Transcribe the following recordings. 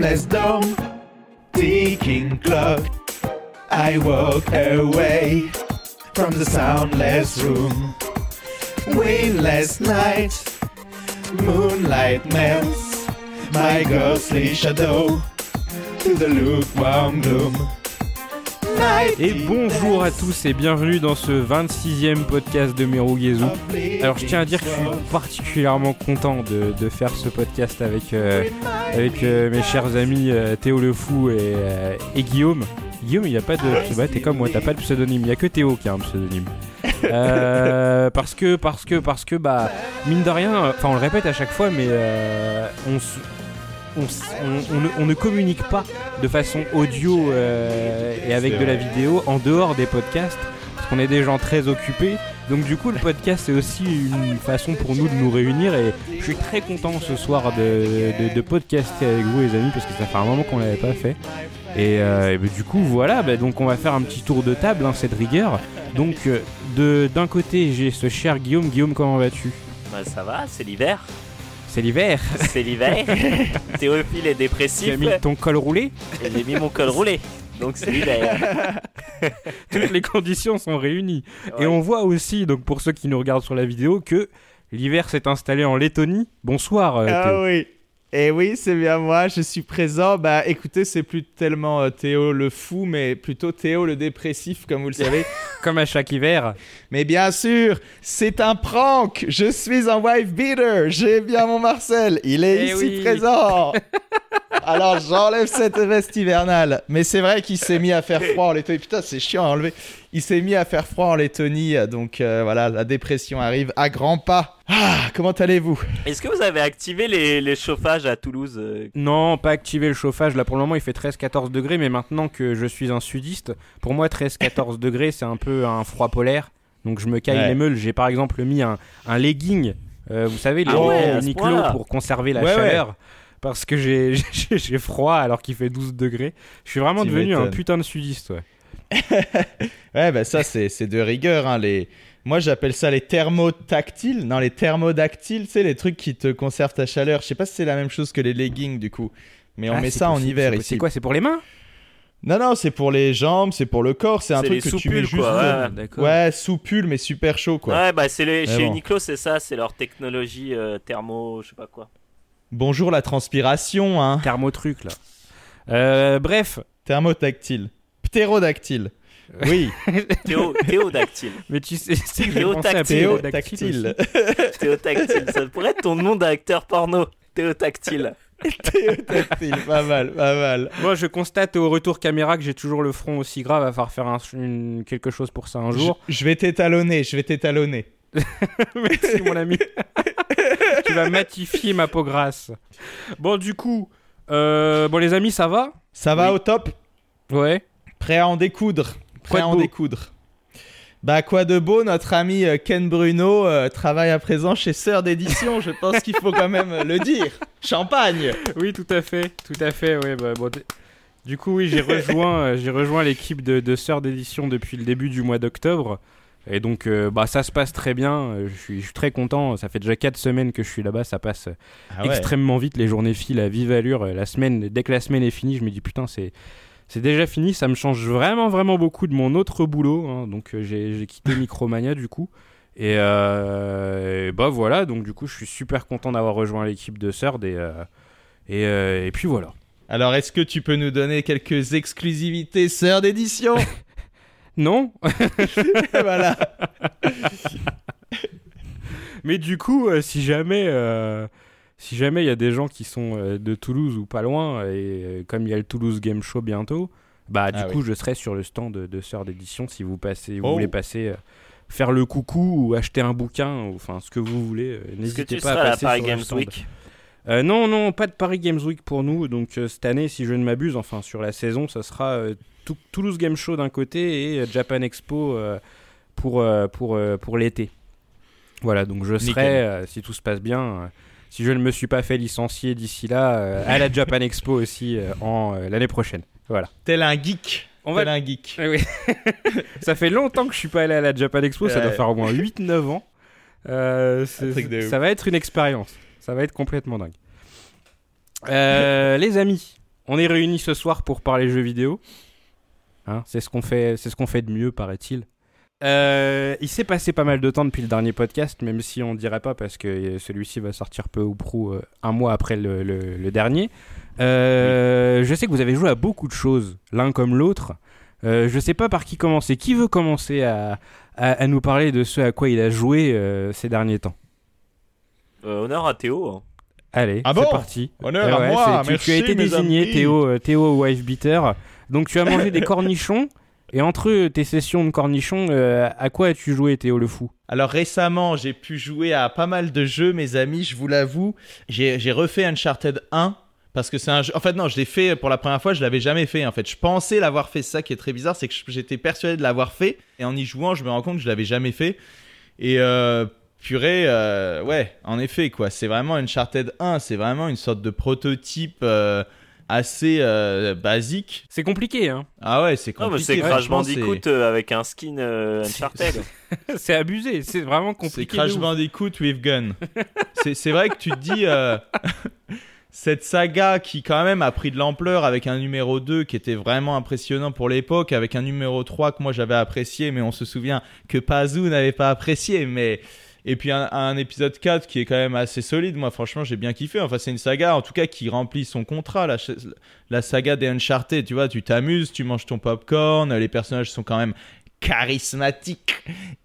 nameless dome, ticking clock. I walk away from the soundless room. Windless night, moonlight melts my ghostly shadow to the lukewarm gloom. Et bonjour à tous et bienvenue dans ce 26e podcast de Merugezu. Alors je tiens à dire que je suis particulièrement content de, de faire ce podcast avec, euh, avec euh, mes chers amis euh, Théo le Fou et, et Guillaume. Guillaume il a pas de... Bah, t'es comme moi, t'as pas de pseudonyme, il y a que Théo qui a un pseudonyme. Euh, parce que, parce que, parce que, bah, mine de rien, enfin on le répète à chaque fois, mais euh, on, on, s- on- on ne, communique pas de façon audio euh, et avec de la vidéo en dehors des podcasts, parce qu'on est des gens très occupés. Donc du coup, le podcast c'est aussi une façon pour nous de nous réunir et je suis très content ce soir de, de, de podcaster avec vous les amis parce que ça fait un moment qu'on l'avait pas fait. Et, euh, et ben, du coup voilà, ben, donc on va faire un petit tour de table, hein, cette rigueur. Donc euh, de d'un côté j'ai ce cher Guillaume. Guillaume comment vas-tu? Bah ça va, c'est l'hiver. C'est l'hiver. C'est l'hiver. Théophile est Tu dépressif. as mis ton col roulé. J'ai mis mon col roulé. Donc c'est l'hiver. Toutes les conditions sont réunies. Et on voit aussi, donc pour ceux qui nous regardent sur la vidéo, que l'hiver s'est installé en Lettonie. Bonsoir. euh, Ah Théo. oui. Et oui, c'est bien moi, je suis présent. Bah écoutez, c'est plus tellement euh, Théo le fou, mais plutôt Théo le dépressif, comme vous le savez. Comme à chaque hiver. mais bien sûr, c'est un prank. Je suis un wife beater. J'ai bien mon Marcel. Il est Eh ici oui. présent. Alors j'enlève cette veste hivernale. Mais c'est vrai qu'il s'est mis à faire froid en Lettonie. Putain, c'est chiant à enlever. Il s'est mis à faire froid en Lettonie. Donc euh, voilà, la dépression arrive à grands pas. Ah, comment allez-vous? Est-ce que vous avez activé les, les chauffages à Toulouse euh, Non, pas activer le chauffage. Là, pour le moment, il fait 13-14 degrés. Mais maintenant que je suis un sudiste, pour moi, 13-14 degrés, c'est un peu un froid polaire. Donc, je me caille Ouais. les meules. J'ai par exemple mis un, un legging. euh, vous savez, les Ah ouais, Uniqlo pour conserver la Ouais, ouais. chaleur. Parce que j'ai froid alors qu'il fait 12 degrés. Je suis vraiment Tu devenu un putain de sudiste, ouais. Ouais, bah ça, c'est c'est de rigueur. Hein, les... Moi, j'appelle ça les thermotactiles. Non, les thermodactyles, tu sais, les trucs qui te conservent ta chaleur. Je sais pas si c'est la même chose que les leggings, du coup. Mais on Ah, met c'est ça en hiver c'est- ici. C'est quoi C'est pour les mains? Non, non, c'est pour les jambes, c'est pour le corps. C'est un C'est truc que tu mets juste. quoi, ouais. Ouais, mais super chaud, quoi. Ouais, bah c'est les... Mais chez bon. Uniqlo, c'est ça, c'est leur technologie euh, thermo, je sais pas quoi. Bonjour la transpiration, hein. Thermotruc, là. Euh, bref, Thermotactile. Ptérodactyle. Oui, Théo, théodactyle. mais tu sais, c'est. Ptérodactyle théotactyle. Théotactyle, ça pourrait être ton nom d'acteur porno. Théotactyle. théotactyle, pas mal, pas mal. Moi, je constate au retour caméra que j'ai toujours le front aussi grave. À falloir faire un- une- quelque chose pour ça un jour. Je, je vais t'étalonner, je vais t'étalonner. Merci, mon ami. tu vas matifier ma peau grasse. Bon, du coup, euh, bon, les amis, ça va? Ça va Oui. au top? Ouais. Prêt à en découdre. Prêt Quoi à en beau découdre. Bah quoi de beau, notre ami euh, Ken Bruno euh, travaille à présent chez Sœur d'édition, je pense qu'il faut quand même le dire. Champagne Oui, tout à fait, tout à fait. Ouais, bah, bon, du coup, oui, j'ai rejoint, euh, j'ai rejoint l'équipe de, de Sœurs d'édition depuis le début du mois d'octobre. Et donc, euh, bah, ça se passe très bien. Je suis, je suis très content. Ça fait déjà 4 semaines que je suis là-bas. Ça passe ah extrêmement vite. Les journées filent à vive allure. La semaine, dès que la semaine est finie, je me dis putain, c'est c'est déjà fini. Ça me change vraiment, vraiment beaucoup de mon autre boulot. hein. Donc, euh, j'ai quitté Micromania du coup. Et, euh, et bah voilà. Donc, du coup, je suis super content d'avoir rejoint l'équipe de Sœurs. Et, euh, et, et puis voilà. Alors est-ce que tu peux nous donner quelques exclusivités Sœur d'édition Non, Voilà. mais du coup, euh, si jamais, euh, si jamais il y a des gens qui sont euh, de Toulouse ou pas loin, et euh, comme il y a le Toulouse Game Show bientôt, bah du Ah coup, je serai sur le stand de, de Sœurs d'édition si vous passez, vous Oh. voulez passer. euh, Faire le coucou ou acheter un bouquin, ou enfin ce que vous voulez, euh, n'hésitez pas à à passer Paris sur le Games stand. Week? Euh, non, non, pas de Paris Games Week pour nous. Donc cette année, si je ne m'abuse, enfin sur la saison, ça sera Tou- Toulouse Game Show d'un côté et Japan Expo pour, pour, pour l'été. Voilà, donc je serai, si tout se passe bien, si je ne me suis pas fait licencier d'ici là, euh, à la Japan Expo aussi euh, en euh, l'année prochaine. Voilà. Tel un geek. On va Tel un geek. Ah oui. ça fait longtemps que je suis pas allé à la Japan Expo, ça doit faire au moins 8-9 ans. De ça va être une expérience. Ça va être complètement dingue. Les amis, On est réunis ce soir pour parler jeux vidéo. Hein, c'est ce qu'on fait, c'est ce qu'on fait de mieux, paraît-il. Euh, il s'est passé pas mal de temps depuis le dernier podcast, même si on dirait pas parce que celui-ci va sortir peu ou prou euh, un mois après le, le- le dernier. Euh, Je sais que vous avez joué à beaucoup de choses, l'un comme l'autre. Euh, je sais pas par qui commencer. Qui veut commencer à, à, à nous parler de ce à quoi il a joué euh, ces derniers temps? Euh, honneur à Théo. hein. Allez, Ah c'est bon? parti. Honneur à moi, c'est- tu, merci, tu as été désigné amis. Théo, euh, Théo Wife Beater. Donc tu as mangé des cornichons. Et entre tes sessions de cornichons, euh, à quoi as-tu joué Théo le fou? Alors récemment, j'ai pu jouer à pas mal de jeux, mes amis, je vous l'avoue. J'ai refait Uncharted 1 parce que c'est un jeu. En fait, non, je l'ai fait pour la première fois, je l'avais jamais fait. En fait, je pensais l'avoir fait. Ça qui est très bizarre, c'est que j'étais persuadé de l'avoir fait. Et en y jouant, je me rends compte que je l'avais jamais fait. Et euh, purée, euh, ouais, en effet, quoi. C'est vraiment Uncharted 1, c'est vraiment une sorte de prototype euh, assez euh, basique. C'est compliqué, hein Ah ouais, c'est Non, mais compliqué. c'est Crash franchement, c'est- Bandicoot euh, avec un skin euh, C'est- Uncharted. C'est abusé, c'est vraiment C'est compliqué. Crash de ouf. Bandicoot with gun. c'est c'est vrai que tu te dis, euh, cette saga qui quand même a pris de l'ampleur avec un numéro 2 qui était vraiment impressionnant pour l'époque, avec un numéro 3 que moi j'avais apprécié, mais on se souvient que Pazou n'avait pas apprécié, mais... Et puis un, un épisode 4 qui est quand même assez solide, moi franchement j'ai bien kiffé, enfin c'est une saga en tout cas qui remplit son contrat, la, la saga des Uncharted, tu vois, tu t'amuses, tu manges ton popcorn, les personnages sont quand même charismatiques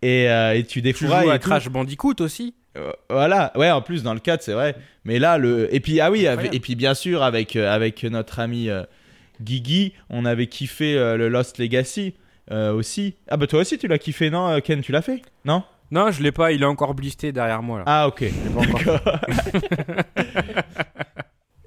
et, euh, et tu Tu défourailles. joues à. Crash Bandicoot aussi Euh, voilà, ouais, en plus dans le 4, c'est vrai. Mais là, le. Et puis, ah oui, et puis bien sûr, avec, euh, avec notre ami euh, Guigui, on avait kiffé euh, le Lost Legacy aussi. Ah bah toi aussi, tu l'as kiffé, non, Ken, tu l'as fait? Non? Non, je l'ai pas, il est encore blisté derrière moi là. Ah, ok. Je l'ai pas encore. D'accord.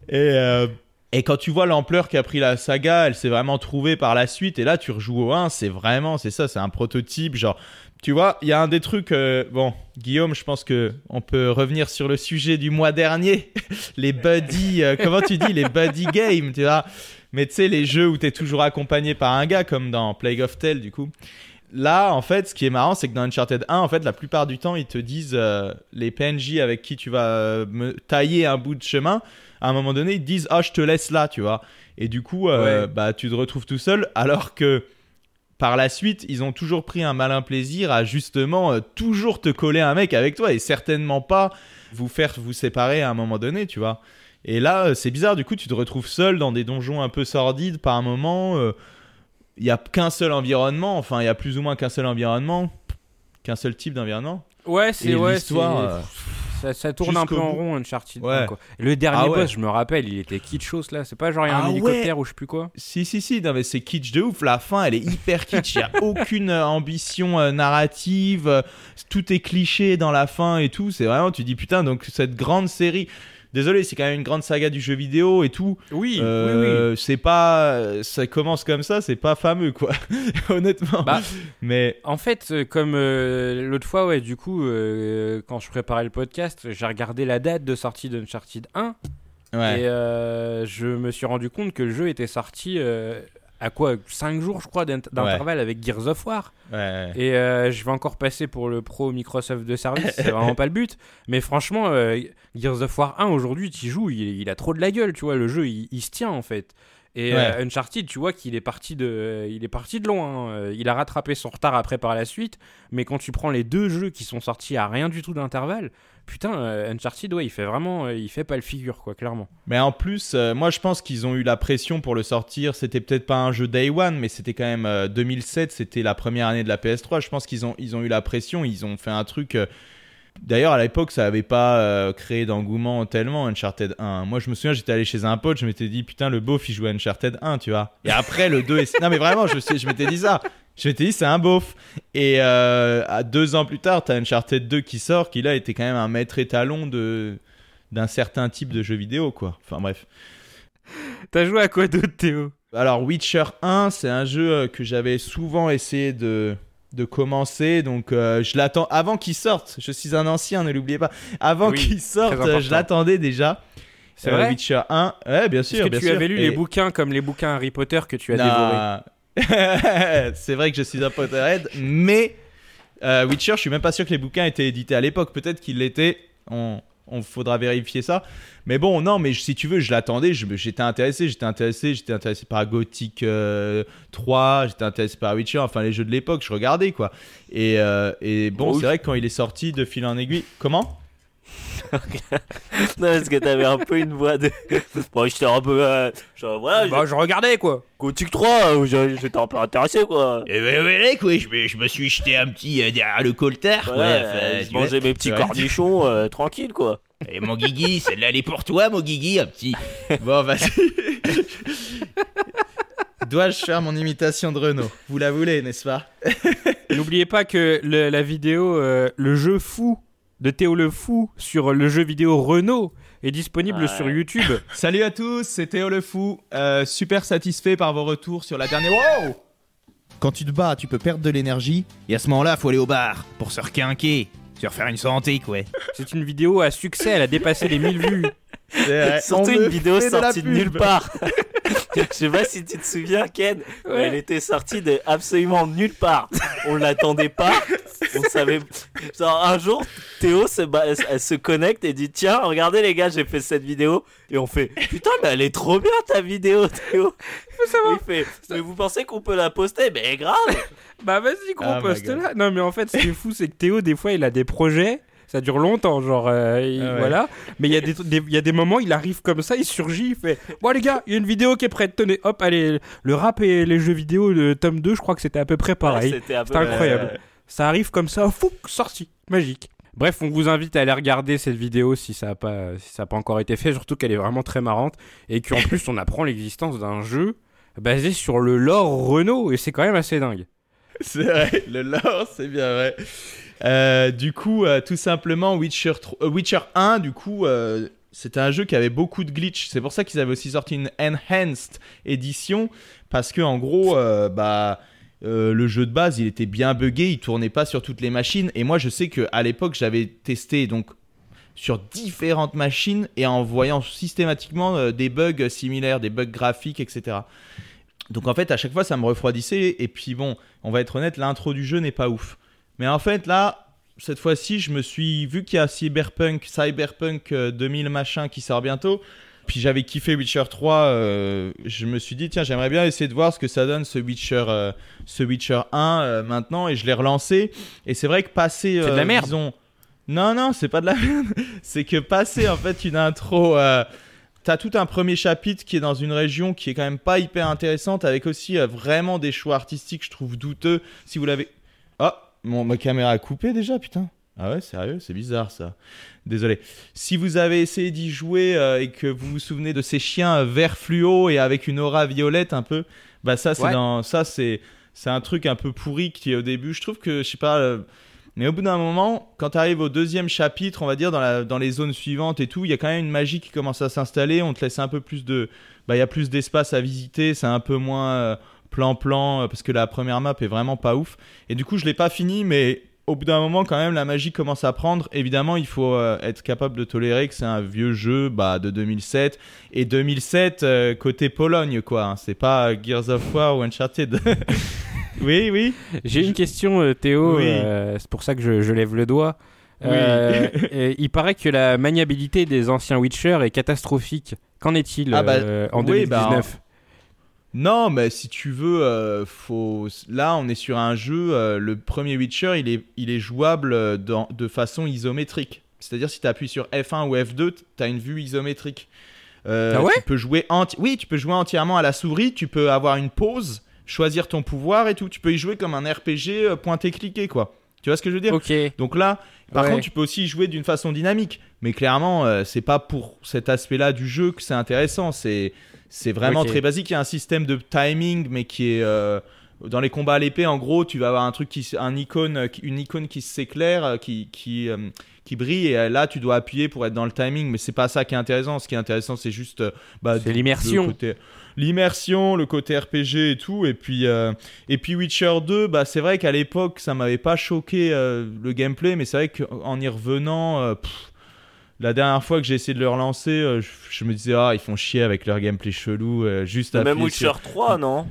et, euh, et quand tu vois l'ampleur qu'a pris la saga, elle s'est vraiment trouvée par la suite. Et là, tu rejoues au 1, c'est vraiment, c'est ça, c'est un prototype. Genre, tu vois, il y a un des trucs. euh, bon, Guillaume, je pense que on peut revenir sur le sujet du mois dernier. les buddy, euh, comment tu dis, les buddy games, tu vois. Mais tu sais, les jeux où tu es toujours accompagné par un gars, comme dans Plague of Tale, du coup. Là, en fait, ce qui est marrant, c'est que dans Uncharted 1, en fait, la plupart du temps, ils te disent euh, les PNJ avec qui tu vas euh, me tailler un bout de chemin. À un moment donné, ils te disent ah je te laisse là, tu vois. Et du coup, euh, Ouais. bah tu te retrouves tout seul, alors que par la suite, ils ont toujours pris un malin plaisir à justement toujours te coller un mec avec toi et certainement pas vous faire vous séparer à un moment donné, tu vois. Et là, c'est bizarre, du coup, tu te retrouves seul dans des donjons un peu sordides par un moment. Il y a qu'un seul environnement, enfin, il y a plus ou moins qu'un seul environnement, qu'un seul type d'environnement. Ouais, c'est ouais, l'histoire, euh, ça, ça tourne un peu en rond Uncharted. Ouais. 1, quoi. Le dernier Ah ouais. boss, je me rappelle, il était kitschos là. C'est pas genre il y a un Ah hélicoptère ouais. ou je sais plus quoi? Si, si, si, non, mais c'est kitsch de ouf. La fin, elle est hyper kitsch. Il n'y a aucune euh, ambition euh, narrative. tout est cliché dans la fin et tout. C'est vraiment, tu dis putain, donc cette grande série. Désolé, c'est quand même une grande saga du jeu vidéo et tout. Oui, Euh, C'est pas. Ça commence comme ça, c'est pas fameux, quoi. Honnêtement. Bah, mais. En fait, euh, comme euh, l'autre fois, ouais, du coup, euh, quand je préparais le podcast, j'ai regardé la date de sortie d'Uncharted 1 Ouais. et je me suis rendu compte que le jeu était sorti à quoi 5 jours, je crois, d'int- d'intervalle avec Gears of War. ouais. Et euh, je vais encore passer pour le pro Microsoft de service, c'est vraiment pas le but. Mais franchement, euh, Gears of War 1 aujourd'hui, tu joues, il, il a trop de la gueule, tu vois. Le jeu, il, il se tient en fait. Et Ouais. euh, Uncharted, tu vois qu'il est parti de, il est parti de loin. hein. Euh, Il a rattrapé son retard après par la suite. Mais quand tu prends les deux jeux qui sont sortis à rien du tout d'intervalle, putain, euh, Uncharted, ouais, il fait vraiment, il fait pas le figure, quoi, clairement. Mais en plus, euh, moi je pense qu'ils ont eu la pression pour le sortir. C'était peut-être pas un jeu Day One, mais c'était quand même euh, 2007, c'était la première année de la PS3. Je pense qu'ils ont, ils ont eu la pression, ils ont fait un truc. D'ailleurs, à l'époque, ça avait pas euh, créé d'engouement tellement Uncharted 1. Moi, je me souviens, j'étais allé chez un pote, je m'étais dit, putain, le beauf, il jouait à Uncharted 1, tu vois. Et après, le 2 est... Non, mais vraiment, je, m'étais dit ça. Je m'étais dit, c'est un beauf. Et euh, à deux ans plus tard, t'as Uncharted 2 qui sort, qui là était quand même un maître étalon de d'un certain type de jeu vidéo, quoi. Enfin, bref. T'as joué à quoi d'autre, Théo? Alors Witcher 1, c'est un jeu euh, que j'avais souvent essayé de, de commencer, donc euh, je l'attends avant qu'il sorte. Je suis un ancien, ne l'oubliez pas. Avant Oui, qu'il sorte, euh, je l'attendais déjà. C'est Euh, vrai Witcher 1, ouais, bien sûr. Est-ce que bien tu sûr. avais lu Et- les bouquins comme les bouquins Harry Potter que tu as dévorés Non. c'est vrai que je suis un Potterhead, mais euh, Witcher, je suis même pas sûr que les bouquins étaient édités à l'époque. Peut-être qu'ils l'étaient. On, on faudra vérifier ça. Mais bon, non, mais si tu veux, je l'attendais, j'étais intéressé, j'étais intéressé, j'étais intéressé par Gothic euh, 3, j'étais intéressé par Witcher, enfin les jeux de l'époque, je regardais quoi. Et, euh, et bon, Bon, c'est vrai que quand il est sorti de fil en aiguille, comment? Non, parce que t'avais un peu une voix de. Bon, j'étais un peu. euh, genre, voilà, Bah, je regardais quoi. Gothic 3, euh, j'étais un peu intéressé quoi. Et ben voilà quoi, je me, je me suis jeté un petit euh, derrière le coltard quoi. Ouais, enfin, euh, je vois. mangeais mes petits cornichons euh, tranquille quoi. Et mon Guigui, celle-là elle est pour toi mon Guigui, un petit. Bon, vas-y. Dois-je faire mon imitation de Renault? Vous la voulez, n'est-ce pas? N'oubliez pas que le- la vidéo, euh, le jeu fou de Théo le Fou sur le jeu vidéo Renault est disponible Ouais. sur YouTube. Salut à tous, c'est Théo le Fou. Euh, super satisfait par vos retours sur la dernière. Wow Quand tu te bats, tu peux perdre de l'énergie. Et à ce moment-là, faut aller au bar pour se requinquer, se refaire une santé quoi. C'est une vidéo à succès, elle a dépassé les 1000 vues. Vrai, Surtout on une vidéo de sortie de, nulle part. Je sais pas si tu te souviens, Ken. Ouais. Elle était sortie de absolument nulle part. On l'attendait pas. On savait. Genre, un jour, Théo se, ba- elle se connecte et dit Tiens, regardez les gars, j'ai fait cette vidéo. Et on fait Putain, mais elle est trop bien ta vidéo, Théo. Il fait Mais vous pensez qu'on peut la poster? Mais grave Bah vas-y, gros, my poste God. là. Non, mais en fait, ce qui est fou, c'est que Théo, des fois, il a des projets. Ça dure longtemps, genre, euh, il- Ah ouais. voilà. Mais il y, a des, des- il y a des moments, il arrive comme ça, il surgit, il fait Bon, les gars, il y a une vidéo qui est prête, tenez, hop, allez, le rap et les jeux vidéo, le tome 2, je crois que c'était à peu près pareil. Ouais, C'était un peu- C'était incroyable. Euh, Ça arrive comme ça, fou, sorti, magique. Bref, on vous invite à aller regarder cette vidéo si ça n'a pas, si ça a pas encore été fait, surtout qu'elle est vraiment très marrante et qu'en plus on apprend l'existence d'un jeu basé sur le lore Renault et c'est quand même assez dingue. C'est vrai, le lore, c'est bien vrai. Euh, du coup, euh, tout simplement, Witcher, 3 euh, 1, du coup, c'était un jeu qui avait beaucoup de glitch. C'est pour ça qu'ils avaient aussi sorti une enhanced édition, parce que en gros, bah, le jeu de base, il était bien buggé, il tournait pas sur toutes les machines. Et moi, je sais que à l'époque, j'avais testé donc sur différentes machines et en voyant systématiquement des bugs similaires, des bugs graphiques, etc. Donc en fait, à chaque fois, ça me refroidissait. Et puis bon, on va être honnête, l'intro du jeu n'est pas ouf. Mais en fait, là, cette fois-ci, je me suis vu qu'il y a Cyberpunk, Cyberpunk euh, 2000 machin qui sort bientôt. Puis j'avais kiffé Witcher 3. euh, je me suis dit, tiens, j'aimerais bien essayer de voir ce que ça donne ce Witcher, euh, ce Witcher 1 euh, maintenant. Et je l'ai relancé. Et c'est vrai que passer. C'est de la euh, merde. disons- Non, non, c'est pas de la merde. c'est que passer en fait une intro. euh, T'as tout un premier chapitre qui est dans une région qui est quand même pas hyper intéressante, avec aussi euh, vraiment des choix artistiques, je trouve douteux. Si vous l'avez. Mon, ma caméra a coupé déjà, putain. Ah ouais, sérieux, c'est bizarre ça. Désolé. Si vous avez essayé d'y jouer euh, et que vous vous souvenez de ces chiens euh, vert fluo et avec une aura violette un peu, bah ça c'est Ouais. dans ça c'est c'est un truc un peu pourri qui est au début. Je trouve que je sais pas. euh, mais au bout d'un moment, quand tu arrives au deuxième chapitre, on va dire dans, la, dans les zones suivantes et tout, il y a quand même une magie qui commence à s'installer. On te laisse un peu plus de, bah il y a plus d'espace à visiter. C'est un peu moins euh, plan-plan euh, parce que la première map est vraiment pas ouf. Et du coup, je l'ai pas fini, mais au bout d'un moment, quand même, la magie commence à prendre. Évidemment, il faut euh, être capable de tolérer que c'est un vieux jeu bah, de 2007. Et 2007, euh, côté Pologne, quoi. hein. C'est pas Gears of War ou Uncharted. oui, oui. J'ai une question, Théo, Oui. euh, c'est pour ça que je, je lève le doigt. Oui. Il paraît que la maniabilité des anciens Witcher est catastrophique. Qu'en est-il Ah bah, en oui, bah, 2019 Non, mais si tu veux, euh, faut... là, on est sur un jeu. euh, le premier Witcher, il est, il est jouable euh, dans- de façon isométrique. C'est-à-dire, si tu appuies sur F1 ou F2, tu as une vue isométrique. Euh, Ah ouais tu peux jouer enti- Oui, tu peux jouer entièrement à la souris. Tu peux avoir une pause, choisir ton pouvoir et tout. Tu peux y jouer comme un RPG pointé-cliqué, quoi. Tu vois ce que je veux dire Ok. donc là, par Ouais. contre, tu peux aussi y jouer d'une façon dynamique. Mais clairement, c'est pas pour cet aspect-là du jeu que c'est intéressant. C'est c'est vraiment très basique. Il y a un système de timing, mais qui est euh, dans les combats à l'épée. En gros, tu vas avoir un truc qui, un icône, qui- une icône qui s'éclaire, euh, qui qui euh, qui brille. Et là, tu dois appuyer pour être dans le timing. Mais c'est pas ça qui est intéressant. Ce qui est intéressant, c'est juste bah, l'immersion. l'immersion, le côté RPG et tout. Et puis, euh, et puis Witcher 2, bah, c'est vrai qu'à l'époque, ça m'avait pas choqué euh, le gameplay, mais c'est vrai qu'en y revenant, euh, pff, la dernière fois que j'ai essayé de le relancer, euh, je, je me disais, ah, ils font chier avec leur gameplay chelou, euh, juste Même appuyer Witcher sur- 3, non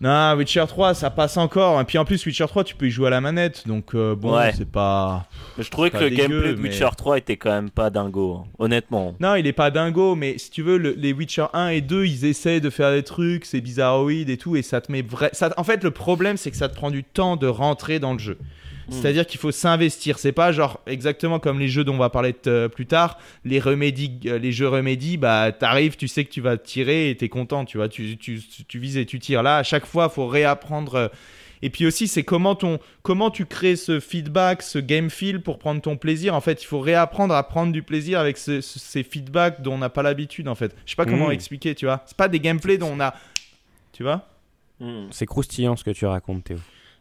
Non, Witcher 3, ça passe encore. Et puis en plus, Witcher 3, tu peux y jouer à la manette. Donc euh, bon, Ouais. c'est pas. Mais je trouvais que le dégueu, gameplay de mais- Witcher 3 était quand même pas dingo, honnêtement. Non, il est pas dingo, mais si tu veux, le- les Witcher 1 et 2, ils essaient de faire des trucs, c'est bizarroïde et tout, et ça te met vrai. Ça, en fait, le problème, c'est que ça te prend du temps de rentrer dans le jeu. Hmm. C'est-à-dire qu'il faut s'investir. C'est pas genre exactement comme les jeux dont on va parler euh, plus tard. Les remédies, euh, les jeux remédies, bah t'arrives, tu sais que tu vas tirer et t'es content, tu vois. Tu, tu, tu vises et tu tires. Là, à chaque fois, faut réapprendre. euh, Et puis aussi, c'est comment, ton, comment tu crées ce feedback, ce game feel pour prendre ton plaisir. En fait, il faut réapprendre à prendre du plaisir avec ce- ce- ces feedbacks dont on n'a pas l'habitude, en fait. Je sais pas comment Mhm. expliquer, tu vois. C'est pas des gameplays dont on a. Tu vois Hmm. C'est croustillant ce que tu racontes, Théo.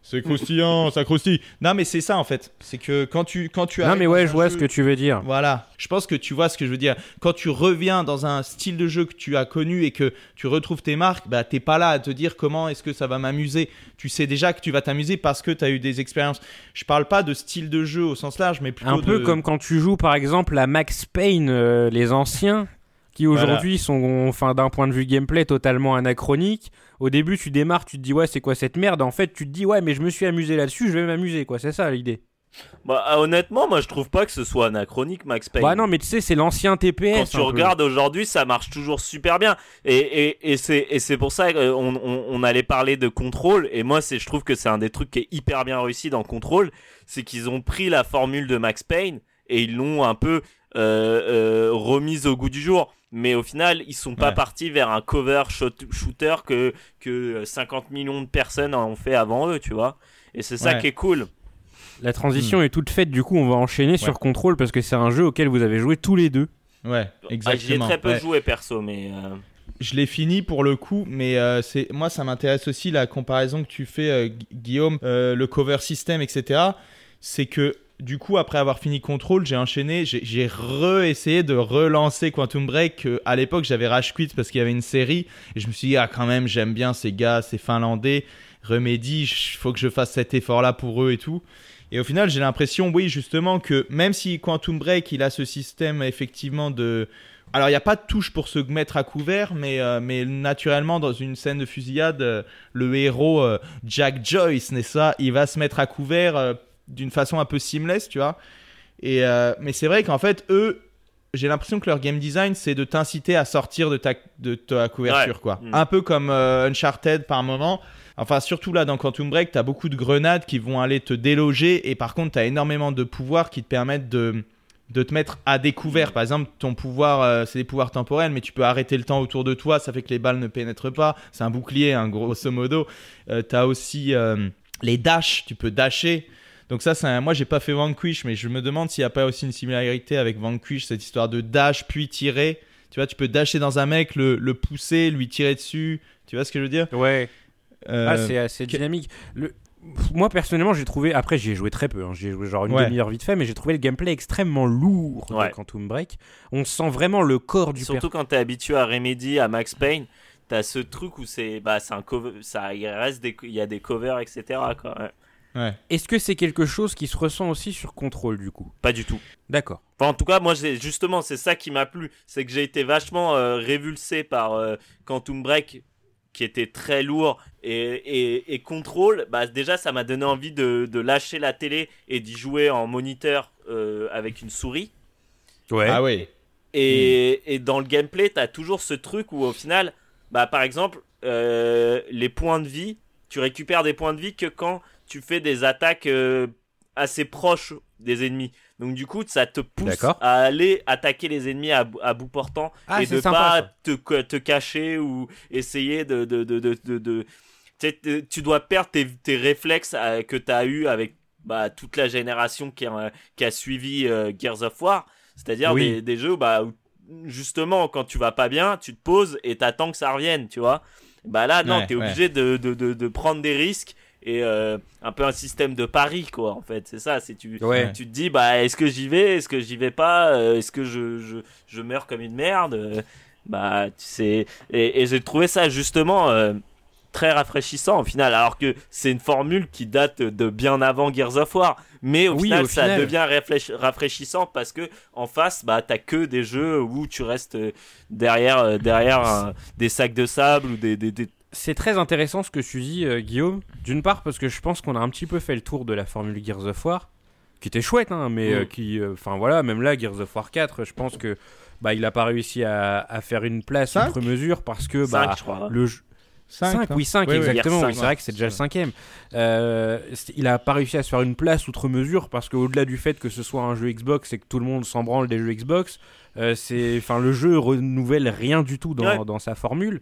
C'est croustillant, ça croustille. Non, mais c'est ça, en fait. C'est que quand tu, quand tu Non, mais ouais, je vois jeu- ce que tu veux dire. Voilà, je pense que tu vois ce que je veux dire. Quand tu reviens dans un style de jeu que tu as connu et que tu retrouves tes marques, bah t'es pas là à te dire comment est-ce que ça va m'amuser. Tu sais déjà que tu vas t'amuser parce que tu as eu des expériences. Je parle pas de style de jeu au sens large, mais plutôt Un peu de- comme quand tu joues par exemple à Max Payne, euh, les anciens, qui aujourd'hui sont, enfin, d'un point de vue gameplay, totalement anachroniques. Au début, tu démarres, tu te dis ouais, c'est quoi cette merde? En fait, tu te dis ouais, mais je me suis amusé là-dessus, je vais m'amuser, quoi. C'est ça l'idée. Bah, ah, honnêtement, moi je trouve pas que ce soit anachronique, Max Payne. Bah non, mais tu sais, c'est l'ancien TPS. Quand tu regardes aujourd'hui, ça marche toujours super bien. Et, et, et c'est pour ça qu'on on, on allait parler de contrôle. Et moi, je trouve que c'est un des trucs qui est hyper bien réussi dans contrôle, c'est qu'ils ont pris la formule de Max Payne et ils l'ont un peu euh, euh, remise au goût du jour. Mais au final, ils sont pas Ouais. partis vers un cover shot- shooter que que 50 millions de personnes ont fait avant eux, tu vois. Et c'est ça Ouais. qui est cool. La transition est toute faite, du coup, on va enchaîner sur Control parce que c'est un jeu auquel vous avez joué tous les deux. Ouais, Ah, exactement. très peu Ouais. joué perso, mais euh, Je l'ai fini pour le coup, mais euh, c'est moi ça m'intéresse aussi la comparaison que tu fais, euh, Gu- Guillaume, euh, le cover system, etc. C'est que du coup après avoir fini Control, j'ai enchaîné, j'ai- re-essayé de relancer Quantum Break. à l'époque j'avais rage quit parce qu'il y avait une série et je me suis dit ah quand même j'aime bien ces gars, ces Finlandais, Remedy, il faut que je fasse cet effort-là pour eux et tout. Et au final, j'ai l'impression, oui, justement, que même si Quantum Break, il a ce système effectivement de. Alors, il n'y a pas de touche pour se mettre à couvert, mais, euh, naturellement, dans une scène de fusillade, euh, le héros euh, Jack Joyce, n'est-ce pas? Il va se mettre à couvert d'une façon un peu seamless, tu vois. Et, euh, mais c'est vrai qu'en fait, eux, j'ai l'impression que leur game design, c'est de t'inciter à sortir de ta, de ta couverture, Ouais. quoi. Mm. Un peu comme euh, Uncharted par moment. Enfin, surtout là dans Quantum Break, t'as beaucoup de grenades qui vont aller te déloger et par contre, t'as énormément de pouvoirs qui te permettent de, de te mettre à découvert. Par exemple, ton pouvoir, euh, c'est des pouvoirs temporels, mais tu peux arrêter le temps autour de toi, ça fait que les balles ne pénètrent pas. C'est un bouclier, hein, grosso modo. Euh, t'as aussi les dash, tu peux dasher. Donc ça, c'est un- moi j'ai pas fait Vanquish, mais je me demande s'il n'y a pas aussi une similarité avec Vanquish, cette histoire de dash puis tirer. Tu vois, tu peux dasher dans un mec, le, le pousser, lui tirer dessus. Tu vois ce que je veux dire? Ouais. Euh, Ah, c'est assez dynamique. Le... Moi, personnellement, j'ai trouvé. Après, j'y ai joué très peu. hein. J'y ai joué genre une Ouais. demi-heure vite fait, mais j'ai trouvé le gameplay extrêmement lourd Ouais. de Quantum Break. On sent vraiment le corps du Surtout quand t'es habitué à Remedy, à Max Payne, t'as ce truc où c'est bah c'est un cover, ça il reste des il y a des covers etc quoi. Ouais. Ouais. Est-ce que c'est quelque chose qui se ressent aussi sur Control du coup? Pas du tout. D'accord. Enfin, en tout cas, moi, justement, c'est ça qui m'a plu. C'est que j'ai été vachement euh, révulsé par euh, Quantum Break, qui était très lourd, et, et, et Control, bah, déjà, ça m'a donné envie de, de lâcher la télé et d'y jouer en moniteur euh, avec une souris. Ouais. Ah oui. Et, et dans le gameplay, t'as toujours ce truc où, au final, bah, par exemple, euh, les points de vie, tu récupères des points de vie que quand tu fais des attaques euh, assez proches des ennemis. Donc du coup, ça te pousse à aller attaquer les ennemis à, bout- à bout portant Ah, et de sympa, pas ça. te, te cacher ou essayer de... de, de, de, de- Tu dois perdre tes, tes réflexes euh, que tu as eu avec bah, toute la génération qui a, qui a suivi euh, Gears of War. C'est-à-dire Oui. des, des jeux bah, où justement quand tu vas pas bien, tu te poses et t'attends que ça revienne, tu vois. Bah là, non, Ouais, t'es ouais. obligé de, de, de, de prendre des risques et euh, un peu un système de pari, quoi, en fait. C'est ça, c'est tu, Ouais. tu te dis, bah, est-ce que j'y vais, est-ce que j'y vais pas, Euh, est-ce que je, je, je meurs comme une merde Euh, Bah, tu sais. Et, et j'ai trouvé ça justement euh, très rafraîchissant au final, alors que c'est une formule qui date de bien avant Gears of War. Mais au Oui, final, au ça final. devient rafraîchissant parce que en face, bah, t'as que des jeux où tu restes derrière, derrière un- des sacs de sable ou des, des, des- c'est très intéressant ce que tu dis, euh, Guillaume. D'une part, parce que je pense qu'on a un petit peu fait le tour de la formule Gears of War, qui était chouette, hein, mais euh, Mm. qui. Enfin voilà, même là, Gears of War 4, je pense que bah, il a pas réussi à, à faire une place Cinq outre mesure parce que Cinq, bah, je crois. le jeu. 5, hein. oui, 5, Oui, oui. exactement. Oui, c'est vrai que c'est déjà le cinquième. Euh, il a pas réussi à se faire une place outre mesure parce qu'au-delà du fait que ce soit un jeu Xbox et que tout le monde s'en branle des jeux Xbox, euh, c'est, enfin, le jeu renouvelle rien du tout dans, Ouais. dans sa formule.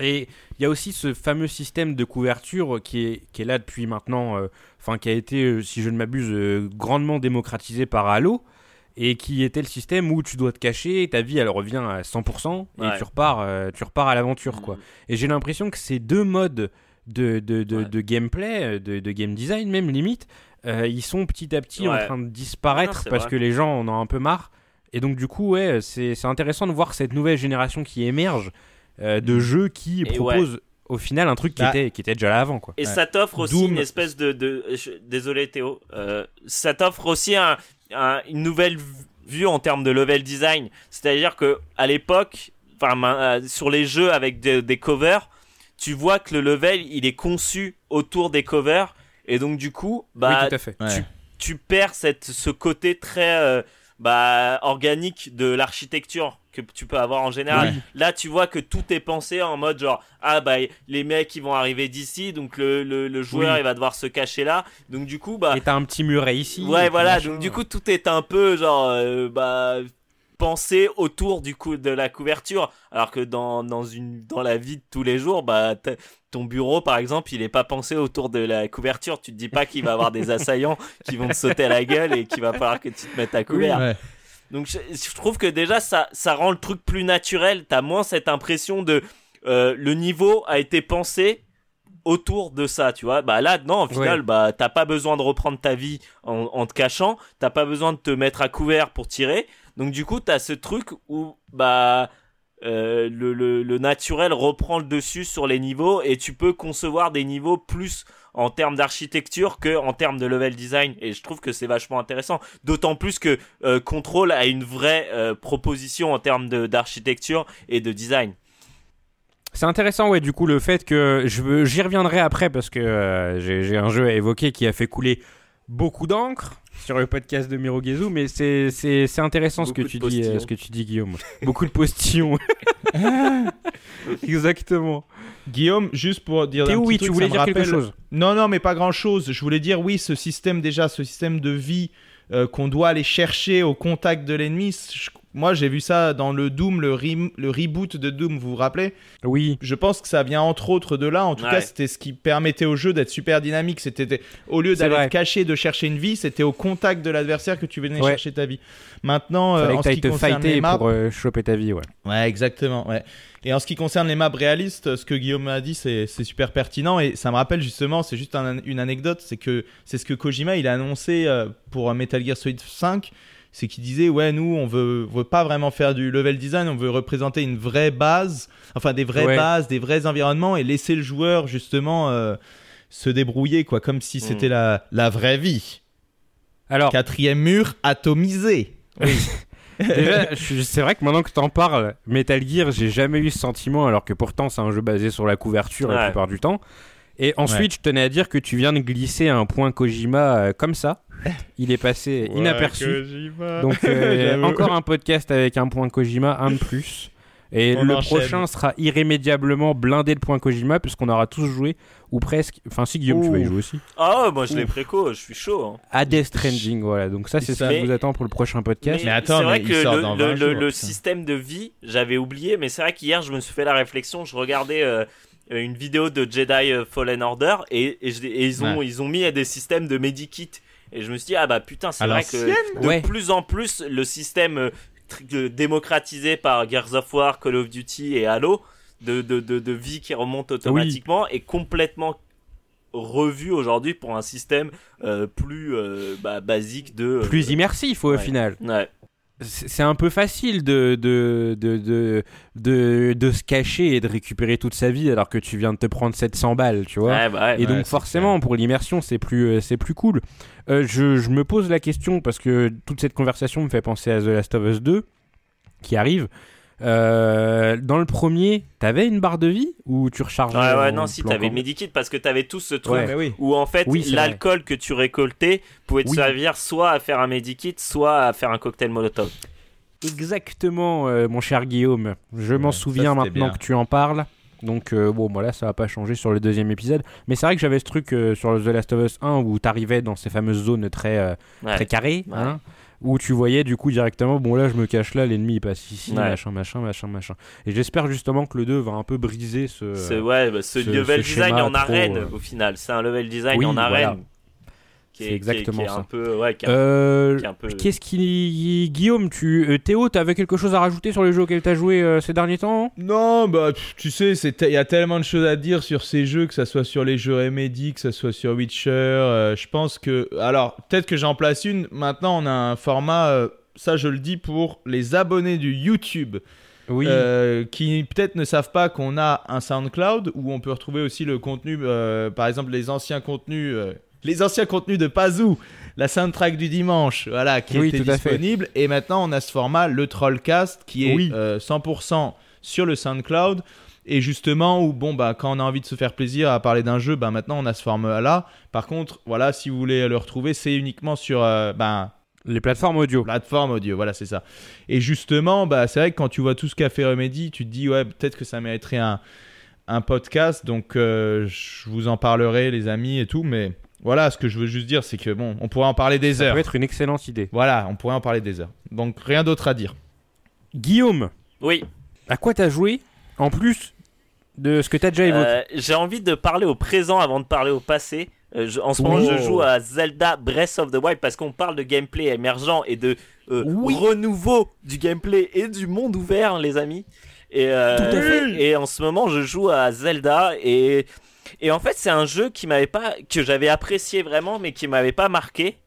Et il y a aussi ce fameux système de couverture qui est, qui est là depuis maintenant, euh, enfin qui a été, euh, si je ne m'abuse, euh, grandement démocratisé par Halo, et qui était le système où tu dois te cacher, ta vie elle revient à 100%, et Ouais. tu repars, euh, tu repars à l'aventure quoi. Et j'ai l'impression que ces deux modes de, de, de, Ouais. de gameplay, de, game design même limite, ils sont petit à petit en train de disparaître Non, parce vrai. que les gens en ont un peu marre. Et donc du coup, ouais, c'est intéressant de voir cette nouvelle génération qui émerge euh, de jeux qui Et proposent au final un truc qui, Bah. était, qui était déjà là avant. Quoi. Et Ouais. ça t'offre aussi Doom. une espèce de, de je- désolé Théo, euh, ça t'offre aussi un- un- une nouvelle vue en termes de level design. C'est-à-dire que à l'époque, euh, sur les jeux avec des- des covers, tu vois que le level il est conçu autour des covers et donc du coup, bah oui, tout à fait. Ouais. tu perds cette, ce côté très euh, bah, organique de l'architecture que tu peux avoir en général. Oui. Là, tu vois que tout est pensé en mode genre ah bah les mecs ils vont arriver d'ici, donc le, le, le joueur Oui. il va devoir se cacher là. Donc du coup bah Et t'as un petit muret ici. ouais voilà, machin. donc du coup tout est un peu genre euh, bah pensé autour du coup de la couverture alors que dans, dans une dans la vie de tous les jours bah ton bureau par exemple il est pas pensé autour de la couverture tu te dis pas qu'il va y avoir des assaillants qui vont te sauter à la gueule et qu'il va falloir que tu te mettes à couvert Ouais. Donc je, je trouve que déjà ça, ça rend le truc plus naturel. T'as moins cette impression de euh, le niveau a été pensé autour de ça, tu vois. Bah là, non, au final, Ouais. bah t'as pas besoin de reprendre ta vie en, en te cachant. T'as pas besoin de te mettre à couvert pour tirer. Donc du coup, t'as ce truc où bah euh, le, naturel reprend le dessus sur les niveaux et tu peux concevoir des niveaux plus en termes d'architecture que en termes de level design. Et je trouve que c'est vachement intéressant. D'autant plus que euh, Control a une vraie euh, proposition en termes d'architecture et de design. C'est intéressant, ouais, du coup, le fait que j'y reviendrai après parce que euh, j'ai un jeu à évoquer qui a fait couler beaucoup d'encre sur le podcast de Mirogezu, mais c'est c'est- c'est intéressant ce que, tu dis, euh, ce que tu dis, Guillaume. Beaucoup de postillons. Exactement. Guillaume, juste pour dire. un petit oui, truc, tu voulais dire quelque chose. Non, non, mais pas grand chose. Je voulais dire, oui, ce système, déjà, ce système de vie euh, qu'on doit aller chercher au contact de l'ennemi. je- Moi, j'ai vu ça dans le Doom, le, re- le reboot de Doom, vous vous rappelez? Oui. Je pense que ça vient entre autres de là. En tout Ouais. cas, c'était ce qui permettait au jeu d'être super dynamique. C'était au lieu d'aller cacher, de chercher une vie, c'était au contact de l'adversaire que tu venais Ouais. chercher ta vie. Maintenant, euh, en ce qui te concerne les fighter maps, pour euh, choper ta vie, ouais. Ouais, exactement. Ouais. Et en ce qui concerne les maps réalistes, ce que Guillaume a dit, c'est c'est super pertinent. Et ça me rappelle justement, c'est juste un- une anecdote, c'est que c'est ce que Kojima il a annoncé euh, pour Metal Gear Solid 5. C'est qu'il disait, ouais, nous, on veut, veut pas vraiment faire du level design, on veut représenter une vraie base, enfin des vraies Ouais. bases, des vrais environnements et laisser le joueur justement euh, se débrouiller, quoi, comme si c'était la, la vraie vie. Alors, Quatrième mur atomisé. Oui. déjà, c'est vrai que maintenant que t'en parles, Metal Gear, j'ai jamais eu ce sentiment, alors que pourtant c'est un jeu basé sur la couverture la plupart du temps. Et ensuite, je tenais à dire que tu viens de glisser un point Kojima euh, comme ça. Il est passé inaperçu. Donc euh, encore un podcast avec un point Kojima, un de plus. Et On le enchaîne. prochain sera irrémédiablement blindé de points Kojima puisqu'on aura tous joué ou presque. Enfin si Guillaume, tu vas y Ouh. jouer aussi. ah ouais, moi je l'ai préco je suis chaud hein. À Death Stranding, voilà. Donc ça c'est ce Mais- qui vous attend pour le prochain podcast. Mais attends, c'est vrai mais que il sort le, dans le- 20 le- jours, le système de vie, j'avais oublié, mais c'est vrai qu'hier je me suis fait la réflexion, je regardais euh, une vidéo de Jedi euh, Fallen Order et, et je- et ils, ont, Ouais. ils ont mis des systèmes de medikit. Et je me suis dit, ah bah putain, c'est vrai que de Ouais. plus en plus, le système euh, euh, démocratisé par Gears of War, Call of Duty et Halo, de, de, de, de vie qui remonte automatiquement, est complètement revu aujourd'hui pour un système euh, plus euh, bah, basique de... euh, Plus immersif au ouais. final. Ouais. C'est un peu facile de de, de, de, de, de se cacher et de récupérer toute sa vie alors que tu viens de te prendre 700 balles, tu vois. Ouais, bah ouais. Et donc forcément pour l'immersion c'est plus euh, c'est plus cool. Euh, je, je me pose la question parce que toute cette conversation me fait penser à The Last of Us 2 qui arrive. Euh, dans le premier, t'avais une barre de vie ou tu rechargeais Ouais, ouais, non, si t'avais Medikit, parce que t'avais tout ce truc Ouais. Mais oui. où en fait Oui, l'alcool que tu récoltais pouvait te Oui. servir soit à faire un Medikit, soit à faire un cocktail Molotov. Exactement, euh, mon cher Guillaume. Je m'en ça, souviens maintenant bien. que tu en parles. Donc, euh, bon, voilà, ça va pas changer sur le deuxième épisode. Mais c'est vrai que j'avais ce truc euh, sur The Last of Us 1 où t'arrivais dans ces fameuses zones très, euh, Ouais. très carrées. Ouais. hein, où tu voyais du coup directement, bon là je me cache là, l'ennemi il passe ici, Ouais. machin, machin, machin, machin. Et j'espère justement que le 2 va un peu briser ce. Ce, ouais, bah, ce, ce- level ce design en arène euh, au final. C'est un level design Oui, en arène. voilà. Qui C'est est, exactement qui est, qui est ça. un peu. Ouais, qui est, Euh, qui est un peu. Qu'est-ce qui. Guillaume, tu. euh, Théo, t'avais quelque chose à rajouter sur les jeux auxquels t'as joué euh, ces derniers temps? Non, bah tu sais, il y a tellement de choses à dire sur ces jeux, que ça soit sur les jeux Remedy, que ça soit sur Witcher. euh, je pense que, alors peut-être que j'en place une. Maintenant, on a un format. euh, ça, je le dis pour les abonnés du YouTube, Oui. euh, qui peut-être ne savent pas qu'on a un SoundCloud où on peut retrouver aussi le contenu, euh, par exemple les anciens contenus, euh, les anciens contenus de Pazou, la soundtrack du dimanche, voilà, qui Oui, était disponible. Et maintenant, on a ce format, le Trollcast, qui est Oui. euh, 100% sur le SoundCloud. Et justement, où bon, bah, quand on a envie de se faire plaisir à parler d'un jeu, bah, maintenant on a ce format-là. Par contre, voilà, si vous voulez le retrouver, c'est uniquement sur euh, bah, Les plateformes audio. plateforme audio, voilà, c'est ça. Et justement, bah, c'est vrai que quand tu vois tout ce qu'a fait Remedy, tu te dis, ouais, peut-être que ça mériterait un, un podcast. Donc, euh, je vous en parlerai, les amis et tout. Mais voilà, ce que je veux juste dire, c'est que bon, on pourrait en parler des Ça heures. peut être une excellente idée. Voilà, on pourrait en parler des heures. Donc, rien d'autre à dire. Guillaume, Oui. à quoi t'as joué en plus de ce que t'as déjà évoqué Euh, J'ai envie de parler au présent avant de parler au passé. Euh, je- en ce moment, Oh. je joue à Zelda Breath of the Wild parce qu'on parle de gameplay émergent et de euh, Oui. renouveau du gameplay et du monde ouvert, les amis. Et, euh, Tout à fait. et en ce moment, je joue à Zelda et, et en fait, c'est un jeu qui m'avait pas, que j'avais apprécié vraiment, mais qui m'avait pas marqué.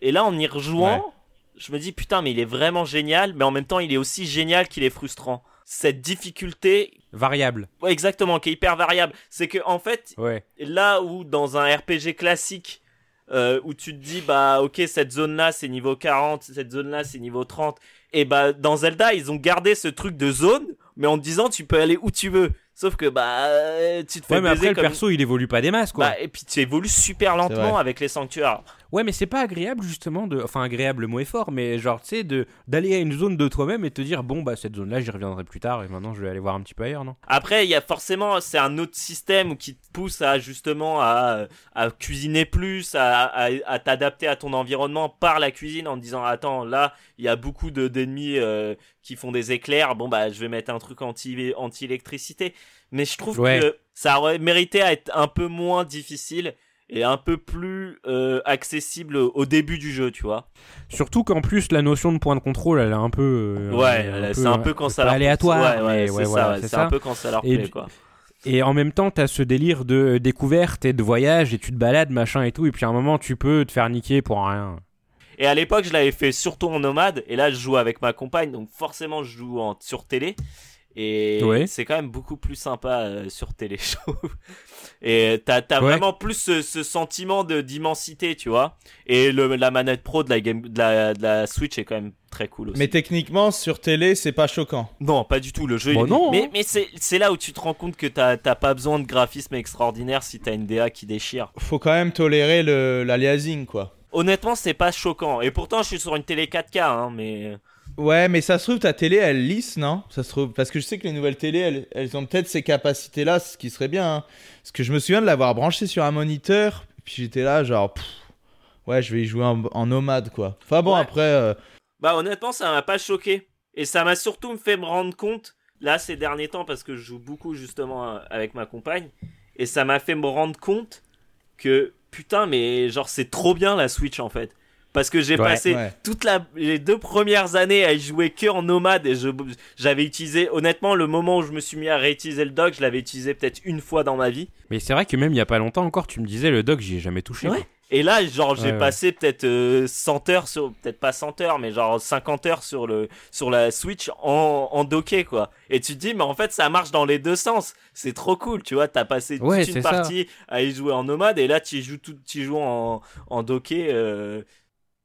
Et là, en y rejouant, Ouais. je me dis putain, mais il est vraiment génial, mais en même temps, il est aussi génial qu'il est frustrant. Cette difficulté, Variable. ouais, exactement, qui est hyper variable, c'est que en fait, Ouais. là où dans un RPG classique euh, où tu te dis bah ok cette zone là c'est niveau 40 cette zone là c'est niveau 30 et bah dans Zelda ils ont gardé ce truc de zone mais en te disant tu peux aller où tu veux sauf que bah euh, tu te fais Ouais, mais baiser après, le perso, il évolue pas des masses, quoi. bah, et puis tu évolues super lentement avec les sanctuaires Ouais, mais c'est pas agréable, justement, de. Enfin, agréable, le mot est fort, mais genre, tu sais, de... d'aller à une zone de toi-même et te dire, bon, bah, cette zone-là, j'y reviendrai plus tard et maintenant, je vais aller voir un petit peu ailleurs, non? Après, il y a forcément, c'est un autre système qui te pousse à justement à, à cuisiner plus, à, à, à t'adapter à ton environnement par la cuisine en te disant attends là il y a beaucoup de d'ennemis euh, qui font des éclairs, bon bah je vais mettre un truc anti anti électricité. Mais je trouve Ouais. que ça aurait mérité à être un peu moins difficile et un peu plus euh, accessible au début du jeu, tu vois. Surtout qu'en plus, la notion de point de contrôle, elle est un peu. euh, ouais, c'est un peu quand ça pas leur aléatoire, Ouais, ouais, mais c'est un peu quand ça leur plaît quoi. Et en même temps, t'as ce délire de découverte et de voyage et tu te balades, machin et tout, et puis à un moment, tu peux te faire niquer pour rien. Et à l'époque, je l'avais fait surtout en nomade. Et là, je joue avec ma compagne. Donc forcément, je joue en, sur télé. Et Ouais. c'est quand même beaucoup plus sympa euh, sur télé, je trouve. Et t'as as Ouais. vraiment plus ce, ce sentiment d'immensité, tu vois. Et le, la manette pro de la, game, de, la, de la Switch est quand même très cool aussi. Mais techniquement, sur télé, c'est pas choquant. Non, pas du tout. Le jeu. Bon, il- non, Mais, hein. mais c'est là où tu te rends compte que t'as pas besoin de graphisme extraordinaire si t'as une DA qui déchire. Faut quand même tolérer l'aliasing, quoi. Honnêtement, c'est pas choquant. Et pourtant, je suis sur une télé 4K, hein, mais. Ouais, mais ça se trouve, ta télé, elle lisse, non? Ça se trouve. Parce que je sais que les nouvelles télés, elles, elles ont peut-être ces capacités-là, ce qui serait bien. hein. Parce que je me souviens de l'avoir branché sur un moniteur, puis j'étais là, genre, pff, ouais, je vais y jouer en, en nomade, quoi. Enfin bon, Ouais. après, euh, Bah honnêtement, ça m'a pas choqué. Et ça m'a surtout fait me rendre compte, là ces derniers temps, parce que je joue beaucoup justement euh, avec ma compagne, et ça m'a fait me rendre compte que putain, mais genre c'est trop bien la Switch en fait. Parce que j'ai Ouais, passé ouais. toutes la, les deux premières années à y jouer que en nomade et je, j'avais utilisé, honnêtement, le moment où je me suis mis à réutiliser le dock, je l'avais utilisé peut-être une fois dans ma vie. Mais c'est vrai que même il y a pas longtemps encore, tu me disais, le doc, j'y ai jamais touché. Ouais. Et là, genre, j'ai Ouais, ouais. passé peut-être euh, 100 heures sur, peut-être pas 100 heures, mais genre 50 heures sur le, sur la Switch en, en docké, quoi. Et tu te dis, mais en fait, ça marche dans les deux sens. C'est trop cool, tu vois. T'as passé Ouais, toute une ça. partie à y jouer en nomade, et là, tu joues tout, tu joues en, en docké, euh,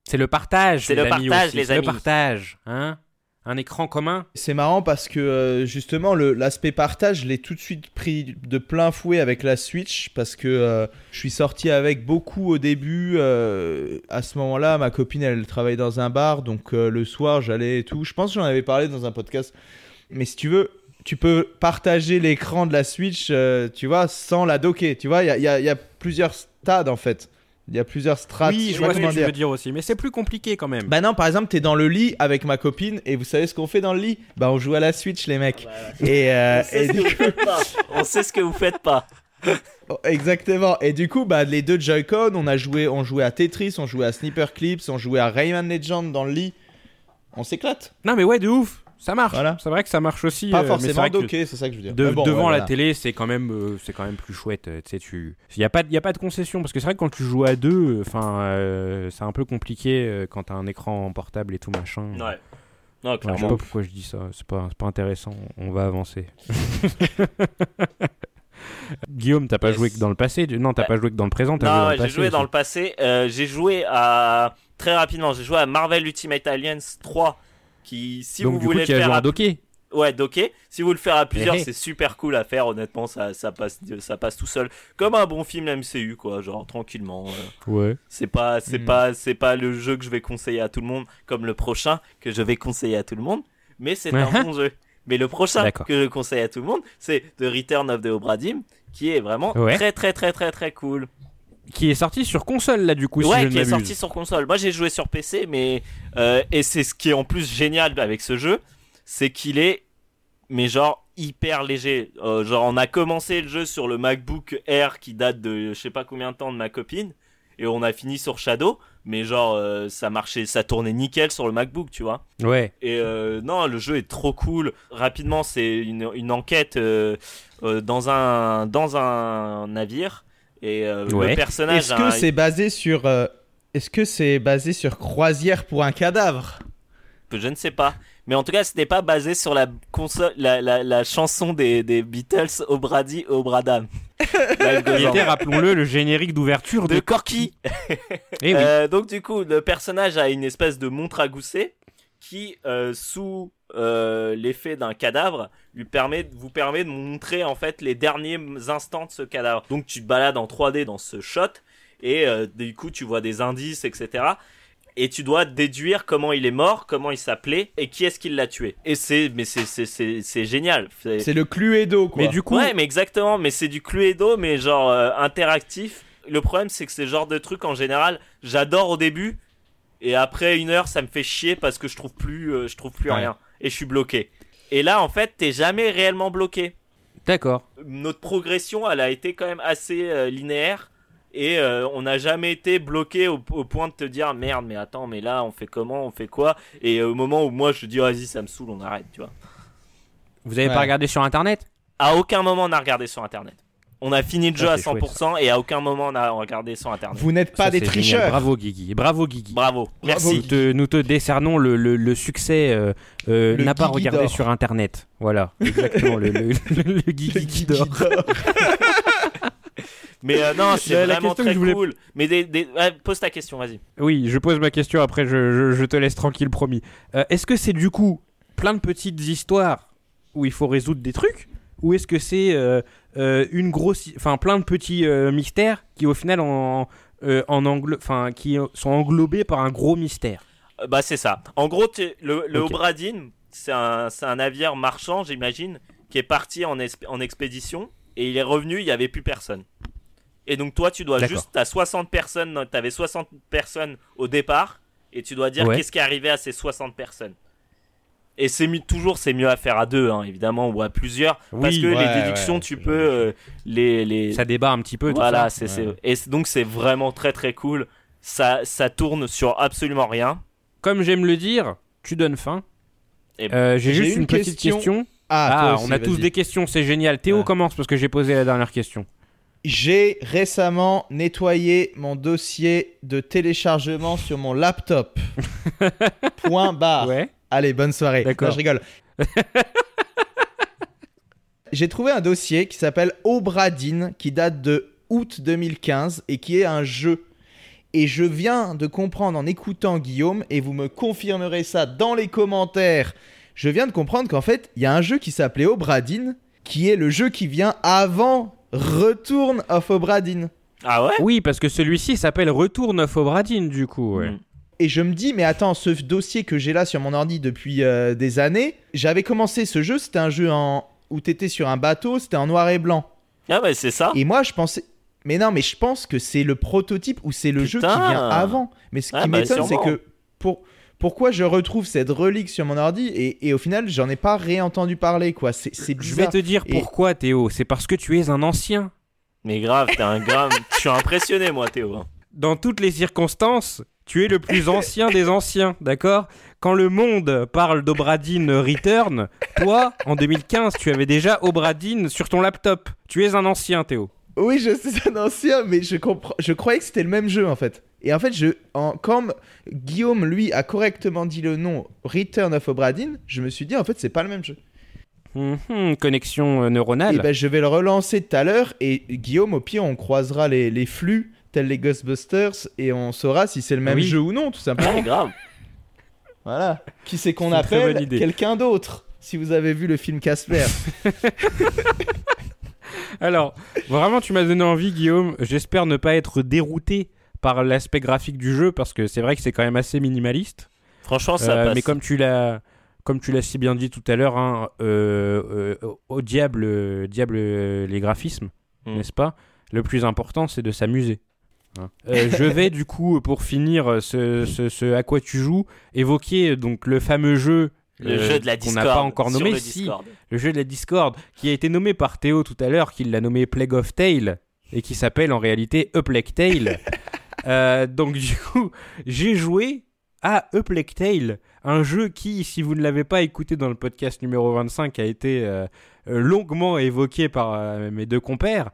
C'est le partage. C'est les le amis partage, aussi, les c'est amis. le partage, hein un écran commun. C'est marrant parce que euh, justement le- l'aspect partage, je l'ai tout de suite pris de plein fouet avec la Switch parce que euh, je suis sorti avec beaucoup au début. euh, à ce moment-là, ma copine elle travaille dans un bar, donc euh, le soir j'allais et tout. Je pense que j'en avais parlé dans un podcast. Mais si tu veux, tu peux partager l'écran de la Switch, euh, tu vois, sans la docker. Tu vois, il y y a plusieurs stades en fait. Il y a plusieurs strates. oui, je vois ce que tu dire. veux dire aussi, mais c'est plus compliqué quand même. Bah non, par exemple, t'es dans le lit avec ma copine et vous savez ce qu'on fait dans le lit? Bah on joue à la Switch les mecs. Et, euh, On sait et ce que du vous faites pas. On sait ce que vous faites pas. Oh, Exactement. Et du coup, bah les deux Joy-Con, on a joué, on jouait à Tetris, on jouait à Sniper Clips, on jouait à Rayman Legend dans le lit. On s'éclate. Non, mais ouais, de ouf, ça marche. Voilà. C'est vrai que ça marche aussi. Pas euh, forcément docké, c'est ça que je veux dire. de- Mais bon, devant ouais, la télé, c'est quand même, euh, c'est quand même plus chouette. euh, Tu sais, tu, il y a pas, de- y a pas de concession parce que c'est vrai que quand tu joues à deux, enfin, euh, c'est un peu compliqué euh, quand t'as un écran portable et tout machin. Ouais. Non, Ouais, je sais clairement. pas pourquoi je dis ça, c'est pas, c'est pas intéressant, on va avancer. Guillaume, t'as pas Yes. joué que dans le passé Non, t'as Ouais. pas joué que dans le présent, Non, joué dans ouais, le j'ai joué dans le passé. Euh, j'ai joué à. Très rapidement, j'ai joué à Marvel Ultimate Alliance 3. Qui, si Donc vous du coup, voulez tu le faire à docké Ouais, docké. Si vous le faire à plusieurs, Eh, eh. c'est super cool à faire. Honnêtement, ça, ça passe, ça passe tout seul, comme un bon film MCU, quoi. Genre tranquillement. euh. Ouais. C'est pas, c'est Hmm. pas, c'est pas le jeu que je vais conseiller à tout le monde, comme le prochain que je vais conseiller à tout le monde. Mais c'est un bon jeu. Mais le prochain que je conseille à tout le monde, c'est The Return of the Obra Dinn, qui est vraiment Ouais. très, très, très, très, très cool. Qui est sorti sur console là du coup, si ouais, je ne qui est sorti sur console. Moi, j'ai joué sur PC, mais euh, et c'est ce qui est en plus génial avec ce jeu, c'est qu'il est, mais genre hyper léger. Euh, genre, on a commencé le jeu sur le MacBook Air qui date de je sais pas combien de temps de ma copine, et on a fini sur Shadow, mais genre euh, ça marchait, ça tournait nickel sur le MacBook, tu vois. Ouais. Et euh, non, le jeu est trop cool. Rapidement, c'est une, une enquête euh, dans un dans un navire et euh, Ouais. le personnage. Est-ce que un- c'est basé sur euh, Est-ce que c'est basé sur croisière pour un cadavre? Je ne sais pas. Mais en tout cas, ce n'est pas basé sur la, console, la, la, la chanson des, des Beatles Obradi Obradam. Qui était, rappelons-le, le générique d'ouverture de. de Corky. Eh oui. Euh, donc du coup, le personnage a une espèce de montre à gousset qui, euh, sous euh, l'effet d'un cadavre, lui permet, vous permet de montrer en fait les derniers instants de ce cadavre. Donc tu te balades en 3D dans ce shot et euh, du coup tu vois des indices, etc. Et tu dois déduire comment il est mort, comment il s'appelait et qui est-ce qui l'a tué. Et c'est, mais c'est, c'est, c'est, c'est génial. C'est- le Cluedo quoi. mais du coup, Ouais, mais exactement, mais c'est du Cluedo, mais genre euh, interactif. Le problème, c'est que c'est le genre de truc en général, j'adore au début, et après une heure, ça me fait chier parce que je trouve plus, euh, je trouve plus Ouais. rien, et je suis bloqué. Et là, en fait, t'es jamais réellement bloqué. d'accord. Notre progression, elle a été quand même assez euh, linéaire. Et euh, on n'a jamais été bloqué au, au point de te dire merde, mais attends, mais là on fait comment, on fait quoi? Et euh, au moment où moi je dis vas-y, ça me saoule, on arrête, tu vois. Vous avez Ouais. pas regardé sur internet? À aucun moment on a regardé sur internet. On a fini le Ça, jeu à c'est chouette, 100% et à aucun moment on a regardé sur internet. Vous n'êtes pas Ça, des génial. tricheurs. Bravo Guigui. Bravo Guigui. Bravo, merci. Nous te, nous te décernons le, le, le succès euh, euh, n'a pas regardé sur internet. Voilà, exactement, le, le, le, le Guigui qui dort. Mais euh, non, c'est vraiment très je voulais- cool. Mais des, des- ouais, pose ta question, vas-y. Oui, je pose ma question, après je, je, je te laisse tranquille, promis. Euh, est-ce que c'est du coup plein de petites histoires où il faut résoudre des trucs Ou est-ce que c'est euh, euh, une grosse. Enfin, plein de petits euh, mystères qui au final en, en enfin, qui sont englobés par un gros mystère? Bah c'est ça. En gros, le, le. Obradine, c'est un, navire marchand, j'imagine, qui est parti en, en expédition et il est revenu, il y avait plus personne. Et donc toi, tu dois juste, t'as 60 personnes, t'avais 60 personnes au départ et tu dois dire Ouais. qu'est-ce qui est arrivé à ces 60 personnes. Et c'est toujours c'est mieux à faire à deux, hein, évidemment, ou à plusieurs, parce Oui, que ouais, les déductions, ouais, tu peux euh, les les Ça débat un petit peu. tout voilà, ça. c'est Ouais. et donc c'est vraiment très très cool. Ça ça tourne sur absolument rien. Comme j'aime le dire, tu donnes faim. Et- Euh, j'ai J'ai juste une une, petite question. question. Ah, Ah, aussi, on a tous des questions, c'est génial. Théo Ouais. commence parce que j'ai posé la dernière question. J'ai récemment nettoyé mon dossier de téléchargement sur mon laptop. Point barre. Ouais. Allez, bonne soirée. D'accord. Non, je rigole. J'ai trouvé un dossier qui s'appelle Obradine, qui date de août 2015 et qui est un jeu. Et je viens de comprendre en écoutant Guillaume, et vous me confirmerez ça dans les commentaires, je viens de comprendre qu'en fait, il y a un jeu qui s'appelait Obradin, qui est le jeu qui vient avant Return of Obradin. Ah ouais? Oui, parce que celui-ci s'appelle Retour of Obradin, du coup. ouais. Mm. Et je me dis, mais attends, ce dossier que j'ai là sur mon ordi depuis euh, des années, j'avais commencé ce jeu, c'était un jeu en... où t'étais sur un bateau, c'était en noir et blanc. Ah bah c'est ça. Et moi, je pensais. Mais non, mais je pense que c'est le prototype ou c'est le jeu qui vient avant. Mais ce qui Ah bah, m'étonne, c'est que pour... pourquoi je retrouve cette relique sur mon ordi et, et au final, j'en ai pas réentendu parler, quoi. C'est Je vais te dire Et- pourquoi, Théo. C'est parce que tu es un ancien. Mais grave, t'es un grave. Je suis impressionné moi Théo. hein. Dans toutes les circonstances, tu es le plus ancien des anciens, d'accord? Quand le monde parle d'Obradin Return, toi, en 2015, tu avais déjà Obradin sur ton laptop. Tu es un ancien, Théo. Oui, je c'est un ancien, mais je, comprends... je croyais que c'était le même jeu en fait. Et en fait, je... en... quand Guillaume, lui, a correctement dit le nom Return of Obradin, je me suis dit en fait, c'est pas le même jeu. Mhm, connexion euh, neuronale. Et ben, je vais le relancer tout à l'heure et Guillaume, au pire, on croisera les, les flux tels les Ghostbusters et on saura si c'est le même Oui. jeu ou non, tout simplement. Grave. voilà. Qui c'est qu'on appelle idée. Quelqu'un d'autre. Si vous avez vu le film Casper. Alors, vraiment, tu m'as donné envie, Guillaume. J'espère ne pas être dérouté par l'aspect graphique du jeu parce que c'est vrai que c'est quand même assez minimaliste. Franchement ça Euh, passe. mais comme tu l'as, comme tu l'as si bien dit tout à l'heure, hein, euh, euh, au diable, euh, diable euh, les graphismes, Mm. n'est-ce pas? Le plus important, c'est de s'amuser. Hein. Euh, je vais du coup, pour finir ce, ce, ce à quoi tu joues, évoquer euh, donc le fameux jeu. Le euh, jeu de la qu'on Discord. n'a pas encore nommé, le si, le jeu de la Discord, qui a été nommé par Théo tout à l'heure, qu'il l'a nommé Plague of Tale, et qui s'appelle en réalité A Plague Tale. Euh, donc du coup, j'ai joué à A Plague Tale, un jeu qui, si vous ne l'avez pas écouté dans le podcast numéro 25, a été euh, euh, longuement évoqué par euh, mes deux compères.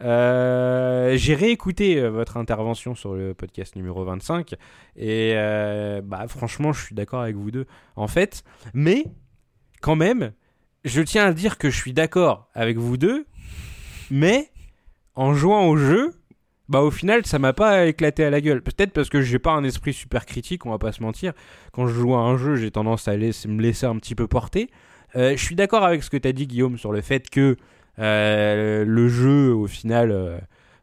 Euh, j'ai réécouté euh, votre intervention sur le podcast numéro 25 et euh, bah franchement je suis d'accord avec vous deux en fait. Mais quand même je tiens à dire que je suis d'accord avec vous deux mais en jouant au jeu bah au final ça m'a pas éclaté à la gueule. Peut-être parce que j'ai pas un esprit super critique on va pas se mentir. Quand je joue à un jeu j'ai tendance à me laisser un petit peu porter. Je suis d'accord avec ce que tu as dit Guillaume sur le fait que le jeu au final euh,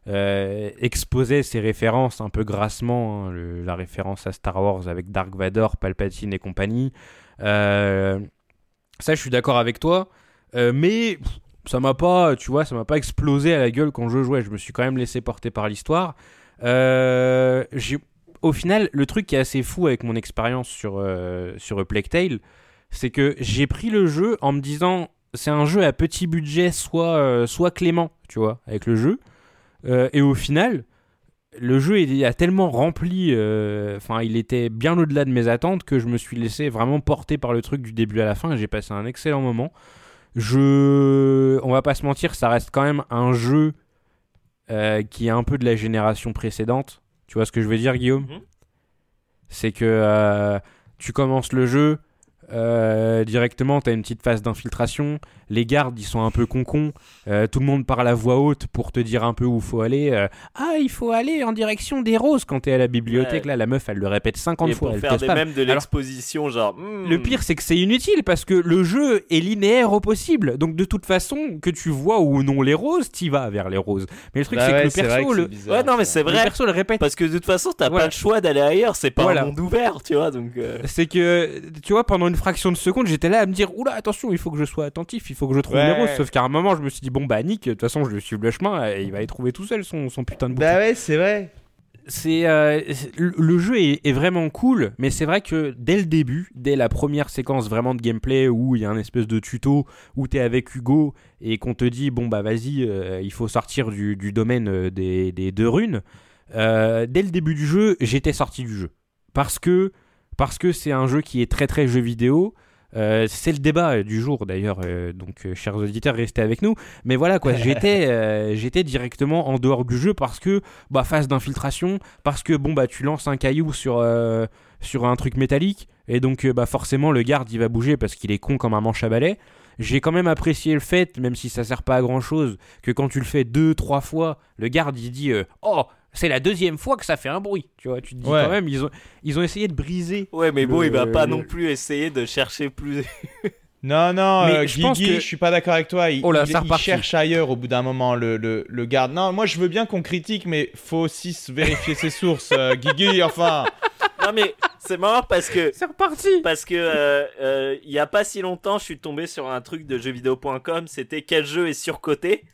euh, exposait ses références un peu grassement hein, la référence à Star Wars avec Dark Vador Palpatine et compagnie. Euh, ça je suis d'accord avec toi Euh, mais ça m'a pas tu vois ça m'a pas explosé à la gueule quand je jouais. Je me suis quand même laissé porter par l'histoire. Euh, au final le truc qui est assez fou avec mon expérience sur euh, sur Plague Tale c'est que j'ai pris le jeu en me disant c'est un jeu à petit budget soit euh, soit clément tu vois avec le jeu. Euh, et au final le jeu il a tellement rempli euh, enfin il était bien au-delà de mes attentes que je me suis laissé vraiment porter par le truc du début à la fin et j'ai passé un excellent moment. Je on va pas se mentir ça reste quand même un jeu qui est un peu de la génération précédente. Tu vois ce que je veux dire Guillaume? Mhm. c'est que tu commences le jeu euh, directement, tu as une petite phase d'infiltration. Les gardes, ils sont un peu concons. Euh, tout le monde parle à voix haute pour te dire un peu où faut aller. Euh, ah, il faut aller en direction des roses quand t'es à la bibliothèque. Ouais. Là, la meuf, elle le répète 50 Et fois. pour elle faire des mêmes de Alors, l'exposition, genre. hmm, le pire, c'est que c'est inutile parce que le jeu est linéaire au possible. Donc, de toute façon, que tu vois ou non les roses, t'y vas vers les roses. Mais le truc, Bah c'est ouais, que le perso, le, bizarre, Ouais, non, mais c'est le vrai. perso le répète. Parce que de toute façon, t'as Voilà. pas le choix d'aller ailleurs. C'est pas Voilà. un monde ouvert, tu vois. Donc. euh, C'est que, tu vois, pendant une fraction de seconde, j'étais là à me dire, oula, attention, il faut que je sois attentif, il faut que je trouve Ouais. les roses. Sauf qu'à un moment, je me suis dit, bon, bah, Nick, de toute façon, je lui suis le chemin, et il va y trouver tout seul son, son putain de bouquin. Bah ouais, c'est vrai. c'est euh, c'est- le jeu est, est vraiment cool, mais c'est vrai que dès le début, dès la première séquence vraiment de gameplay où il y a un espèce de tuto où t'es avec Hugo et qu'on te dit bon bah vas-y, euh, il faut sortir du, du domaine euh, des, des deux runes. euh, dès le début du jeu, j'étais sorti du jeu parce que parce que c'est un jeu qui est très très jeu vidéo. Euh, c'est le débat euh, du jour d'ailleurs, euh, donc euh, chers auditeurs, restez avec nous. Mais voilà quoi, j'étais j'étais directement en dehors du jeu parce que bah phase d'infiltration, parce que bon bah tu lances un caillou sur sur un truc métallique et donc bah forcément le garde il va bouger parce qu'il est con comme un manche à balai. J'ai quand même apprécié le fait, même si ça sert pas à grand chose, que quand tu le fais deux trois fois, le garde il dit oh c'est la deuxième fois que ça fait un bruit. Tu vois, tu te dis Ouais. quand même, ils ont, ils ont essayé de briser. Ouais, mais bon, Le- il va pas non plus essayer de chercher plus. Non, non, Mais euh, je pense Guigui, que- je suis pas d'accord avec toi. Il, Oh là, il- cherche ailleurs au bout d'un moment, le, le, le garde. Non, moi je veux bien qu'on critique, mais faut aussi se vérifier ses sources. euh, Guigui, enfin. non, mais c'est marrant parce que. C'est reparti Parce que euh, euh, il y a pas si longtemps, je suis tombé sur un truc de jeuxvideo.com. C'était quel jeu est surcoté?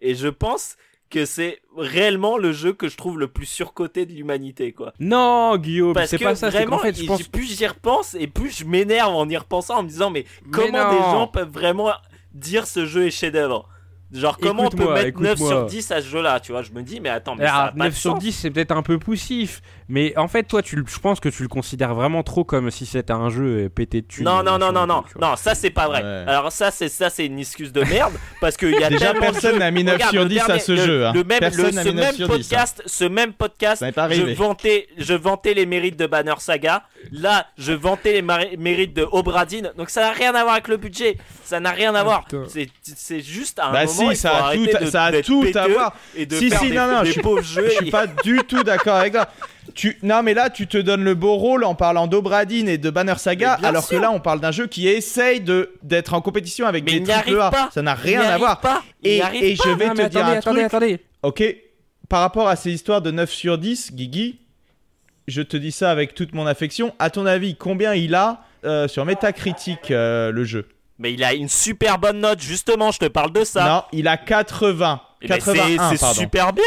Et je pense que c'est réellement le jeu que je trouve le plus surcoté de l'humanité, quoi. Non, Guillaume, c'est pas ça. Vraiment, fait, je pense. plus j'y repense et plus je m'énerve en y repensant en me disant mais comment des gens peuvent vraiment dire ce jeu est chef-d'œuvre? Genre comment on peut mettre 9 écoute-moi. sur 10 à ce jeu-là, tu vois Je me dis mais attends, mais ça a Alors, pas 9 de sur sens. 10, c'est peut-être un peu poussif. Mais en fait, toi, tu, je pense que tu le considères vraiment trop comme si c'était un jeu pété de thunes. Non, non, non, non, non, non, ça c'est pas vrai. Ouais. Alors ça c'est ça c'est une excuse de merde parce qu'il y a Déjà, personne n'a mis 9 Regarde, sur le 10 à ce le- jeu. hein. Le même, Personne le- n'a ce mis 9 même sur 10. hein. podcast, ce même podcast, Ça je vantais, je vantais les mérites de Banner Saga. Là, je vantais les mérites de Obradine. Donc ça n'a rien à voir avec le budget. Ça n'a rien à voir. putain. C'est c'est juste à un Bah moment. si, il ça a tout, de- ça a d'être tout à voir. Et de Si, faire si, des, non, non, des je suis- pauvres jeux. Je suis pas du tout d'accord avec toi. Tu... Non, mais là, tu te donnes le beau rôle en parlant d'Obradine et de Banner Saga, alors sûr. que là, on parle d'un jeu qui essaye de d'être en compétition avec Mais des triple A. pas. Ça n'a rien à voir. pas. Et, pas. je vais Non, te dire un attendez, truc. attendez. Ok, par rapport à ces histoires de 9 sur 10, Guigui, je te dis ça avec toute mon affection. À ton avis, combien il a euh, sur Metacritic euh, le jeu? Mais il a une super bonne note. Justement, je te parle de ça. Non, il a 80. Eh ben, c'est 81, super bien.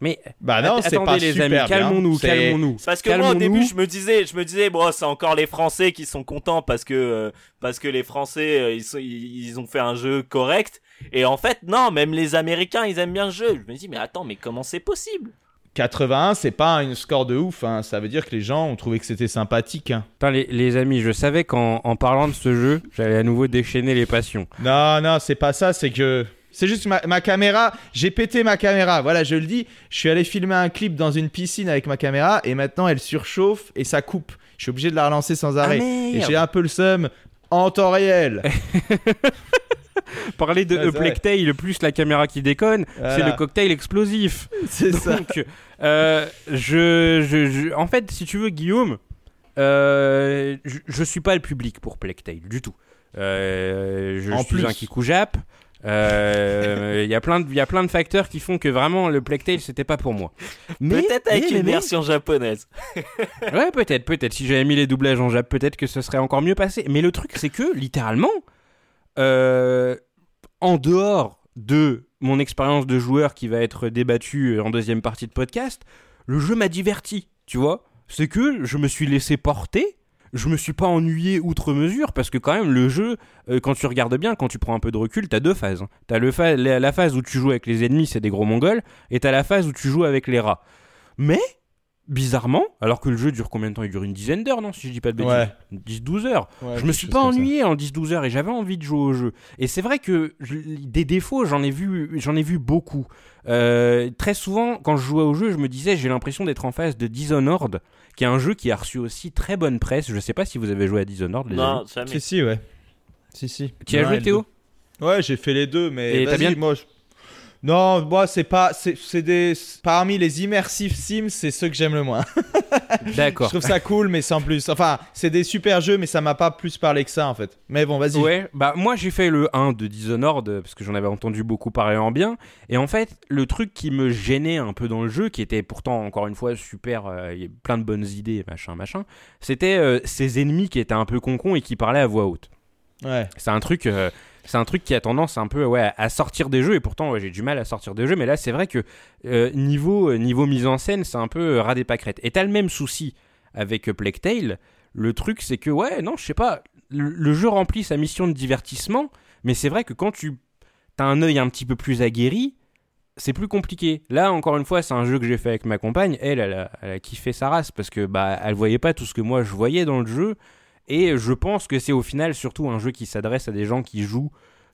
Mais Bah non, c'est pas les super amis, bien. calmons-nous, C'est- calmons-nous. C'est parce que moi au début je me disais, je me disais bon c'est encore les Français qui sont contents parce que euh, parce que les Français euh, ils, sont, ils, ils ont fait un jeu correct et en fait non même les Américains ils aiment bien le jeu. Je me dis mais attends mais comment c'est possible? 81, c'est pas un score de ouf. hein. Ça veut dire que les gens ont trouvé que c'était sympathique. hein. Les, les amis, je savais qu'en en parlant de ce jeu, j'allais à nouveau déchaîner les passions. Non, non, c'est pas ça. C'est que c'est juste ma, ma caméra. J'ai pété ma caméra. Voilà, je le dis. Je suis allé filmer un clip dans une piscine avec ma caméra et maintenant elle surchauffe et ça coupe. Je suis obligé de la relancer sans arrêt. et j'ai un peu le seum en temps réel. Parler de c'est Plectail plus la caméra qui déconne, c'est le cocktail explosif. c'est ça. Euh, je, je, je- en fait, si tu veux, Guillaume, euh, je, je suis pas le public pour Plectail du tout. Euh, je En suis plus. un Kikoujap. Euh, Il y a plein de, il y a plein de facteurs qui font que vraiment le Plectail c'était pas pour moi. Mais- Peut-être avec mais- une mais- version japonaise. Ouais, peut-être, peut-être. Si j'avais mis les doublages en Jap, peut-être que ce serait encore mieux passé. Mais le truc, c'est que, littéralement, euh, en dehors de mon expérience de joueur qui va être débattue en deuxième partie de podcast, le jeu m'a diverti, tu vois. C'est que je me suis laissé porter. Je me suis pas ennuyé outre mesure parce que quand même le jeu, euh, quand tu regardes bien, quand tu prends un peu de recul, t'as deux phases. hein. T'as le fa- la phase où tu joues avec les ennemis, c'est des gros mongols, et t'as la phase où tu joues avec les rats. Mais bizarrement, alors que le jeu dure combien de temps? Il dure une dizaine d'heures, non Si je dis pas de bêtises. Ouais. 10-12 heures. Ouais, je me suis pas ça. ennuyé en 10-12 heures et j'avais envie de jouer au jeu. Et c'est vrai que je- des défauts, j'en ai vu, j'en ai vu beaucoup. Euh, très souvent, quand je jouais au jeu, je me disais, j'ai l'impression d'être en face de Dishonored, qui est un jeu qui a reçu aussi très bonne presse. Je sais pas si vous avez joué à Dishonored, les. Non. Si, si, ouais. Si, si. Tu as joué, Théo? Ouais, j'ai fait les deux, mais. Et t'as vas-y, bien- Moi, je- Non, moi, c'est pas. C'est c'est des. Parmi les immersive Sims, c'est ceux que j'aime le moins. Je D'accord. trouve ça cool, mais sans plus. Enfin, c'est des super jeux, mais ça m'a pas plus parlé que ça, en fait. Mais bon, vas-y. Ouais, bah moi j'ai fait le 1 de Dishonored euh, parce que j'en avais entendu beaucoup parler en bien. Et en fait, le truc qui me gênait un peu dans le jeu, qui était pourtant encore une fois super, euh, il y a plein de bonnes idées, machin, machin, c'était euh, ces ennemis qui étaient un peu concons et qui parlaient à voix haute. Ouais. C'est un truc, euh, c'est un truc qui a tendance un peu à sortir des jeux et pourtant j'ai du mal à sortir des jeux. Mais là, c'est vrai que euh, niveau euh, niveau mise en scène, c'est un peu euh, ras des pâquerettes. Et t'as le même souci avec Plague Tale. Le truc, c'est que ouais, non, je sais pas, le, jeu remplit sa mission de divertissement, mais c'est vrai que quand tu as un œil un petit peu plus aguerri. C'est plus compliqué. Là, encore une fois, c'est un jeu que j'ai fait avec ma compagne. Elle, elle a, elle a kiffé sa race parce que bah, elle voyait pas tout ce que moi je voyais dans le jeu. Et je pense que c'est au final surtout un jeu qui s'adresse à des gens qui jouent,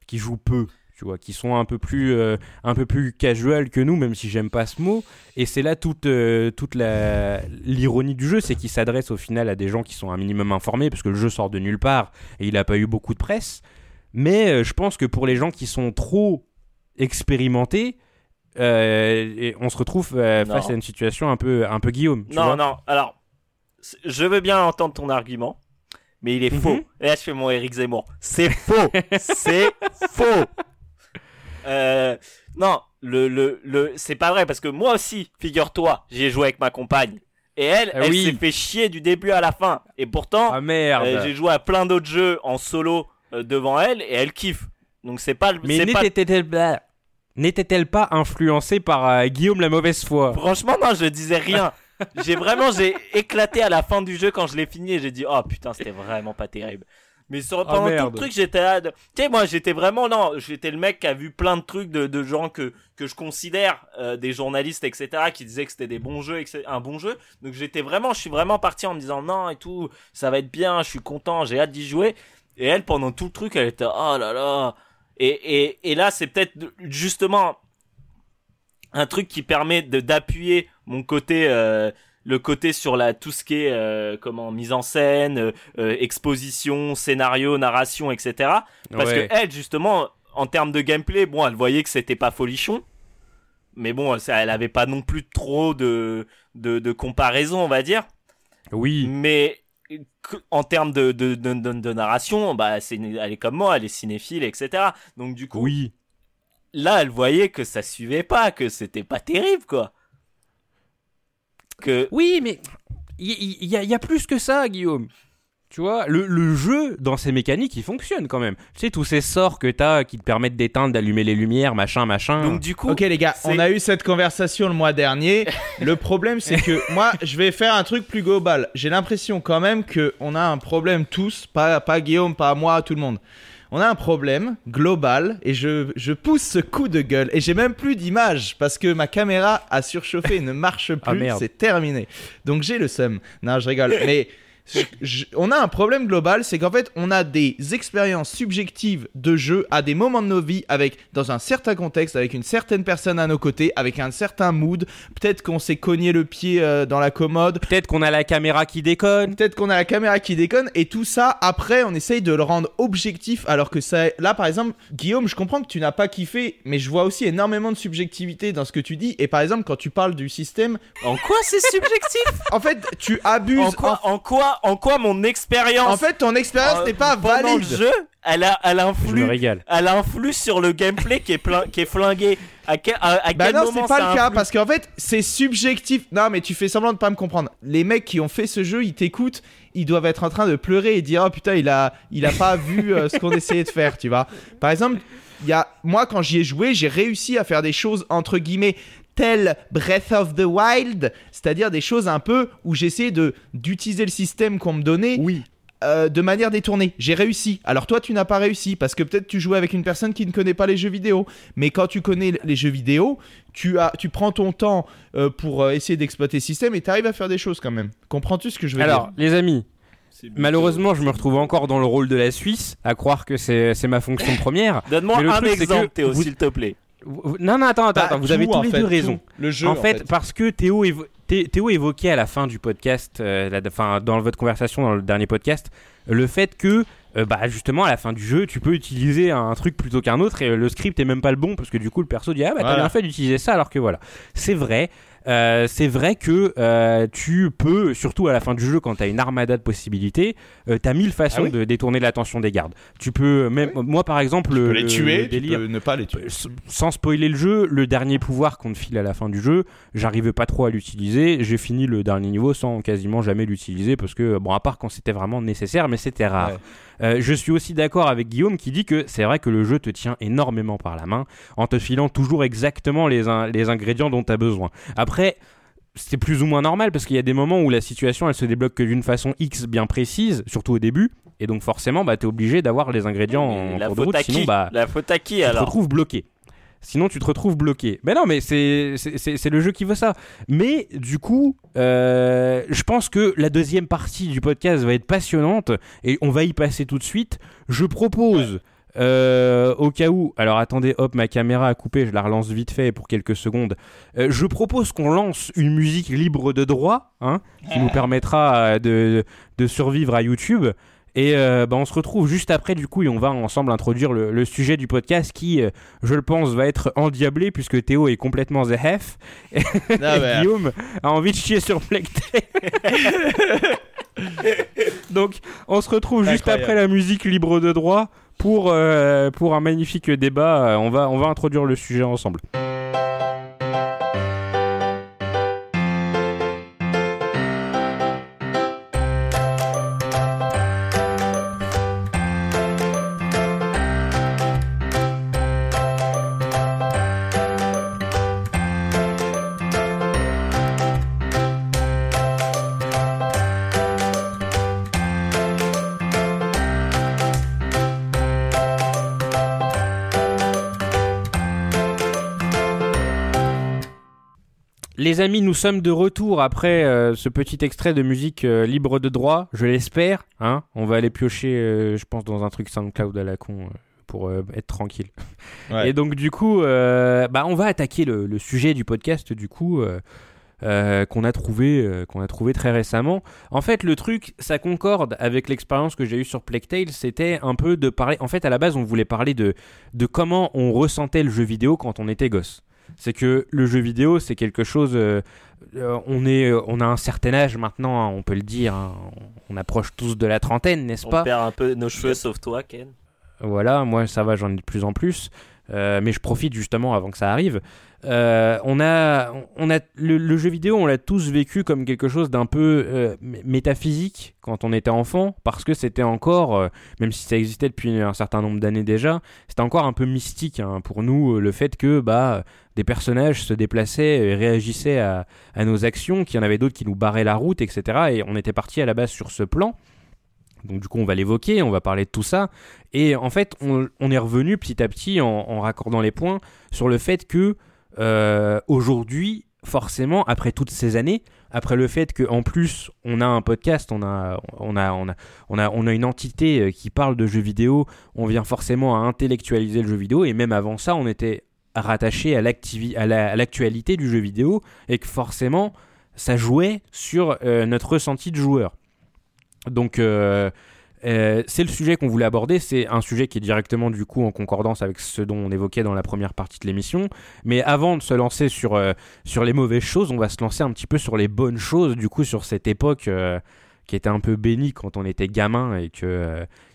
qui jouent peu, tu vois, qui sont un peu plus, euh, un peu plus casual que nous, même si j'aime pas ce mot. Et c'est là toute, euh, toute la l'ironie du jeu, c'est qu'il s'adresse au final à des gens qui sont un minimum informés, parce que le jeu sort de nulle part et il a pas eu beaucoup de presse. Mais euh, je pense que pour les gens qui sont trop expérimentés, et on se retrouve face à une situation un peu, un peu Guillaume. tu Non, vois. non, alors, je veux bien entendre ton argument, mais il est Mhm. faux. Et là, je fais mon Eric Zemmour. C'est faux C'est faux Euh, Non, le, le, le, c'est pas vrai, parce que moi aussi, figure-toi, j'y ai joué avec ma compagne. Et elle, Ah elle oui. s'est fait chier du début à la fin. Et pourtant, Ah euh, j'ai joué à plein d'autres jeux en solo euh, devant elle, et elle kiffe. Donc c'est pas... le- Mais pas... n'était-elle n'était-elle pas influencée par euh, Guillaume la mauvaise foi? Franchement, non, je disais rien. J'ai vraiment, j'ai éclaté à la fin du jeu quand je l'ai fini et j'ai dit, oh putain, c'était vraiment pas terrible. Mais sur, pendant tout le truc, j'étais là. de- Tu sais, moi, j'étais vraiment, non, j'étais le mec qui a vu plein de trucs de, de gens que, que je considère euh, des journalistes, etc., qui disaient que c'était des bons jeux, etc., un bon jeu. Donc j'étais vraiment, je suis vraiment parti en me disant, non, et tout, ça va être bien, je suis content, j'ai hâte d'y jouer. Et elle, pendant tout le truc, elle était, oh là là. Et, et, et là, c'est peut-être justement un truc qui permet de d'appuyer mon côté euh, le côté sur la tout ce qui est euh, comment mise en scène euh, euh, exposition scénario narration etc parce Ouais. que elle justement en termes de gameplay bon elle voyait que c'était pas folichon mais bon ça, elle avait pas non plus trop de de, de comparaison on va dire Oui. mais en termes de, de, de, de- narration bah c'est elle est comme moi elle est cinéphile etc donc du coup Oui. Là, elle voyait que ça suivait pas, que c'était pas terrible, quoi. Que Oui, mais il y, y a plus que ça, Guillaume. Tu vois, le, le jeu, dans ses mécaniques, il fonctionne quand même. Tu sais, tous ces sorts que t'as qui te permettent d'éteindre, d'allumer les lumières, machin, machin. donc du coup, Ok les gars, on a eu cette conversation le mois dernier. Le problème c'est que moi je vais faire un truc plus global. J'ai l'impression quand même que on a un problème tous, pas, pas Guillaume, pas moi, tout le monde. On a un problème global et je, je pousse ce coup de gueule et j'ai même plus d'image parce que ma caméra a surchauffé et ne marche Ah, plus, merde. c'est terminé. Donc j'ai le seum. Non, je rigole. Mais je- je- on a un problème global, c'est qu'en fait, on a des expériences subjectives de jeu à des moments de nos vies, avec dans un certain contexte, avec une certaine personne à nos côtés, avec un certain mood. Peut-être qu'on s'est cogné le pied euh, dans la commode. Peut-être qu'on a la caméra qui déconne. Peut-être qu'on a la caméra qui déconne et tout ça après on essaye de le rendre objectif alors que ça là par exemple Guillaume je comprends que tu n'as pas kiffé mais je vois aussi énormément de subjectivité dans ce que tu dis et par exemple quand tu parles du système en quoi c'est subjectif? en fait tu abuses En quoi, en quoi, en quoi mon expérience en fait ton expérience euh, n'est pas pendant valide le jeu, elle a, elle Je me influe, régale. elle influe sur le gameplay qui est plein, qui est flingué. À quel, à, à Bah quel non, moment c'est pas ça le cas parce qu'en fait, c'est subjectif. Non, mais tu fais semblant de pas me comprendre. Les mecs qui ont fait ce jeu, ils t'écoutent, ils doivent être en train de pleurer et dire "Oh putain, il a il a pas vu euh, ce qu'on essayait de faire", tu vois. Par exemple, il y a moi quand j'y ai joué, j'ai réussi à faire des choses entre guillemets telles Breath of the Wild, c'est-à-dire des choses un peu où j'essayais de d'utiliser le système qu'on me donnait Oui. euh, de manière détournée. J'ai réussi. Alors toi, tu n'as pas réussi parce que peut-être tu jouais avec une personne qui ne connaît pas les jeux vidéo. Mais quand tu connais les jeux vidéo, tu as, tu prends ton temps euh, pour euh, essayer d'exploiter le système et tu arrives à faire des choses quand même. Comprends-tu ce que je veux Alors, dire? les amis, malheureusement, je me retrouve encore dans le rôle de la Suisse, à croire que c'est c'est ma fonction première. Donne-moi un exemple, Théo, vous- s'il te plaît. Non, non, attends, attends, Bah, vous tout, avez tous en les fait, deux tout. raison. Le jeu. en, fait, parce que Théo, évo- Théo évoquait à la fin du podcast, euh, la- enfin, dans votre conversation dans le dernier podcast, le fait que, euh, bah, justement, à la fin du jeu, tu peux utiliser un truc plutôt qu'un autre et euh, le script est même pas le bon parce que du coup, le perso dit Ah, bah, t'as Voilà. bien fait d'utiliser ça alors que voilà. C'est vrai. Euh, c'est vrai que euh, tu peux, surtout à la fin du jeu, quand tu as une armada de possibilités, tu as mille façons Ah oui de détourner l'attention des gardes. Tu peux, même, moi par exemple, tu peux les le- tuer, tu délire, peux ne pas les tuer. euh, sans spoiler le jeu, le dernier pouvoir qu'on te file à la fin du jeu, j'arrivais pas trop à l'utiliser. J'ai fini le dernier niveau sans quasiment jamais l'utiliser parce que, bon, à part quand c'était vraiment nécessaire, mais c'était rare. Ouais. Euh, je suis aussi d'accord avec Guillaume qui dit que c'est vrai que le jeu te tient énormément par la main en te filant toujours exactement les, in- les ingrédients dont tu as besoin. Après, c'est plus ou moins normal parce qu'il y a des moments où la situation elle se débloque que d'une façon X bien précise, surtout au début, et donc forcément bah, tu es obligé d'avoir les ingrédients en la cours de faute route, à sinon bah, La faute à qui tu te alors? retrouves bloqué. Sinon, tu te retrouves bloqué. Mais non, mais c'est le jeu qui veut ça. Mais du coup, euh, je pense que la deuxième partie du podcast va être passionnante et on va y passer tout de suite. Je propose. euh, au cas où, alors attendez, hop, ma caméra a coupé, je la relance vite fait pour quelques secondes. Euh, je propose qu'on lance une musique libre de droit, hein, qui nous permettra de, de survivre à YouTube. Et euh, bah, on se retrouve juste après, du coup, et on va ensemble introduire le, le sujet du podcast qui, euh, je le pense, va être endiablé puisque Théo est complètement the Hef. Et Ah ouais. Guillaume a envie de chier sur Plecté. Donc, on se retrouve juste après la musique libre de droit pour, euh, pour un magnifique débat. Euh, On va, on va introduire le sujet ensemble. Les amis, nous sommes de retour après euh, ce petit extrait de musique euh, libre de droit, je l'espère. Hein on va aller piocher, euh, je pense, dans un truc SoundCloud à la con pour être tranquille. Ouais. Et donc du coup, bah, on va attaquer le, le sujet du podcast du coup euh, qu'on a trouvé, euh, qu'on a trouvé très récemment. En fait, le truc, ça concorde avec l'expérience que j'ai eue sur Plague Tale, c'était un peu de parler. En fait, à la base, on voulait parler de de comment on ressentait le jeu vidéo quand on était gosse. C'est que le jeu vidéo, c'est quelque chose. euh, euh, on est, euh, on a un certain âge maintenant, hein, on peut le dire. hein, on approche tous de la trentaine, n'est-ce On pas? perd un peu nos cheveux, sauf toi, Ken. voilà, moi ça va, j'en ai de plus en plus. Euh, mais je profite justement avant que ça arrive. Euh, on a, on a le, jeu vidéo, on l'a tous vécu comme quelque chose d'un peu euh, mé- métaphysique quand on était enfant, parce que c'était encore, euh, même si ça existait depuis un certain nombre d'années déjà, c'était encore un peu mystique hein, pour nous le fait que bah des personnages se déplaçaient et réagissaient à, nos actions, qu'il y en avait d'autres qui nous barraient la route, etc. Et on était parti à la base sur ce plan. Donc du coup, on va l'évoquer, on va parler de tout ça. Et en fait, on, est revenu petit à petit en raccordant les points sur le fait que euh, aujourd'hui, forcément, après toutes ces années, après le fait qu'en plus on a un podcast, on a, on a, on a, on a, on a une entité euh, qui parle de jeux vidéo, on vient forcément à intellectualiser le jeu vidéo. Et même avant ça, on était rattaché à à la- l'actualité du jeu vidéo et que forcément, ça jouait sur euh, notre ressenti de joueur. Donc euh, c'est le sujet qu'on voulait aborder, c'est un sujet qui est directement du coup en concordance avec ce dont on évoquait dans la première partie de l'émission. Mais avant de se lancer sur, euh, sur les mauvaises choses, on va se lancer un petit peu sur les bonnes choses, du coup sur cette époque euh, qui était un peu bénie quand on était gamin et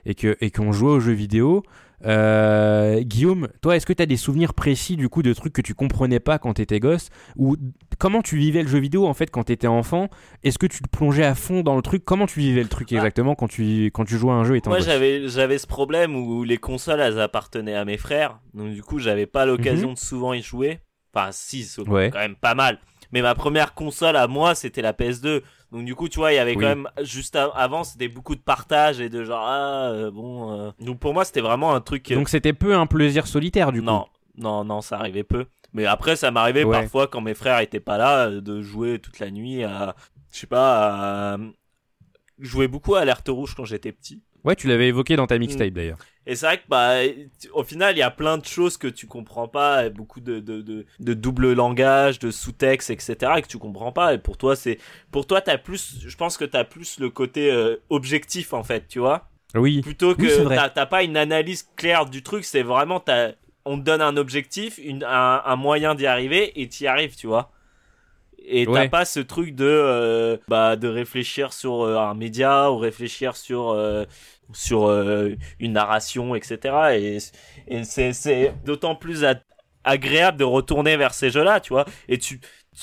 et que et qu'on jouait aux jeux vidéo. Euh, Guillaume, toi, est-ce que tu as des souvenirs précis du coup de trucs que tu comprenais pas quand t'étais gosse ou comment tu vivais le jeu vidéo en fait quand t'étais enfant? Est-ce que tu te plongeais à fond dans le truc? Comment tu vivais le truc Ah. exactement quand tu quand tu jouais à un jeu étant Moi, j'avais, j'avais ce problème où les consoles, elles appartenaient à mes frères. Donc, du coup, j'avais pas l'occasion de souvent y jouer. Enfin, si, c'est Ouais. quand même pas mal. Mais ma première console à moi, c'était la PS2. Donc, du coup, tu vois, il y avait Oui. quand même, juste avant, c'était beaucoup de partage et de genre, ah, euh, bon. euh. Donc, pour moi, c'était vraiment un truc. euh, Donc c'était peu un plaisir solitaire du coup. non, non, non, ça arrivait peu. Mais après, ça m'arrivait Ouais. parfois quand mes frères étaient pas là de jouer toute la nuit à, je sais pas, à... je jouais beaucoup à Alerte Rouge quand j'étais petit. Ouais, tu l'avais évoqué dans ta Mm. mixtape d'ailleurs. Et c'est vrai que bah, au final, il y a plein de choses que tu comprends pas, beaucoup de, de, de, de double langage, de sous-texte, etc. et que tu comprends pas. Et pour toi, c'est, pour toi, t'as plus, je pense que t'as plus le côté euh, objectif en fait, tu vois Oui. plutôt Oui, que t'as t'as pas une analyse claire du truc c'est vraiment t'as on te donne un objectif une, un, un moyen d'y arriver et t'y arrives tu vois et t'as Ouais. pas ce truc de euh, bah de réfléchir sur euh, un média ou réfléchir sur euh, sur une narration etc et, et c'est c'est d'autant plus a- agréable de retourner vers ces jeux là tu vois. Et tu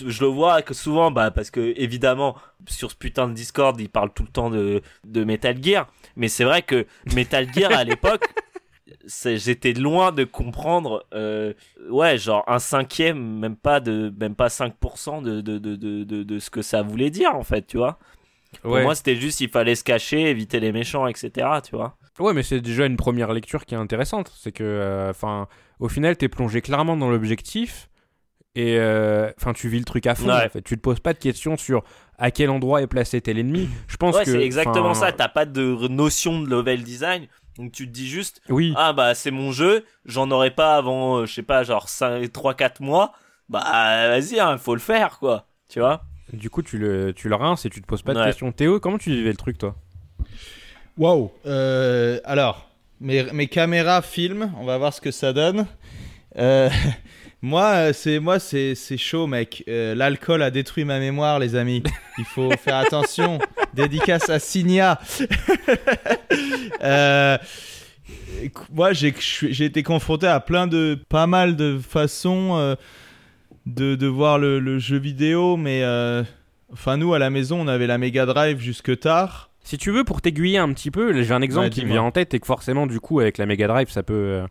je le vois que souvent bah parce que évidemment sur ce putain de Discord ils parlent tout le temps de de Metal Gear. Mais c'est vrai que Metal Gear à l'époque, j'étais loin de comprendre, euh, ouais, genre un cinquième, même pas de, même pas 5% de, de, de, de, de, ce que ça voulait dire en fait, tu vois. Pour Ouais. moi, c'était juste il fallait se cacher, éviter les méchants, etc. Tu vois. Ouais, mais c'est déjà une première lecture qui est intéressante. C'est que, euh, enfin, au final, t'es plongé clairement dans l'objectif et, enfin, tu vis le truc à fond. Ouais. En fait, tu te poses pas de questions sur à quel endroit est placé tel ennemi. Je pense Ouais, que c'est exactement enfin, ça. T'as pas de notion de level design, donc tu te dis juste, Oui. ah bah c'est mon jeu, j'en aurais pas avant, euh, je sais pas, genre 3-4 mois. Bah vas-y, hein, faut le faire quoi. Tu vois? Du coup, tu le, tu le rinces et tu te poses pas de Ouais. questions. Théo, comment tu vivais le truc, toi? Waouh. Euh, alors, mes, mes caméras filment. On va voir ce que ça donne. Euh, moi, euh, c'est moi, c'est c'est chaud, mec. Euh, L'alcool a détruit ma mémoire, les amis. Il faut faire attention. Dédicace à Signa. Euh, moi, j'ai été confronté à plein de, pas mal de façons euh, de, de voir le, le jeu vidéo, mais enfin nous à la maison, on avait la Mega Drive jusque tard. Si tu veux, pour t'aiguiller un petit peu, j'ai un exemple Ouais, qui me vient en tête et que forcément, du coup, avec la Mega Drive, ça peut,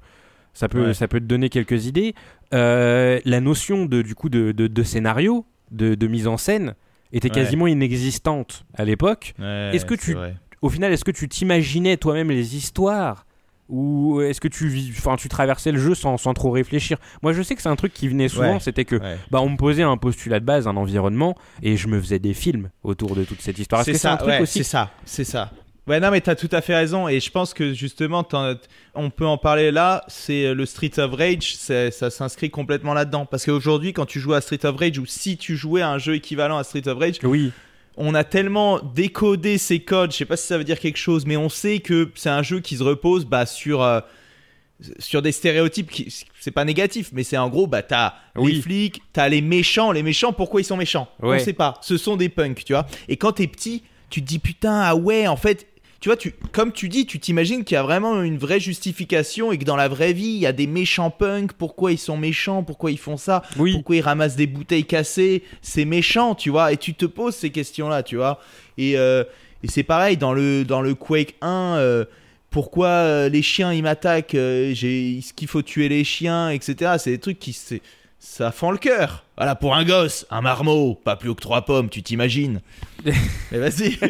ça peut, Ouais. ça peut te donner quelques idées. Euh, la notion de, du coup, de, de, de scénario, de, de mise en scène, était Ouais. quasiment inexistante à l'époque. Est-ce que tu- vrai. Au final, est-ce que tu t'imaginais toi-même les histoires ou est-ce que tu, enfin, tu traversais le jeu sans, sans trop réfléchir? Moi, je sais que c'est un truc qui venait souvent, Ouais. c'était que Ouais. bah, on me posait un postulat de base, un environnement, et je me faisais des films autour de toute cette histoire. C'est ça, ouais, c'est ça, c'est ça. Ouais, non, mais t'as tout à fait raison. Et je pense que justement, on peut en parler là. C'est le Street of Rage, ça s'inscrit complètement là-dedans. Parce qu'aujourd'hui, quand tu joues à Street of Rage, ou si tu jouais à un jeu équivalent à Street of Rage, Oui, on a tellement décodé ces codes. Je sais pas si ça veut dire quelque chose, mais on sait que c'est un jeu qui se repose bah, sur. euh, sur des stéréotypes qui c'est pas négatif mais c'est en gros bah t'as Oui. les flics t'as les méchants les méchants pourquoi ils sont méchants? Ouais. on sait pas ce sont des punks tu vois et quand t'es petit tu te dis putain ah ouais en fait tu vois tu comme tu dis tu t'imagines qu'il y a vraiment une vraie justification et que dans la vraie vie il y a des méchants punks pourquoi ils sont méchants? Pourquoi ils font ça? Oui. pourquoi ils ramassent des bouteilles cassées? C'est méchant, tu vois. Et tu te poses ces questions-là, tu vois. Et, euh, et c'est pareil dans le, dans le Quake 1. euh, pourquoi euh, les chiens ils m'attaquent j'ai- Est-ce qu'il faut tuer les chiens, etc. C'est des trucs qui. c'est- Ça fend le cœur. Voilà, pour un gosse, un marmot, pas plus haut que trois pommes, tu t'imagines. Mais vas-y.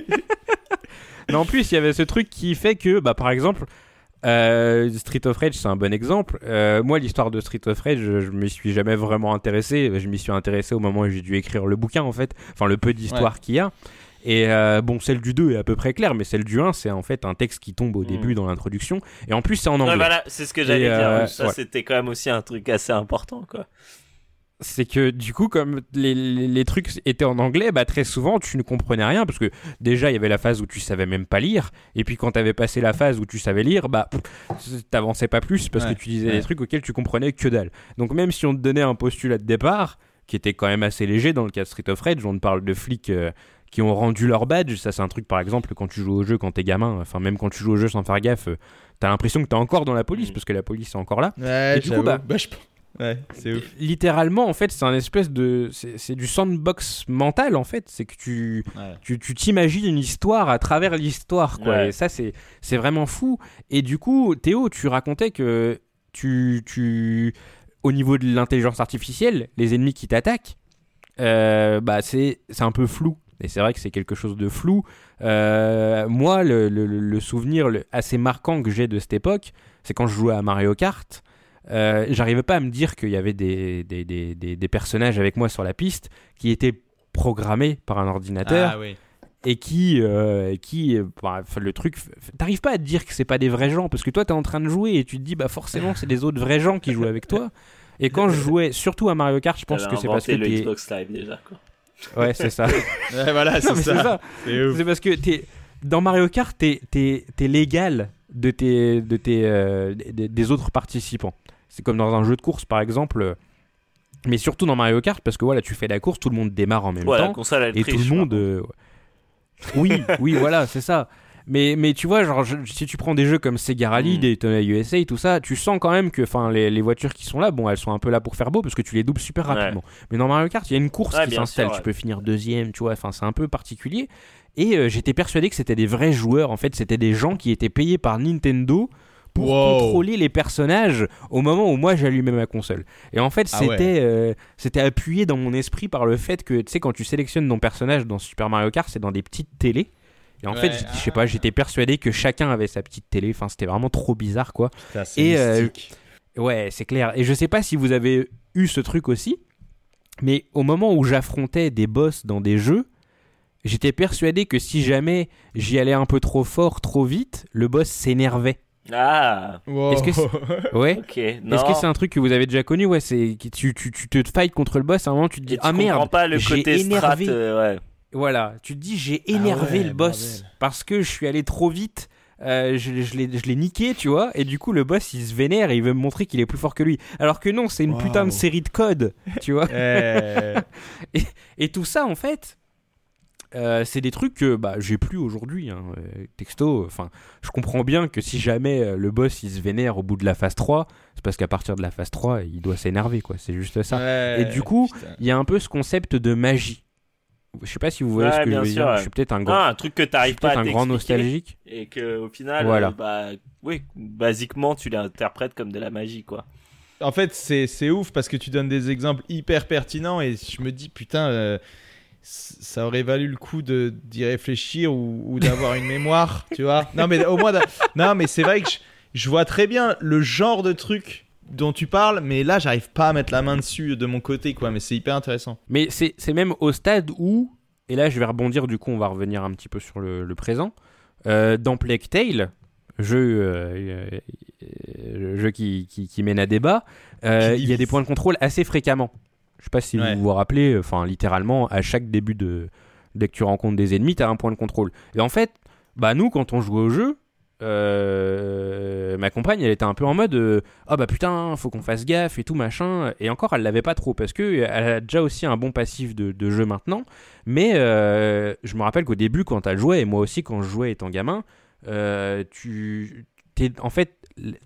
Mais en plus, il y avait ce truc qui fait que, bah, par exemple, euh, Street of Rage, c'est un bon exemple. Euh, moi, l'histoire de Street of Rage, je, je m'y suis jamais vraiment intéressé. Je m'y suis intéressé au moment où j'ai dû écrire le bouquin, en fait. Enfin, le peu d'histoire qu'il y a. Et euh, bon, celle du 2 est à peu près claire, mais celle du 1, c'est en fait un texte qui tombe au Mm. début dans l'introduction. Et en plus, c'est en anglais. Ouais, voilà, c'est ce que j'allais dire. Ça, ouais. c'était quand même aussi un truc assez important, quoi. C'est que du coup comme les, les- les trucs étaient en anglais bah très souvent tu ne comprenais rien parce que déjà il y avait la phase où tu savais même pas lire et puis quand t'avais passé la phase où tu savais lire bah t'avançais pas plus parce Ouais, que tu disais ouais. des trucs auxquels tu comprenais que dalle donc même si on te donnait un postulat de départ qui était quand même assez léger dans le cas de Street of Rage on te parle de flics euh, qui ont rendu leur badge ça c'est un truc par exemple quand tu joues au jeu quand t'es gamin enfin même quand tu joues au jeu sans faire gaffe euh, t'as l'impression que t'es encore dans la police Mm. parce que la police est encore là Ouais, Et du coup, j'avoue. bah- je- Ouais, c'est ouf. littéralement en fait c'est un espèce de c'est du sandbox mental en fait c'est que tu Ouais. tu tu t'imagines une histoire à travers l'histoire quoi Ouais. et ça c'est c'est vraiment fou et du coup Théo tu racontais que tu tu au niveau de l'intelligence artificielle les ennemis qui t'attaquent euh, bah c'est c'est un peu flou et c'est vrai que c'est quelque chose de flou Euh, moi le, le- le souvenir assez marquant que j'ai de cette époque c'est quand je jouais à Mario Kart euh, j'arrivais pas à me dire qu'il y avait des, des, des, des- des personnages avec moi sur la piste qui étaient programmés par un ordinateur Ah oui. et qui, euh, qui euh, bah, enfin, le truc, t'arrives pas à te dire que c'est pas des vrais gens parce que toi t'es en train de jouer et tu te dis bah forcément c'est des autres vrais gens qui jouent avec toi. Et quand je jouais surtout à Mario Kart, je pense que c'est parce que le t'es... Xbox Live déjà, quoi. Ouais, c'est ça. Ouais, voilà, c'est ça. ça. C'est parce que dans Mario Kart, t'es t'es t'es l'égal de tes de tes euh, des, des autres participants. C'est comme dans un jeu de course par exemple, euh, mais surtout dans Mario Kart parce que voilà, tu fais la course, tout le monde démarre en même Ouais, la temps console, elle et triche, tout le monde. euh, Oui, oui, voilà, c'est ça. Mais, mais tu vois, genre, je- si tu prends des jeux comme Sega Rally, Mm. Daytona USA, tout ça, tu sens quand même que enfin, les, les voitures qui sont là, bon, elles sont un peu là pour faire beau parce que tu les doubles super Ouais. rapidement. Mais dans Mario Kart, il y a une course Ouais, qui s'installe. Tu peux finir deuxième, tu vois, enfin, c'est un peu particulier. Et euh, j'étais persuadé que c'était des vrais joueurs. En fait, c'était des gens qui étaient payés par Nintendo pour Wow. contrôler les personnages au moment où moi j'allumais ma console. Et en fait, Ah c'était ouais. euh, c'était appuyé dans mon esprit par le fait que, tu sais, quand tu sélectionnes ton personnage dans Super Mario Kart, c'est dans des petites télés. Et en Ouais, fait, je sais pas, j'étais persuadé que chacun avait sa petite télé. Enfin, c'était vraiment trop bizarre, quoi. Putain, c'est Et, euh. Ouais, c'est clair. Et je sais pas si vous avez eu ce truc aussi, mais au moment où j'affrontais des boss dans des jeux, j'étais persuadé que si jamais j'y allais un peu trop fort, trop vite, le boss s'énervait. Ah, Wow. est-ce que c'est- Ouais. ok. Non. Est-ce que c'est un truc que vous avez déjà connu? Ouais, c'est que tu, tu, tu te fight contre le boss, à un moment tu te dis Et tu ah merde, pas le j'ai côté strat, énervé. euh, ouais. voilà, tu te dis j'ai Ah énervé ouais, le boss bordel. parce que je suis allé trop vite euh, je, je l'ai je l'ai niqué, tu vois, et du coup le boss il se vénère et il veut me montrer qu'il est plus fort que lui. Alors que non, c'est une putain de série de codes, tu vois. Eh, Et tout ça, en fait, euh, c'est des trucs que bah, j'ai plus aujourd'hui. hein, euh, texto, enfin, je comprends bien que si jamais euh, le boss il se vénère au bout de la phase 3, c'est parce qu'à partir de la phase 3, il doit s'énerver, quoi. C'est juste ça. ouais, Et du coup. Il y a un peu ce concept de magie. Je sais pas si vous voyez Ouais, ce que je veux sûr, dire. ouais. Je suis peut-être un grand, Ah, un truc que t'arrives pas à un grand nostalgique. et que au final, Voilà. euh, bah, oui, basiquement, tu l'interprètes comme de la magie, quoi. En fait, c'est c'est ouf parce que tu donnes des exemples hyper pertinents et je me dis, putain, euh, ça aurait valu le coup de- d'y réfléchir ou, ou d'avoir une mémoire, tu vois. Non, mais au moins, non, mais c'est vrai que je, je vois très bien le genre de truc dont tu parles, mais là, j'arrive pas à mettre la main dessus de mon côté, quoi. Mais c'est hyper intéressant. Mais c'est même au stade où, et là je vais rebondir, du coup on va revenir un petit peu sur le, le présent. Euh, dans Plague Tale, jeu, euh, euh, jeu qui, qui, qui mène à débat, il y a des points de contrôle assez fréquemment. Je sais pas si Ouais. vous vous rappelez, enfin littéralement à chaque début de dès que tu rencontres des ennemis, tu as un point de contrôle. Et en fait, bah nous quand on jouait au jeu, euh, ma compagne elle était un peu en mode euh, ah bah putain faut qu'on fasse gaffe et tout machin et encore elle l'avait pas trop parce que elle a déjà aussi un bon passif de, de jeu maintenant mais euh, je me rappelle qu'au début quand elle jouait et moi aussi quand je jouais étant gamin tu t'es en fait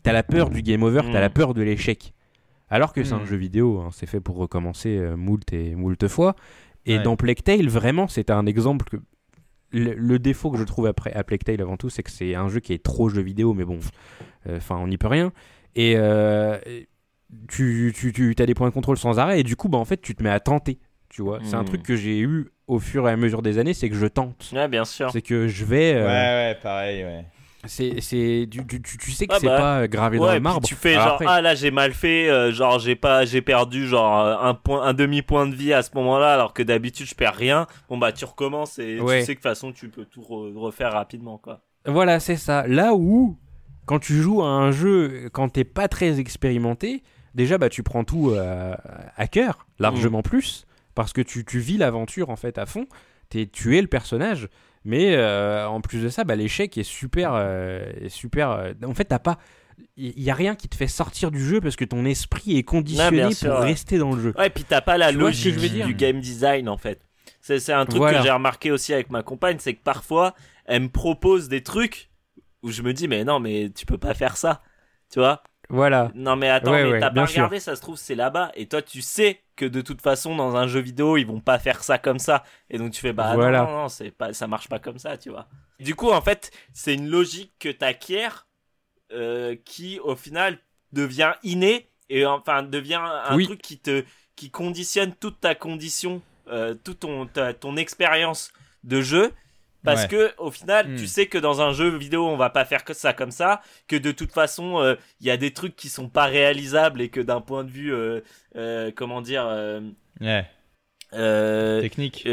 t'as la peur du game over t'as Mm. la peur de l'échec alors que c'est un Mm. jeu vidéo hein, c'est fait pour recommencer euh, moult et moult fois et Ouais. dans Plague Tale vraiment c'était un exemple que le, le défaut que je trouve après à Plague Tale avant tout, c'est que c'est un jeu qui est trop jeu vidéo, mais bon, euh, enfin, on n'y peut rien. Et euh, tu, tu, tu as des points de contrôle sans arrêt, et du coup, bah, en fait, tu te mets à tenter. Tu vois, c'est un Hmm. truc que j'ai eu au fur et à mesure des années, c'est que je tente. Ouais, bien sûr. C'est que je vais. euh, ouais, pareil, ouais. C'est, c'est, tu, tu, sais que Ah c'est bah, pas gravé dans le marbre. tu fais Alors genre après- ah là j'ai mal fait, euh, genre j'ai pas j'ai perdu genre euh, un point un demi point de vie à ce moment-là alors que d'habitude je perds rien. Bon bah tu recommences et Ouais. tu sais que de toute façon tu peux tout re- refaire rapidement quoi. Voilà, c'est ça. Là où, quand tu joues à un jeu, quand t'es pas très expérimenté, déjà, bah, tu prends tout euh, à cœur, largement plus, parce que tu, tu vis l'aventure en fait à fond. T'es, tu es le personnage, mais euh, en plus de ça, bah, l'échec est super, euh, est super. euh, en fait, t'as pas, il y, a rien qui te fait sortir du jeu parce que ton esprit est conditionné sûr, pour ouais. rester dans le jeu. Ouais, puis t'as pas la Tu logique je du game design en fait. C'est c'est un truc Voilà. que j'ai remarqué aussi avec ma compagne, c'est que parfois elle me propose des trucs où je me dis mais non mais tu peux pas faire ça, tu vois Voilà. Non mais attends, Ouais, mais ouais, t'as bien pas sûr. regardé, ça se trouve c'est là-bas et toi tu sais que de toute façon dans un jeu vidéo ils vont pas faire ça comme ça et donc tu fais bah non, Voilà. non non c'est pas ça marche pas comme ça tu vois. Du coup en fait c'est une logique que t'acquiers euh, qui au final devient innée et enfin devient un Oui. truc qui te qui conditionne toute ta condition euh, toute ton ta- ton expérience de jeu parce Ouais. que au final Hmm. tu sais que dans un jeu vidéo on va pas faire que ça comme ça que de toute façon euh, il y a des trucs qui sont pas réalisables et que d'un point de vue euh, euh, comment dire Ouais, technique.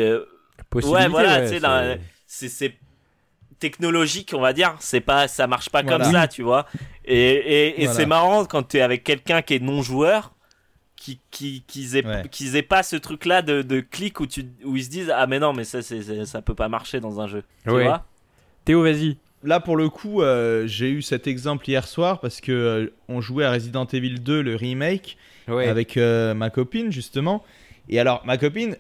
voilà, ouais, c'est- technologique on va dire c'est pas ça marche pas Voilà. comme ça tu vois et et, et Voilà. c'est marrant quand tu es avec quelqu'un qui est non joueur qui qui qu'ils aient Ouais. qu'ils aient pas ce truc là de, de clic où tu où ils se disent ah mais non mais ça c'est ça peut pas marcher dans un jeu tu vois Théo, vas-y. Là, pour le coup, euh, j'ai eu cet exemple hier soir parce que euh, on jouait à Resident Evil 2, le remake, Ouais. avec euh, ma copine justement. Et alors, ma copine,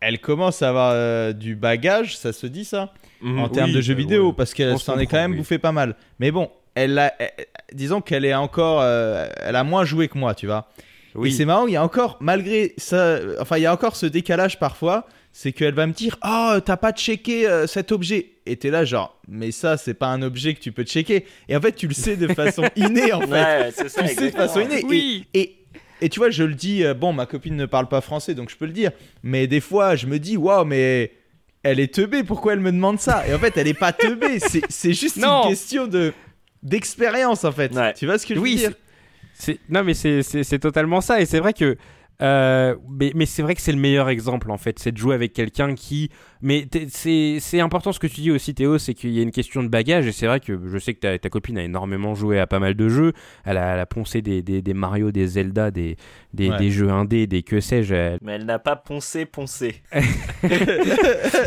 elle commence à avoir euh, du bagage, ça se dit ça, Mhm. en termes oui, de jeux vidéo, ouais. parce qu'elle s'en est quand même oui. bouffé pas mal. Mais bon, elle a, elle- disons qu'elle est encore, euh, elle a moins joué que moi, tu vois. Oui. Et c'est marrant, il y a encore, malgré ça, enfin, il y a encore ce décalage parfois, c'est qu'elle va me dire Oh, t'as pas checké euh, cet objet. Et t'es là, genre, mais ça, c'est pas un objet que tu peux checker. Et en fait, tu le sais de façon innée, en fait. Ouais, ça, tu le sais de exactement. façon innée. Oui. Et, et, et tu vois, je le dis, euh, bon, ma copine ne parle pas français, donc je peux le dire. Mais des fois, je me dis Waouh, mais elle est teubée, pourquoi elle me demande ça? Et en fait, elle est pas teubée, c'est c'est juste Non. une question de d'expérience, en fait. Ouais. Tu vois ce que je Oui, veux dire non mais c'est totalement ça. Et c'est vrai que euh, mais, mais c'est vrai que c'est le meilleur exemple en fait, c'est de jouer avec quelqu'un qui Mais t'es- c'est c'est important ce que tu dis aussi, Théo, c'est qu'il y a une question de bagage. Et c'est vrai que je sais que ta, ta copine a énormément joué à pas mal de jeux. Elle a, elle a poncé des, des, des Mario, des Zelda, des, des, Ouais. des jeux indés, des que sais-je. Elle, Mais elle n'a pas poncé, poncé.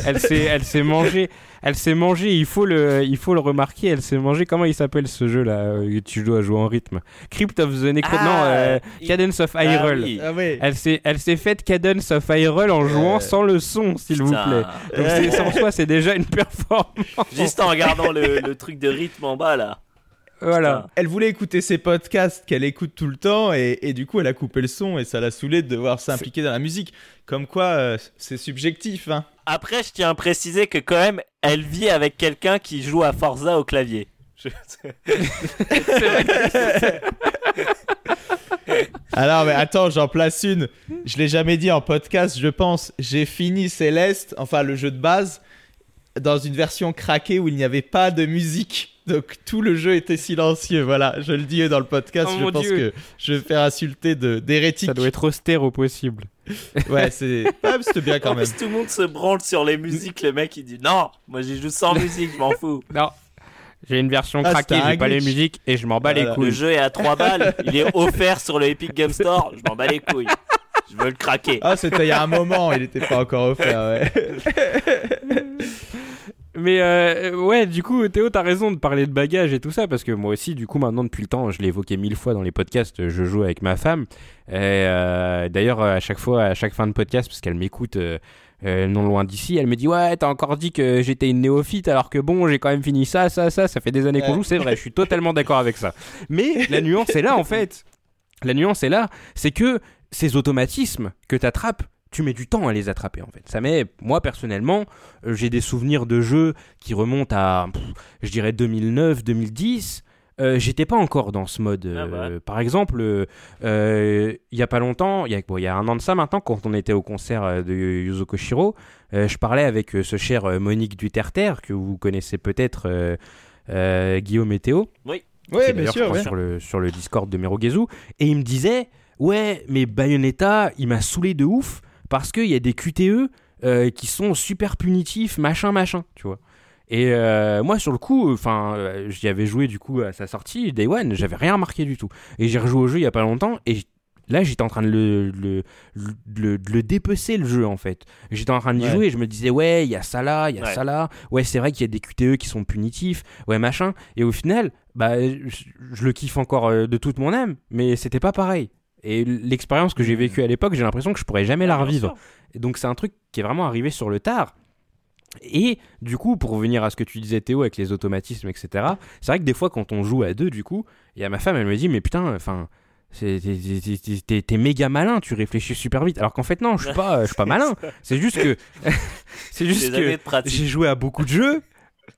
elle s'est elle s'est mangée. Elle s'est mangée, il faut, le, il faut le remarquer, elle s'est mangée. Comment il s'appelle ce jeu là euh, Tu dois jouer en rythme Crypt of the Necro. non, euh, il- Cadence of Ah Hyrule. oui. Ah. Elle s'est, elle s'est faite Cadence of Hyrule en jouant Euh, sans le son, s'il vous plaît. Donc c'est, c'est en soi, c'est déjà une performance. Juste en regardant le, le truc de rythme en bas là. Voilà. Elle voulait écouter ses podcasts qu'elle écoute tout le temps et, et du coup elle a coupé le son et ça l'a saoulé de devoir s'impliquer dans la musique. Comme quoi euh, c'est subjectif. Hein. Après, je tiens à préciser que quand même, elle vit avec quelqu'un qui joue à Forza au clavier. Je- Alors mais attends j'en place une. Je l'ai jamais dit en podcast je pense. J'ai fini Céleste, enfin le jeu de base, dans une version craquée où il n'y avait pas de musique. Donc tout le jeu était silencieux. Voilà je le dis dans le podcast. Oh je mon pense Dieu. que je vais faire insulter de- d'hérétiques. Ça doit être austère au possible. Ouais c'est... C'était bien quand En même. plus, tout le monde se branle sur les musiques. Le mec, il dit non, moi j'y joue sans musique, je m'en fous. Non. J'ai une version Ah, craquée, j'ai pas les musiques et je m'en bats Voilà. les couilles. Le jeu est à 3 balles, il est offert sur le Epic Game Store, je m'en bats les couilles. Je veux le craquer. Ah c'était il y a un moment il n'était pas encore offert ouais. Mais euh, ouais, du coup, Théo, t'as raison de parler de bagage et tout ça, parce que moi aussi, du coup, maintenant, depuis le temps, je l'ai évoqué mille fois dans les podcasts, je joue avec ma femme. Et euh, d'ailleurs, à chaque fois, à chaque fin de podcast, parce qu'elle m'écoute euh, euh, non loin d'ici, elle me dit Ouais, t'as encore dit que j'étais une néophyte, alors que bon, j'ai quand même fini ça, ça, ça, ça fait des années qu'on joue, c'est vrai, je suis totalement d'accord avec ça. Mais la nuance est là, en fait. La nuance est là, c'est que ces automatismes que t'attrapes, tu mets du temps à les attraper en fait. Ça met, moi personnellement, euh, j'ai des souvenirs de jeux qui remontent à, pff, je dirais 2009, 2010. Euh, J'étais pas encore dans ce mode. Ah bah euh, Par exemple, euh, euh, il y a pas longtemps, il y, a- bon, il y a un an de ça maintenant, quand on était au concert de Yuzo Koshiro, euh, je parlais avec ce cher Monique Duterter que vous connaissez peut-être, euh, euh, Guillaume et Théo qui Ouais est bien sûr crois, ouais. sur, le, sur le Discord de Merogezu, et il me disait Ouais, mais Bayonetta, il m'a saoulé de ouf parce qu'il y a des QTE euh, qui sont super punitifs, machin, machin, tu vois. Et euh, moi, sur le coup, enfin, euh, j'y avais joué du coup à sa sortie, Day One, j'avais rien remarqué du tout. Et j'ai rejoué au jeu il y a pas longtemps, et là, j'étais en train de le, le, le, le- de le dépecer le jeu en fait. J'étais en train d'y Ouais. jouer, et je me disais, ouais, il y a ça là, il y a Ouais. ça là, ouais, c'est vrai qu'il y a des QTE qui sont punitifs, ouais, machin. Et au final, bah, je, je le kiffe encore euh, de toute mon âme, mais c'était pas pareil. Et l'expérience que j'ai vécue à l'époque, j'ai l'impression que je pourrais jamais la revivre. Et donc c'est un truc qui est vraiment arrivé sur le tard. Et du coup, pour revenir à ce que tu disais Théo avec les automatismes, etc., c'est vrai que des fois quand on joue à deux, du coup, et à ma femme, elle me dit, mais putain, enfin, t'es- méga malin, tu réfléchis super vite. Alors qu'en fait non, je suis pas, je suis pas malin. C'est juste que, c'est juste que j'ai joué à beaucoup de jeux.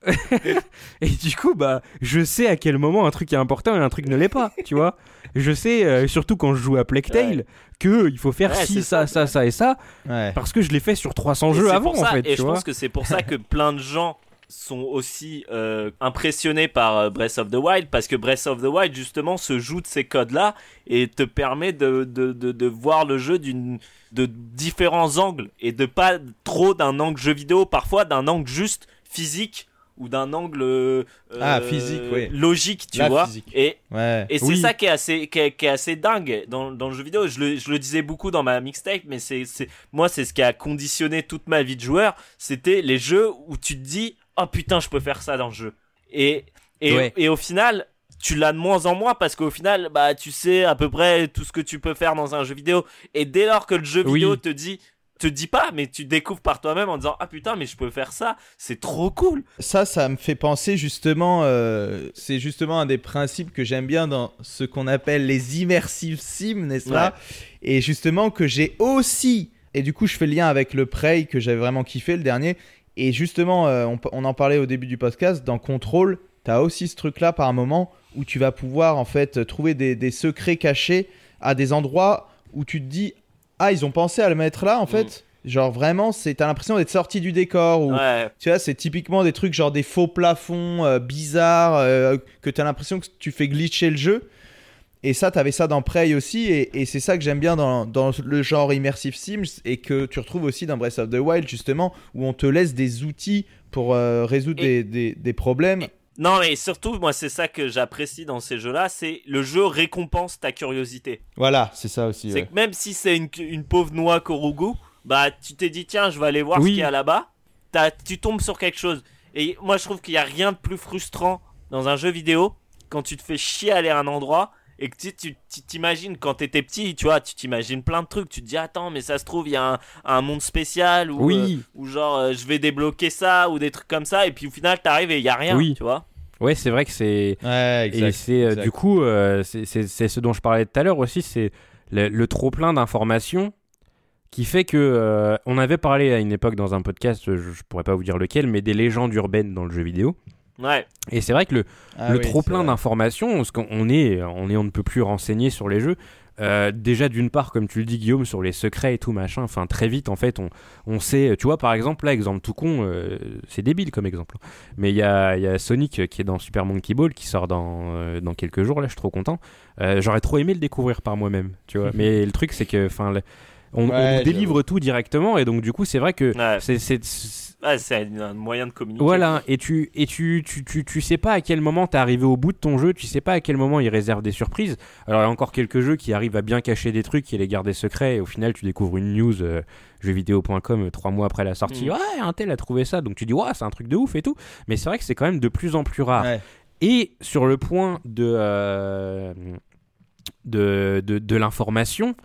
et du coup, bah, je sais à quel moment un truc est important et un truc ne l'est pas, tu vois. Je sais, euh, surtout quand je joue à Plague Tale, que il faut faire Ouais, ci, ça, ça. ça, ça et ça, Ouais. parce que je l'ai fait sur 300 Et jeux avant, ça, en fait, Et tu je vois. pense que c'est pour ça que plein de gens sont aussi euh, impressionnés par euh, Breath of the Wild parce que Breath of the Wild justement se joue de ces codes là et te permet de, de, de, de voir le jeu d'une de différents angles et de pas trop d'un angle jeu vidéo parfois d'un angle juste physique ou d'un angle euh, Ah, physique, oui. logique tu La vois physique. et Ouais. et c'est Oui. ça qui est assez, qui est, qui est assez dingue dans, dans le jeu vidéo. Je le, je le disais beaucoup dans ma mixtape, mais c'est, c'est, moi, c'est ce qui a conditionné toute ma vie de joueur. C'était les jeux où tu te dis, oh putain, je peux faire ça dans le jeu. Et, et, Ouais. et au final, tu l'as de moins en moins parce qu'au final, bah, tu sais à peu près tout ce que tu peux faire dans un jeu vidéo. Et dès lors que le jeu Oui. vidéo te dit, te dit pas, mais tu découvres par toi-même en disant, ah putain, mais je peux faire ça. C'est trop cool. Ça, ça me fait penser justement, euh, c'est justement un des principes que j'aime bien dans ce qu'on appelle les immersive sims, n'est-ce pas Et justement que j'ai aussi, et du coup je fais le lien avec le Prey que j'avais vraiment kiffé le dernier, et justement euh, on, on en parlait au début du podcast, dans Control, tu as aussi ce truc-là par un moment où tu vas pouvoir en fait trouver des, des secrets cachés à des endroits où tu te dis, ah ils ont pensé à le mettre là en fait. Genre vraiment, c'est t'as l'impression d'être sorti du décor ou Ouais. tu vois, c'est typiquement des trucs genre des faux plafonds euh, bizarres euh, que tu as l'impression que tu fais glitcher le jeu. Et ça, t'avais ça dans Prey aussi, et, et c'est ça que j'aime bien dans, dans le genre Immersive Sims, et que tu retrouves aussi dans Breath of the Wild, justement, où on te laisse des outils pour euh, résoudre Et- des, des, des problèmes. Non, mais surtout, moi, c'est ça que j'apprécie dans ces jeux-là, c'est le jeu récompense ta curiosité. Voilà, c'est ça aussi. C'est ouais. que même si c'est une, une pauvre noix Korugu, bah tu t'es dit tiens je vais aller voir Oui. ce qu'il y a là-bas. Tu tombes sur quelque chose. Et moi je trouve qu'il y a rien de plus frustrant dans un jeu vidéo quand tu te fais chier à aller à un endroit et que tu t'imagines quand t'étais petit, tu vois, tu t'imagines plein de trucs. Tu te dis attends mais ça se trouve il y a un, un monde spécial ou Oui. ou genre euh, je vais débloquer ça ou des trucs comme ça et puis au final t'arrives et il y a rien, Oui. tu vois. Ouais, c'est vrai que c'est. Ouais, Et c'est euh, du coup, euh, c'est- ce dont je parlais tout à l'heure aussi, c'est le, le trop plein d'informations qui fait que euh, on avait parlé à une époque dans un podcast, je, je pourrais pas vous dire lequel, mais des légendes urbaines dans le jeu vidéo. Ouais. Et c'est vrai que le, Ah le oui, trop plein d'informations, parce qu'on est, on est, on ne peut plus renseigner sur les jeux. Euh, déjà d'une part, comme tu le dis Guillaume, sur les secrets et tout machin. Enfin très vite en fait, on, on sait. Tu vois par exemple là, exemple tout con, euh, c'est débile comme exemple. Mais il y a, il y a Sonic qui est dans Super Monkey Ball qui sort dans euh, dans quelques jours là. Je suis trop content. Euh, J'aurais trop aimé le découvrir par moi-même. Tu vois. Mais le truc c'est que enfin. On, Ouais, nous délivre tout directement et donc du coup c'est vrai que Ouais. c'est- c'est Ouais, c'est un, moyen de communiquer. voilà, et tu et tu, tu, tu, tu sais pas à quel moment t'es arrivé au bout de ton jeu, tu sais pas à quel moment il réserve des surprises. Alors il y a encore quelques jeux qui arrivent à bien cacher des trucs et les garder secrets, et au final tu découvres une news euh, jeuxvideo.com euh, trois mois après la sortie. Mm. Ouais, un tel a trouvé ça, donc tu dis ouais, c'est un truc de ouf et tout. Mais c'est vrai que c'est quand même de plus en plus rare. Ouais. Et sur le point de, euh, de, de, de l'information,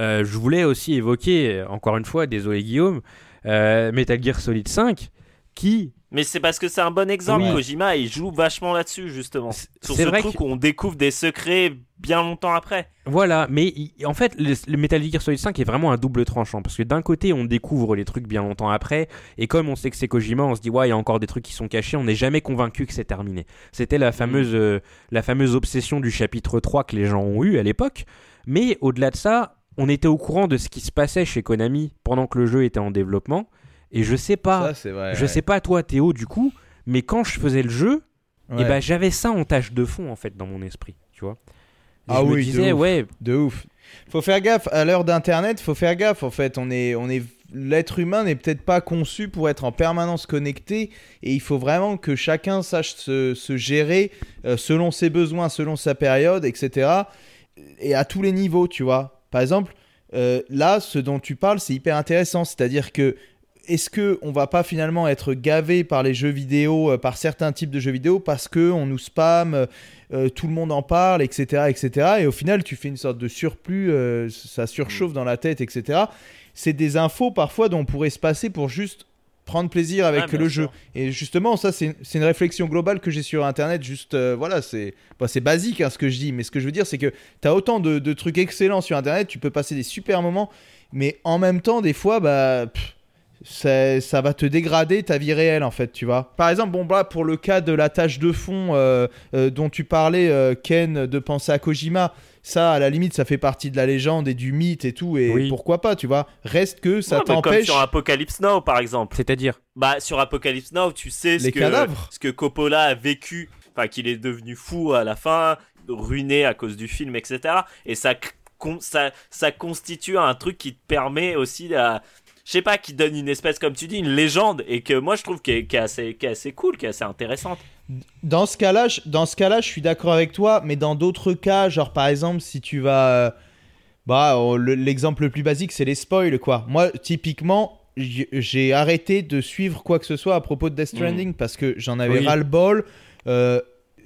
euh, je voulais aussi évoquer, encore une fois, désolé Guillaume, euh, Metal Gear Solid 5, qui Mais c'est parce que c'est un bon exemple. Oui. Kojima, il joue vachement là-dessus, justement. C'est- Sur ce vrai truc que- où on découvre des secrets bien longtemps après. Voilà, mais il- en fait, le, le Metal Gear Solid 5 est vraiment un double tranchant parce que d'un côté, on découvre les trucs bien longtemps après, et comme on sait que c'est Kojima, on se dit ouais, il y a encore des trucs qui sont cachés, on n'est jamais convaincu que c'est terminé. C'était la fameuse, euh, la fameuse obsession du chapitre 3 que les gens ont eu à l'époque, mais au-delà de ça, on était au courant de ce qui se passait chez Konami pendant que le jeu était en développement, et je sais pas, Ça, c'est vrai. je ouais. sais pas toi Théo du coup, mais quand je faisais le jeu, Ouais. et ben j'avais ça en tâche de fond en fait dans mon esprit, tu vois. Et Ah je me oui, de disais ouf. ouais, De ouf. Faut faire gaffe à l'heure d'internet, faut faire gaffe en fait, on est on est l'être humain n'est peut-être pas conçu pour être en permanence connecté et il faut vraiment que chacun sache se, se gérer euh, selon ses besoins, selon sa période, etc. Et à tous les niveaux, tu vois. Par exemple, euh, là, ce dont tu parles, c'est hyper intéressant, c'est-à-dire que est-ce que on va pas finalement être gavé par les jeux vidéo, euh, par certains types de jeux vidéo, parce que on nous spam, euh, tout le monde en parle, etc., etc. Et au final, tu fais une sorte de surplus, ça surchauffe dans la tête, etc. C'est des infos parfois dont on pourrait se passer pour juste prendre plaisir avec le sûr. jeu. Et justement, ça, c'est une réflexion globale que j'ai sur Internet. Juste, euh, voilà, c'est bah, basique hein, ce que je dis, mais ce que je veux dire, c'est que tu as autant de, de trucs excellents sur Internet, tu peux passer des super moments, mais en même temps, des fois, bah. pff, ça, ça va te dégrader ta vie réelle en fait, tu vois. Par exemple, bon bah pour le cas de la tâche de fond euh, euh, dont tu parlais, Ken, de penser à Kojima, ça à la limite ça fait partie de la légende et du mythe et tout, et Oui. pourquoi pas, tu vois. Reste que ça Ouais, bah, comme t'empêche. sur Apocalypse Now, par exemple. c'est-à-dire Bah, sur Apocalypse Now, tu sais ce Les que, cadavres. ce que Coppola a vécu, enfin, qu'il est devenu fou à la fin, ruiné à cause du film, etc. Et ça, con- ça, ça constitue un truc qui te permet aussi à. Je sais pas, qui donne une espèce, comme tu dis, une légende, et que moi je trouve qui est, assez, est assez cool, qui est assez intéressante. Dans ce cas-là, je- dans ce cas-là, je suis d'accord avec toi, mais dans d'autres cas, genre par exemple, si tu vas, euh, bah, oh, le- l'exemple le plus basique, c'est les spoils, quoi. Moi, typiquement, j'ai arrêté de suivre quoi que ce soit à propos de Death Stranding parce que j'en avais Oui. ras le bol. Euh,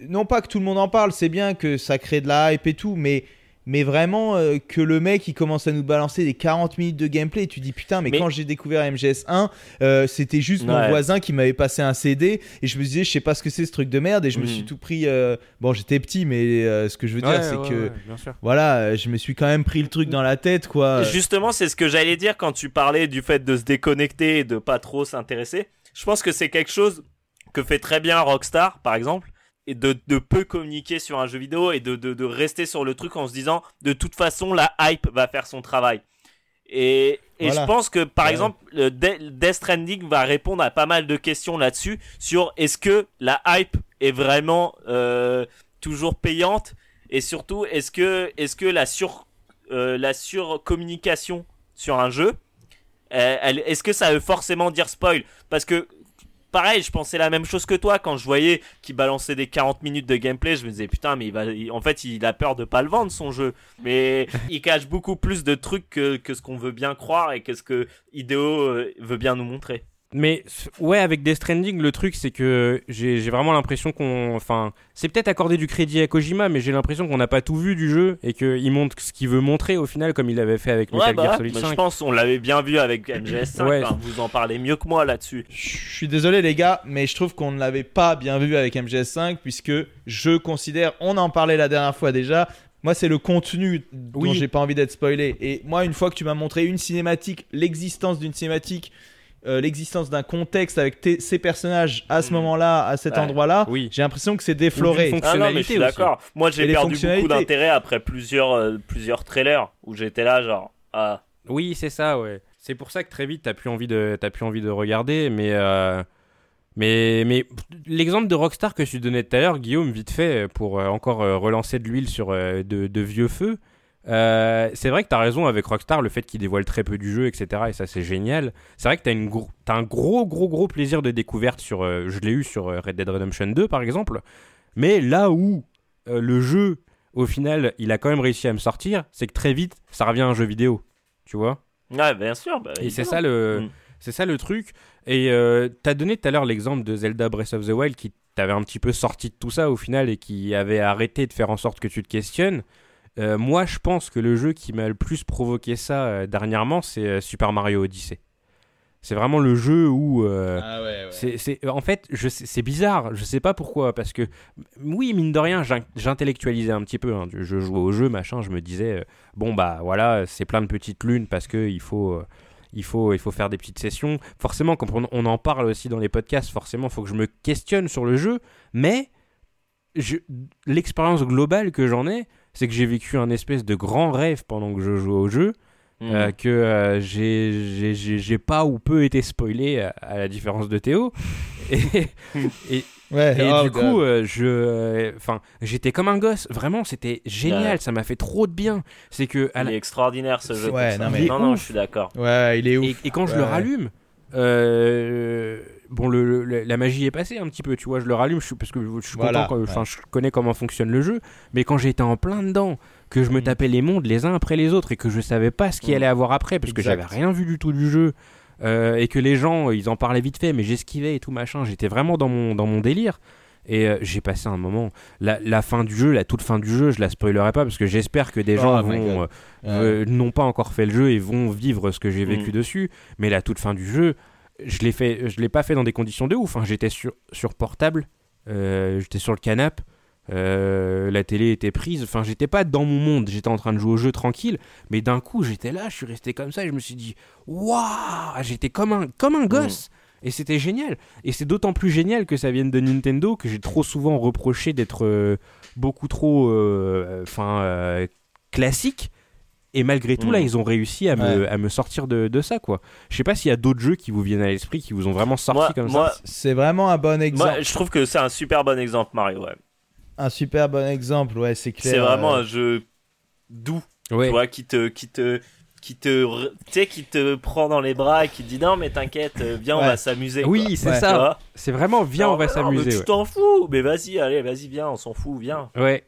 non pas que tout le monde en parle, c'est bien que ça crée de la hype et tout, mais mais vraiment euh, que le mec il commence à nous balancer des 40 minutes de gameplay et tu dis putain mais, Mais- quand j'ai découvert MGS1 euh, c'était juste mon Ouais. voisin qui m'avait passé un CD et je me disais je sais pas ce que c'est ce truc de merde et je me Mhm. suis tout pris euh, bon j'étais petit mais euh, ce que je veux dire c'est que bien sûr. voilà je me suis quand même pris le truc dans la tête quoi Justement, c'est ce que j'allais dire quand tu parlais du fait de se déconnecter et de pas trop s'intéresser. Je pense que c'est quelque chose que fait très bien Rockstar, par exemple, et de, de peu communiquer sur un jeu vidéo et de, de, de rester sur le truc en se disant de toute façon la hype va faire son travail. Et, et Voilà. je pense que par Ouais. exemple le De- Death Stranding va répondre à pas mal de questions là-dessus sur est-ce que la hype est vraiment euh, toujours payante Et surtout, est-ce que, est-ce que la sur, euh, la surcommunication sur un jeu, euh, est-ce que ça veut forcément dire spoil? Parce que pareil, je pensais la même chose que toi quand je voyais qu'il balançait des 40 minutes de gameplay. Je me disais putain, mais il va, il- en fait, il a peur de pas le vendre son jeu. Mais il cache beaucoup plus de trucs que, que ce qu'on veut bien croire et que ce que Ideo euh, veut bien nous montrer. Mais ouais, avec Death Stranding, le truc c'est que j'ai vraiment l'impression qu'on. Enfin, c'est peut-être accorder du crédit à Kojima, mais j'ai l'impression qu'on n'a pas tout vu du jeu et qu'il montre ce qu'il veut montrer au final, comme il avait fait avec Metal Ouais, bah, Gear ouais. Solid Bah, 5. je pense on l'avait bien vu avec MGS5. Ouais. enfin, vous en parlez mieux que moi là-dessus. Je suis désolé les gars, mais je trouve qu'on ne l'avait pas bien vu avec MGS5 puisque je considère, on en parlait la dernière fois déjà, moi c'est le contenu dont Oui. j'ai pas envie d'être spoilé. Et moi une fois que tu m'as montré une cinématique, l'existence d'une cinématique, euh, l'existence d'un contexte avec ces personnages à ce Mhm. moment-là, à cet Ouais. endroit-là, Oui. j'ai l'impression que c'est défloré. Ah non, mais je suis Fonctionnalité aussi. d'accord. Moi, Et j'ai les perdu beaucoup fonctionnalités. d'intérêt après plusieurs, euh, plusieurs trailers où j'étais là, genre, ah, Oui, c'est ça, ouais. C'est pour ça que très vite, t'as plus envie de, t'as plus envie de regarder, mais, euh, mais, mais l'exemple de Rockstar que je donnais tout à l'heure, Guillaume, vite fait, pour euh, encore euh, relancer de l'huile sur euh, de, de vieux feux. Euh, c'est vrai que t'as raison avec Rockstar, le fait qu'il dévoile très peu du jeu, etc. Et ça, c'est génial. C'est vrai que gro- t'as un gros, gros, gros plaisir de découverte sur. euh, je l'ai eu sur euh, Red Dead Redemption 2, par exemple. Mais là où euh, le jeu, au final, il a quand même réussi à me sortir, c'est que très vite, ça revient à un jeu vidéo. Tu vois ouais, bien sûr. bah, et c'est ça le, Mm. c'est ça le truc. Et t'as donné tout à l'heure l'exemple de Zelda Breath of the Wild qui t'avait un petit peu sorti de tout ça au final et qui avait arrêté de faire en sorte que tu te questionnes. Euh, moi, je pense que le jeu qui m'a le plus provoqué ça euh, dernièrement, c'est euh, Super Mario Odyssey. C'est vraiment le jeu où Ah ouais, ouais. c'est, c'est- en fait, je c'est bizarre, je sais pas pourquoi, parce que oui, mine de rien, j'in- j'intellectualisais un petit peu. hein. je jouais au jeu, machin, je me disais, bon bah voilà, c'est plein de petites lunes parce que il faut, il faut, il faut faire des petites sessions. Forcément, quand on, on en parle aussi dans les podcasts, forcément, il faut que je me questionne sur le jeu, mais je- l'expérience globale que j'en ai, c'est que j'ai vécu un espèce de grand rêve pendant que je jouais au jeu. Mm. Euh, que euh, j'ai- j'ai- j'ai j'ai pas ou peu été spoilé à, à la différence de Théo. Et, et, Ouais, et oh, du God. coup, euh, je, euh, enfin, j'étais comme un gosse. Vraiment, c'était génial. Ouais. Ça m'a fait trop de bien. C'est que Il la- est extraordinaire ce jeu. Ouais, non, mais- non, non, je suis d'accord. Ouais, il est ouf. et, et quand je le rallume, euh, bon, le, le- la magie est passée un petit peu. Tu vois, je le rallume je parce que je suis Voilà, content. quand- ouais. je connais comment fonctionne le jeu. Mais quand j'étais en plein dedans, que je me Mm. tapais les mondes les uns après les autres et que je savais pas ce qu'il Mm. allait avoir après parce que Exact. j'avais rien vu du tout du jeu. euh, et que les gens, ils en parlaient vite fait, mais j'esquivais et tout machin. J'étais vraiment dans mon, dans mon délire. Et euh, j'ai passé un moment. La, la fin du jeu, la toute fin du jeu, je la spoilerai pas parce que j'espère que des Oh gens vont, euh, n'ont pas encore fait le jeu et vont vivre ce que j'ai vécu Mm. dessus. Mais la toute fin du jeu, je l'ai fait, je l'ai pas fait dans des conditions de ouf. hein. J'étais sur, sur portable, euh, j'étais sur le canapé, euh, la télé était prise. Enfin, j'étais pas dans mon monde. J'étais en train de jouer au jeu tranquille. Mais d'un coup, j'étais là, je suis resté comme ça et je me suis dit, waouh, j'étais comme un, comme un gosse. Et c'était génial. Et c'est d'autant plus génial que ça vienne de Nintendo que j'ai trop souvent reproché d'être euh, beaucoup trop, enfin, classique. Et malgré tout, Mm. là, ils ont réussi à me, Ouais. à me sortir de, de ça, quoi. Je sais pas s'il y a d'autres jeux qui vous viennent à l'esprit, qui vous ont vraiment sorti Moi, comme moi, ça. C'est vraiment un bon exemple. moi, je trouve que c'est un super bon exemple, Mario. Ouais. Un super bon exemple, ouais, c'est clair. C'est vraiment euh, un jeu doux, Ouais. tu vois, qui te, qui te, qui te, tu sais, qui te prend dans les bras et qui te dit non mais t'inquiète, euh, viens on va s'amuser. Oui, c'est Ouais. Ça. C'est vraiment, viens, on va s'amuser. Tu t'en fous, mais vas-y, allez, vas-y, viens, on s'en fout, viens. Ouais.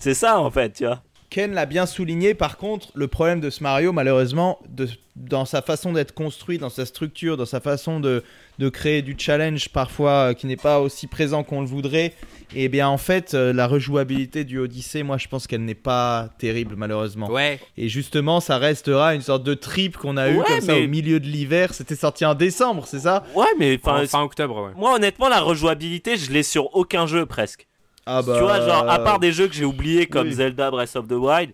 C'est ça en fait, tu vois. Ken l'a bien souligné, par contre, le problème de ce Mario, malheureusement, de, dans sa façon d'être construit, dans sa structure, dans sa façon de, de créer du challenge parfois euh, qui n'est pas aussi présent qu'on le voudrait, et bien en fait, euh, la rejouabilité du Odyssey, moi je pense qu'elle n'est pas terrible, malheureusement. Ouais. Et justement, ça restera une sorte de trip qu'on a eu Ouais, comme ça au milieu de l'hiver. C'était sorti en décembre, c'est ça? Ouais, mais enfin, Fin, fin octobre, ouais. moi honnêtement, la rejouabilité, je l'ai sur aucun jeu presque. Ah Tu vois, genre, à part des jeux que j'ai oubliés comme oui. Zelda Breath of the Wild,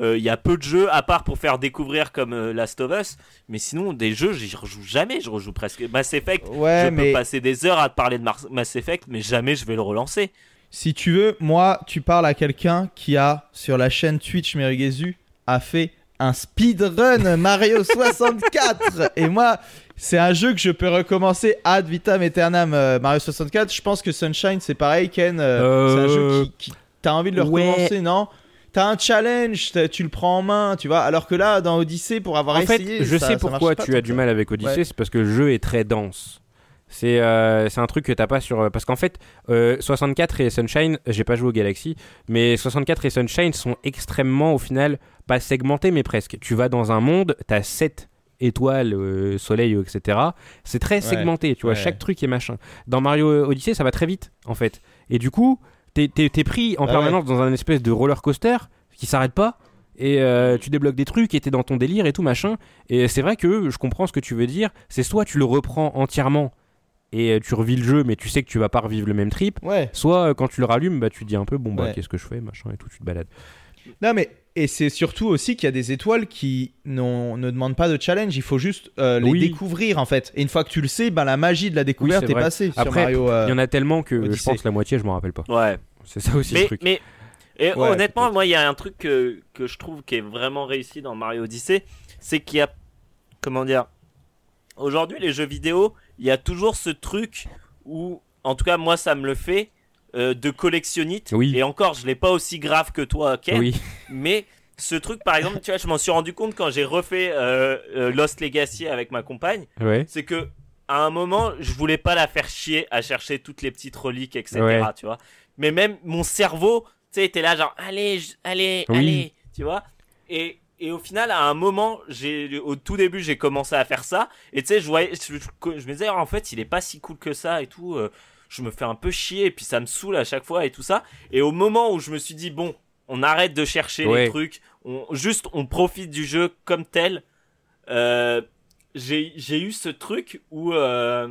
il y a peu de jeux, à part pour faire découvrir comme euh, Last of Us, mais sinon, des jeux, j'y rejoue jamais, je rejoue presque. Mass Effect, Ouais, je mais peux passer des heures à te parler de Mass Effect, mais jamais je vais le relancer. si tu veux, moi, tu parles à quelqu'un qui a, sur la chaîne Twitch Meriguezu, a fait un speedrun Mario 64. Et moi, c'est un jeu que je peux recommencer ad vitam aeternam euh, Mario 64. Je pense que Sunshine, c'est pareil, Ken. euh, Euh, C'est un jeu qui, qui- t'as envie de le Ouais. recommencer, non? T'as un challenge, t'as- tu le prends en main, tu vois. Alors que là, dans Odyssey, pour avoir En fait, essayé, je ça- sais ça pourquoi tu as du mal avec Odyssey, Ouais. c'est parce que le jeu est très dense. C'est euh, c'est un truc que t'as pas sur. Parce qu'en fait, euh, 64 et Sunshine, j'ai pas joué au Galaxy, mais 64 et Sunshine sont extrêmement, au final, pas segmentés, mais presque. Tu vas dans un monde, t'as 7 étoiles, euh, soleil, etc. C'est très segmenté, tu vois, ouais. chaque truc est machin. Dans Mario Odyssey, ça va très vite, en fait. Et du coup, t'es t'es pris en Bah permanence dans un espèce de roller coaster qui s'arrête pas. Et euh, tu débloques des trucs et t'es dans ton délire et tout machin. Et c'est vrai que je comprends ce que tu veux dire. C'est soit tu le reprends entièrement et euh, tu revis le jeu, mais tu sais que tu vas pas revivre le même trip. Ouais. Soit euh, quand tu le rallumes, bah tu te dis un peu bon bah qu'est-ce que je fais machin et tout, tu te balades. Non, mais. Et c'est surtout aussi qu'il y a des étoiles qui n'ont- ne demandent pas de challenge, il faut juste euh, les Oui. découvrir en fait. Et une fois que tu le sais, ben, la magie de la découverte est passée Après, euh, Il y en a tellement que je pense la moitié je m'en rappelle pas. Ouais. C'est ça aussi le truc. mais et Ouais, honnêtement, moi, il y a un truc que, que je trouve qui est vraiment réussi dans Mario Odyssey, c'est qu'il y a, comment dire, aujourd'hui les jeux vidéo, il y a toujours ce truc où, en tout cas moi ça me le fait, euh, de collectionnite. Oui. Et encore, je l'ai pas aussi grave que toi, Ken. Oui, Mais ce truc, par exemple, tu vois, je m'en suis rendu compte quand j'ai refait euh, euh, Lost Legacy avec ma compagne, ouais. c'est que à un moment, je voulais pas la faire chier à chercher toutes les petites reliques, etc. Ouais. Tu vois. Mais même mon cerveau, tu sais, était là genre, allez, allez, Oui. allez, tu vois. Et, et au final, à un moment, j'ai, au tout début, j'ai commencé à faire ça. Et tu sais, je voyais, je, je- je me disais, en fait, il est pas si cool que ça et tout. euh, je me fais un peu chier et puis ça me saoule à chaque fois et tout ça. Et au moment où je me suis dit, bon, on arrête de chercher Ouais. les trucs, on, juste on profite du jeu comme tel. Euh, j'ai j'ai eu ce truc où euh,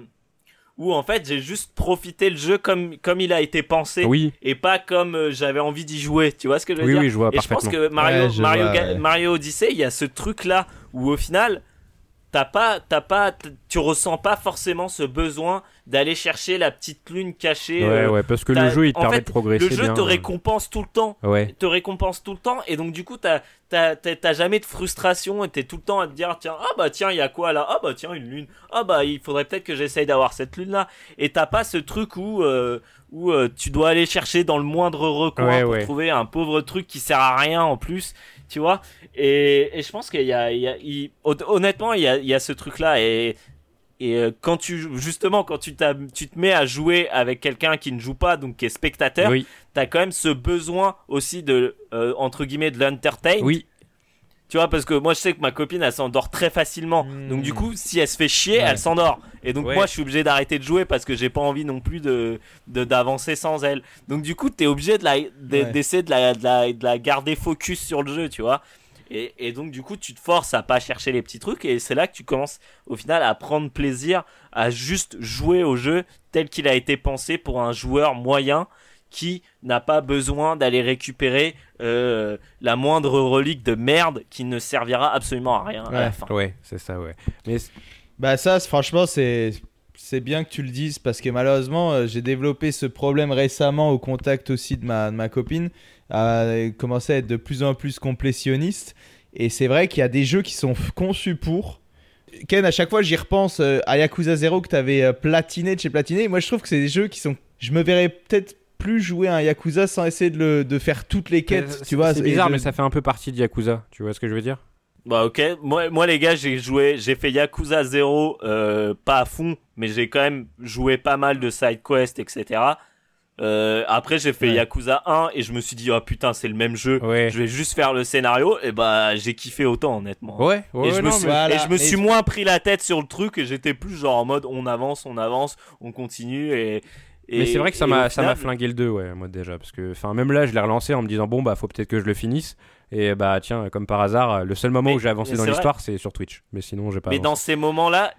où en fait j'ai juste profité le jeu comme comme il a été pensé Oui, et pas comme euh, j'avais envie d'y jouer. Tu vois ce que je veux oui, dire oui, je vois Et je pense que Mario Ouais, je Mario, vois, Ga- ouais. Mario Odyssey, il y a ce truc là où au final t'as pas t'as pas tu ressens pas forcément ce besoin d'aller chercher la petite lune cachée. Ouais, euh, ouais, parce que le jeu il te permet fait, de progresser le jeu bien. te récompense tout le temps Ouais, te récompense tout le temps et donc du coup t'as t'as t'as- jamais de frustration et t'es tout le temps à te dire tiens ah bah tiens il y a quoi là? Ah bah tiens une lune ah bah il faudrait peut-être que j'essaye d'avoir cette lune là et t'as pas ce truc où euh, où euh, tu dois aller chercher dans le moindre recoin Ouais, pour ouais. trouver un pauvre truc qui sert à rien en plus tu vois. Et, et je pense qu'il y a, il y a il- honnêtement il y a, il y a ce truc là et et euh, quand tu justement quand tu, tu te mets à jouer avec quelqu'un qui ne joue pas donc qui est spectateur oui, t'as quand même ce besoin aussi de euh, entre guillemets de l'entertain. Oui, tu vois parce que moi je sais que ma copine elle s'endort très facilement Hmm. donc du coup si elle se fait chier Ouais. elle s'endort et donc Ouais. moi je suis obligé d'arrêter de jouer parce que j'ai pas envie non plus de d'avancer sans elle donc du coup t'es obligé de la de- Ouais. d'essayer de la, de la de la garder focus sur le jeu tu vois et, et donc du coup tu te forces à pas chercher les petits trucs et c'est là que tu commences au final à prendre plaisir à juste jouer au jeu tel qu'il a été pensé pour un joueur moyen qui n'a pas besoin d'aller récupérer euh, la moindre relique de merde qui ne servira absolument à rien à la Ouais. fin. ouais, c'est ça, ouais. Mais Bah ça, franchement, c'est c'est bien que tu le dises parce que malheureusement, euh, j'ai développé ce problème récemment au contact aussi de ma, de ma copine. Euh, elle commençait à être de plus en plus complétionniste. Et c'est vrai qu'il y a des jeux qui sont conçus pour. Ken, à chaque fois, j'y repense euh, à Yakuza 0 que tu avais platiné de chez Platiné. Moi, je trouve que c'est des jeux qui sont. Je me verrais peut-être plus jouer à un Yakuza sans essayer de, le- de faire toutes les quêtes. tu vois, c'est bizarre, de- mais ça fait un peu partie de Yakuza. Tu vois ce que je veux dire? Bah ok, moi, moi les gars j'ai joué, j'ai fait Yakuza 0, euh, pas à fond, mais j'ai quand même joué pas mal de side quest, etc. Euh, après j'ai fait Ouais. Yakuza 1 et je me suis dit oh putain c'est le même jeu, Ouais. je vais juste faire le scénario et bah j'ai kiffé autant honnêtement. Ouais, ouais, et je, non, suis, Voilà, et je me suis moins pris la tête sur le truc et j'étais plus genre en mode on avance, on avance, on continue et. Et- Mais c'est vrai que ça m'a au ça m'a final- flingué le 2 ouais moi déjà parce que enfin même là je l'ai relancé en me disant bon bah faut peut-être que je le finisse et bah tiens comme par hasard le seul moment Mais- où j'ai avancé dans l'histoire c'est sur Twitch mais sinon j'ai pas Mais avancé. dans ces moments-là,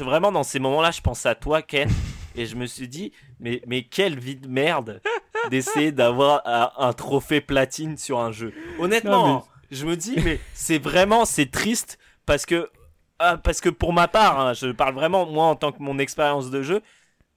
vraiment dans ces moments-là, je pense à toi, Ken, et je me suis dit, mais, mais quelle vie de merde d'essayer d'avoir un, un trophée platine sur un jeu. Honnêtement, Non, je me dis, mais c'est vraiment, c'est triste parce que, ah, parce que pour ma part, hein, je parle vraiment moi en tant que mon expérience de jeu.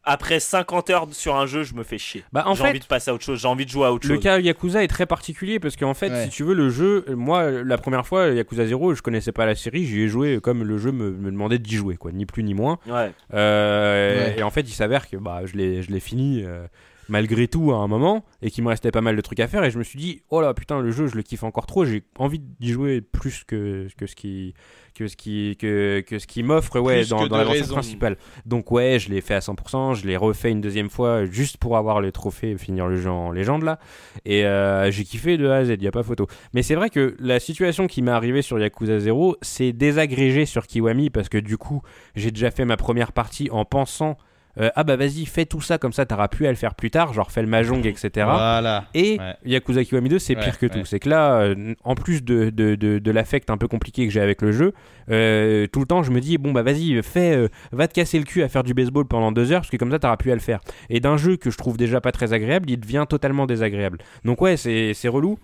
Après 50 heures sur un jeu, je me fais chier. Bah, en j'ai fait, envie de passer à autre chose, j'ai envie de jouer à autre Le chose. cas Yakuza est très particulier parce qu'en fait, Ouais. si tu veux, le jeu, moi, la première fois, Yakuza 0, je connaissais pas la série, j'y ai joué comme le jeu me, me demandait d'y jouer, quoi, ni plus ni moins. Ouais. Euh, Ouais. Et en fait, il s'avère que bah, je l'ai je l'ai fini. euh, malgré tout à un moment et qu'il me restait pas mal de trucs à faire et je me suis dit oh là putain le jeu je le kiffe encore trop j'ai envie d'y jouer plus que, que ce qui que ce qui que, que ce qui m'offre ouais Plus dans, dans l'aventure raison. principale. Donc ouais je l'ai fait à 100% je l'ai refait une deuxième fois juste pour avoir le trophée et finir le jeu en légende là. Et euh, j'ai kiffé de A à Z y a pas photo. Mais c'est vrai que la situation qui m'est arrivée sur Yakuza 0 c'est désagrégé sur Kiwami parce que du coup j'ai déjà fait ma première partie en pensant euh, ah bah vas-y fais tout ça comme ça t'auras pu à le faire plus tard genre fais le mahjong etc Voilà. et Ouais. Yakuza Kiwami 2, c'est Ouais, pire que tout. C'est que là, euh, en plus de, de, de, de l'affect un peu compliqué que j'ai avec le jeu, euh, tout le temps, je me dis, bon, bah vas-y, fais, va te casser le cul à faire du baseball pendant deux heures, parce que comme ça, t'auras pu à le faire. Et d'un jeu que je trouve déjà pas très agréable, il devient totalement désagréable. Donc ouais, c'est c'est relou.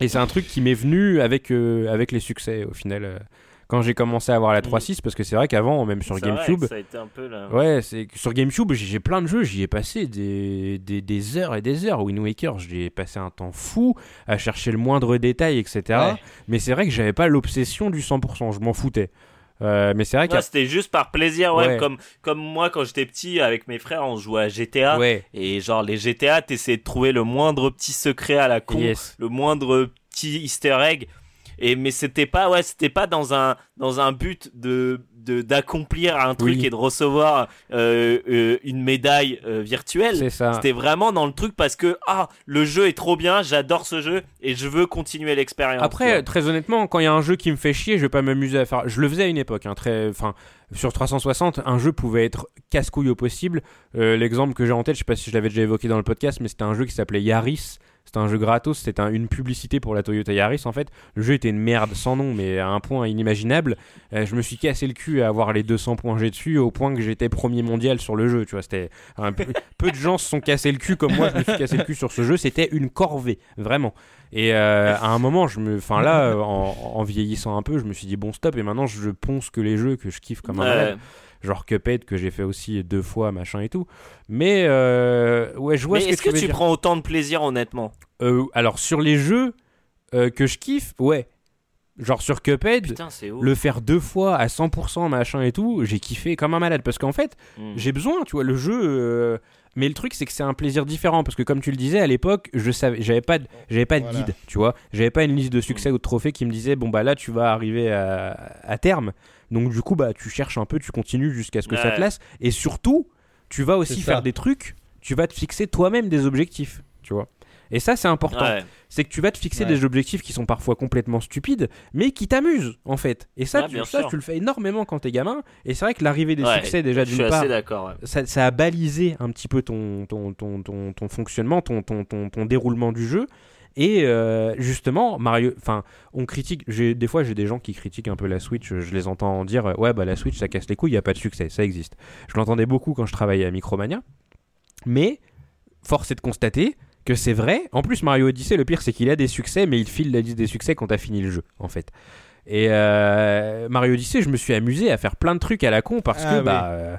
Et c'est un truc qui m'est venu avec, avec les succès, au final, quand j'ai commencé à avoir la 3.6, parce que c'est vrai qu'avant, même sur vrai GameCube, que ça a été un peu là. Ouais, c'est sur GameCube, j'ai j'ai plein de jeux, j'y ai passé des, des, des heures et des heures. Wind Waker, j'y ai passé un temps fou à chercher le moindre détail, etc. Ouais. Mais c'est vrai que j'avais pas l'obsession du 100%, je m'en foutais. Euh, mais c'est vrai que c'était juste par plaisir, ouais, Ouais. Comme, comme moi quand j'étais petit avec mes frères, on jouait à GTA. ouais, Et genre, les GTA, t'essayais de trouver le moindre petit secret à la con, yes. le moindre petit easter egg. Et, mais c'était pas, ouais, c'était pas dans un, dans un but de, de, d'accomplir un truc Oui. et de recevoir euh, euh, une médaille euh, virtuelle. C'était vraiment dans le truc parce que, ah, le jeu est trop bien, j'adore ce jeu et je veux continuer l'expérience. Après, très honnêtement, quand il y a un jeu qui me fait chier, je vais pas m'amuser à faire. Je le faisais à une époque, hein, très, enfin, sur 360, un jeu pouvait être casse-couille au possible. Euh, L'exemple que j'ai en tête, je sais pas si je l'avais déjà évoqué dans le podcast, mais c'était un jeu qui s'appelait Yaris. C'était un jeu gratos, c'était un- une publicité pour la Toyota Yaris en fait. Le jeu était une merde sans nom, mais à un point inimaginable. Euh, je me suis cassé le cul à avoir les 200 points G dessus, au point que j'étais premier mondial sur le jeu. Tu vois, c'était un peu, de gens se sont cassés le cul comme moi. Je me suis cassé le cul sur ce jeu. C'était une corvée, vraiment. Et euh, à un moment, je me, enfin là, en, en vieillissant un peu, je me suis dit bon stop. Et maintenant, je ponce que les jeux que je kiffe comme un Ouais. Genre Cuphead que j'ai fait aussi deux fois, machin et tout. Mais euh, ouais, je vois Mais ce que est-ce tu que tu prends autant de plaisir, honnêtement? Euh, alors sur les jeux euh, que je kiffe, ouais. Genre sur Cuphead, Putain, c'est ouf. le faire deux fois à 100% machin et tout, j'ai kiffé comme un malade parce qu'en fait, Mm. j'ai besoin, tu vois, le jeu. euh, Mais le truc, c'est que c'est un plaisir différent parce que, comme tu le disais, à l'époque, je savais, j'avais pas, de- j'avais pas de Voilà. guide, tu vois, j'avais pas une liste de succès ou de trophées qui me disait, bon bah là, tu vas arriver à, à terme. Donc du coup, bah tu cherches un peu, tu continues jusqu'à ce que ça te lasse. Et surtout, tu vas aussi faire des trucs. Tu vas te fixer toi-même des objectifs, tu vois. Et ça, c'est important Ouais. c'est que tu vas te fixer Ouais. des objectifs qui sont parfois complètement stupides, mais qui t'amusent en fait. Et ça, Ouais, tu, ça tu le fais énormément quand t'es gamin. Et c'est vrai que l'arrivée des Ouais, succès déjà d'une part, assez d'accord. ouais. ça, ça a balisé un petit peu ton, ton, ton, ton, ton fonctionnement, ton, ton, ton, ton déroulement du jeu. Et euh, justement, Mario, enfin, on critique. Des fois, j'ai des gens qui critiquent un peu la Switch. Je les entends dire, euh, ouais, bah la Switch, ça casse les couilles, il y a pas de succès, ça existe. Je l'entendais beaucoup quand je travaillais à Micromania. Mais force est de constater que c'est vrai. En plus, Mario Odyssey, le pire, c'est qu'il a des succès, mais il file la liste des succès quand t'as fini le jeu, en fait. Et euh, Mario Odyssey, je me suis amusé à faire plein de trucs à la con parce Ah que oui. bah euh,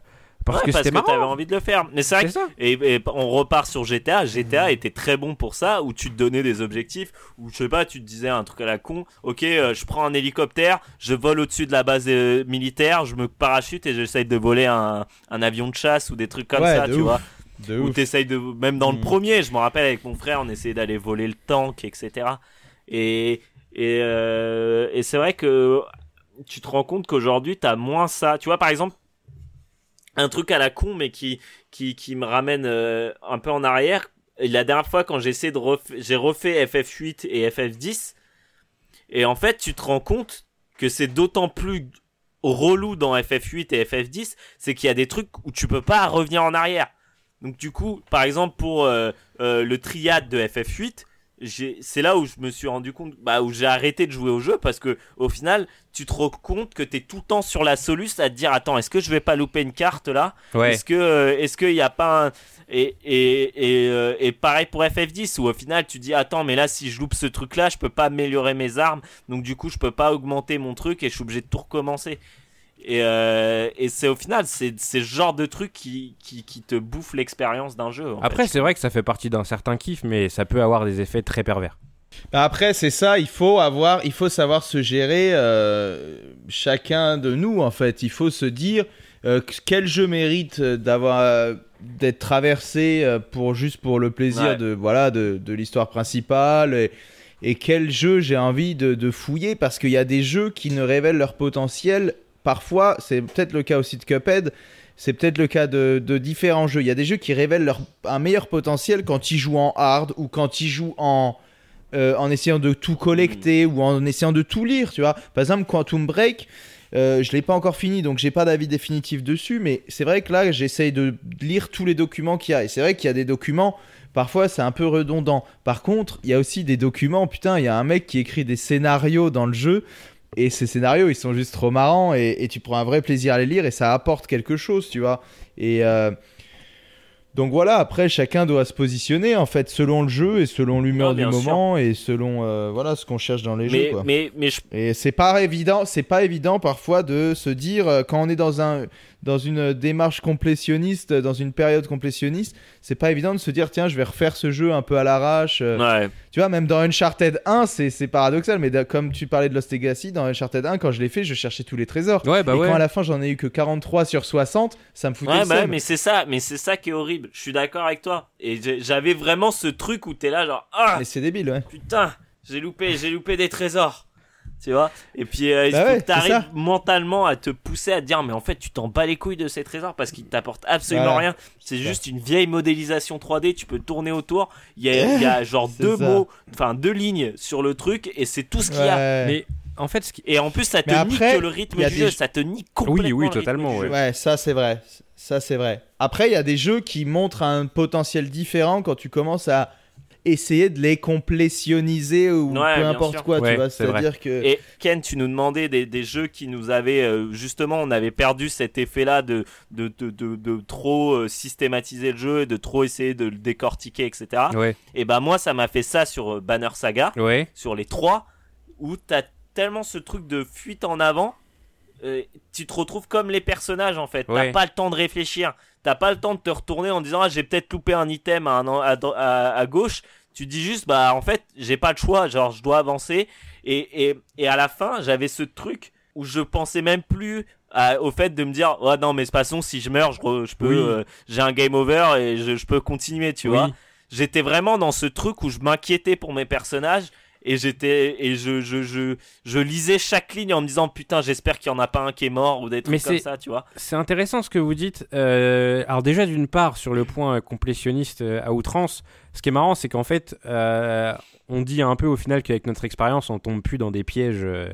parce Ouais, que parce c'était que t'avais envie de le faire. Mais c'est vrai que ça. Et, et on repart sur GTA. GTA était très bon pour ça, où tu te donnais des objectifs, où je sais pas, tu te disais un truc à la con. Ok, euh, je prends un hélicoptère, je vole au-dessus de la base euh, militaire, je me parachute et j'essaye de voler un, un avion de chasse ou des trucs comme Ouais, ça, tu ouf. vois. De Ou ouf. t'essayes de, même dans le Mm. premier, je me rappelle avec mon frère, on essayait d'aller voler le tank, etc. Et et, euh, et c'est vrai que tu te rends compte qu'aujourd'hui t'as moins ça. Tu vois, par exemple, un truc à la con, mais qui qui qui me ramène euh, un peu en arrière. La dernière fois, quand j'ai essayé de refa- j'ai refait FF8 et FF10, et en fait, tu te rends compte que c'est d'autant plus relou dans FF8 et FF10, c'est qu'il y a des trucs où tu peux pas revenir en arrière. Donc du coup, par exemple pour euh, euh, le triade de FF8, j'ai- c'est là où je me suis rendu compte, bah, où j'ai arrêté de jouer au jeu parce que au final, tu te rends compte que t'es tout le temps sur la soluce à te dire attends, est-ce que je vais pas louper une carte là? Ouais. Est-ce que euh, est-ce qu'il y a pas un... et et et, euh, et pareil pour FF10 où au final tu dis attends mais là si je loupe ce truc là je peux pas améliorer mes armes donc du coup je peux pas augmenter mon truc et je suis obligé de tout recommencer et, euh, et c'est au final c'est ce genre de truc qui, qui, qui te bouffe l'expérience d'un jeu en Après, c'est vrai que ça fait partie d'un certain kiff, mais ça peut avoir des effets très pervers. Bah après, c'est ça, il faut avoir, il faut savoir se gérer euh, chacun de nous en fait. Il faut se dire euh, quel jeu mérite d'avoir d'être traversé pour juste pour le plaisir Ouais. de voilà de, de l'histoire principale et, et quel jeu j'ai envie de, de fouiller parce qu'il y a des jeux qui ne révèlent leur potentiel. Parfois, c'est peut-être le cas aussi de Cuphead. C'est peut-être le cas de, différents jeux. Il y a des jeux qui révèlent leur, un meilleur potentiel quand ils jouent en hard ou quand ils jouent en, euh, en essayant de tout collecter ou en essayant de tout lire, tu vois. Par exemple, Quantum Break, euh, je l'ai pas encore fini, donc j'ai pas d'avis définitif dessus, mais c'est vrai que là, j'essaye de lire tous les documents qu'il y a. Et c'est vrai qu'il y a des documents, parfois c'est un peu redondant. Par contre, il y a aussi des documents, putain, il y a un mec qui écrit des scénarios dans le jeu. Et ces scénarios, ils sont juste trop marrants et, et tu prends un vrai plaisir à les lire et ça apporte quelque chose, tu vois. Et euh, donc voilà, après chacun doit se positionner en fait selon le jeu et selon l'humeur du sûr. moment et selon euh, voilà ce qu'on cherche dans les jeux. Mais, Quoi. mais, mais je Et c'est pas évident, c'est pas évident parfois de se dire euh, quand on est dans un dans une démarche complétionniste, dans une période complétionniste, c'est pas évident de se dire tiens je vais refaire ce jeu un peu à l'arrache. euh, ouais. tu vois, même dans Uncharted 1, c'est paradoxal, mais comme tu parlais de Lost Legacy, dans Uncharted 1, quand je l'ai fait, je cherchais tous les trésors. Ouais, bah et ouais. quand à la fin j'en ai eu que 43 sur 60, ça me foutait Ouais, le bah mais c'est ça, mais c'est ça qui est horrible. Je suis d'accord avec toi. Et j'avais vraiment ce truc où t'es là, genre, ah, Mais c'est débile, ouais. putain, j'ai loupé, j'ai loupé des trésors. Tu vois Et puis, euh, il Bah faut ouais, t'arrives mentalement à te pousser à te dire, mais en fait, tu t'en bats les couilles de ces trésors parce qu'ils t'apportent absolument Voilà. rien. C'est juste une vieille modélisation 3D, tu peux tourner autour. Il y a, il y a genre deux ça. mots, enfin deux lignes sur le truc et c'est tout ce qu'il y a. Mais en fait, ce qui... Et en plus, ça te Mais nique après, le rythme du des jeu, ça te nique complètement Oui, oui, totalement, ouais. Ouais, ça c'est vrai. Ça c'est vrai. Après, il y a des jeux qui montrent un potentiel différent quand tu commences à essayer de les complétioniser ou Ouais, peu importe sûr. quoi, Ouais, tu vois. C'est-à-dire que. Et Ken, tu nous demandais des, des jeux qui nous avaient euh, justement, on avait perdu cet effet-là de de, de, de, de trop euh, systématiser le jeu et de trop essayer de le décortiquer, etc. Ouais, Et bah moi, ça m'a fait ça sur euh, Banner Saga, ouais. sur les trois, où t'as tellement ce truc de fuite en avant, euh, tu te retrouves comme les personnages en fait. T'as pas le temps de réfléchir, t'as pas le temps de te retourner en disant ah j'ai peut-être loupé un item à, un en- à, dro- à- à gauche. Tu te dis juste bah en fait j'ai pas le choix, genre je dois avancer. Et, et, et à la fin j'avais ce truc où je pensais même plus à- au fait de me dire ouais non mais de toute façon si je meurs je, peux Oui. euh, j'ai un game over et je, je peux continuer tu Oui. vois j'étais vraiment dans ce truc où je m'inquiétais pour mes personnages et j'étais et je, je, je, je lisais chaque ligne en me disant putain j'espère qu'il y en a pas un qui est mort ou des trucs Mais comme ça tu vois C'est intéressant ce que vous dites. Euh, alors déjà d'une part sur le point euh, complétionniste euh, à outrance, ce qui est marrant c'est qu'en fait euh, on dit un peu au final qu'avec notre expérience on tombe plus dans des pièges euh,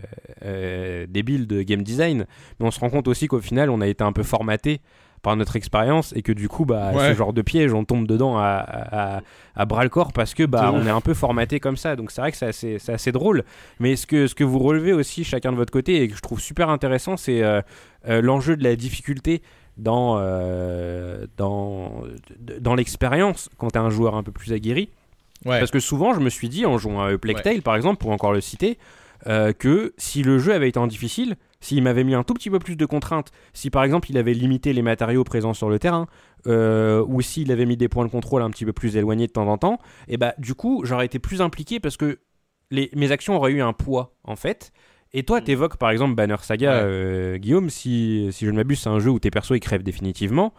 euh, débiles de game design, mais on se rend compte aussi qu'au final on a été un peu formaté par notre expérience et que du coup bah Ouais. ce genre de piège on tombe dedans à, à, à bras le corps parce que bah on est un peu formaté comme ça donc c'est vrai que c'est assez, c'est assez drôle mais ce que, ce que vous relevez aussi chacun de votre côté et que je trouve super intéressant c'est euh, euh, l'enjeu de la difficulté dans, euh, dans, dans l'expérience quand tu es un joueur un peu plus aguerri. Ouais. Parce que souvent, je me suis dit, en jouant à Plague Tale par exemple, pour encore le citer, euh, que si le jeu avait été en difficile, s'il m'avait mis un tout petit peu plus de contraintes, si par exemple il avait limité les matériaux présents sur le terrain, euh, ou s'il avait mis des points de contrôle un petit peu plus éloignés de temps en temps, et bah du coup j'aurais été plus impliqué parce que les, mes actions auraient eu un poids en fait. Et toi, Mm. t'évoques par exemple Banner Saga, Ouais. euh, Guillaume, si, si je ne m'abuse, c'est un jeu où tes persos ils crèvent définitivement.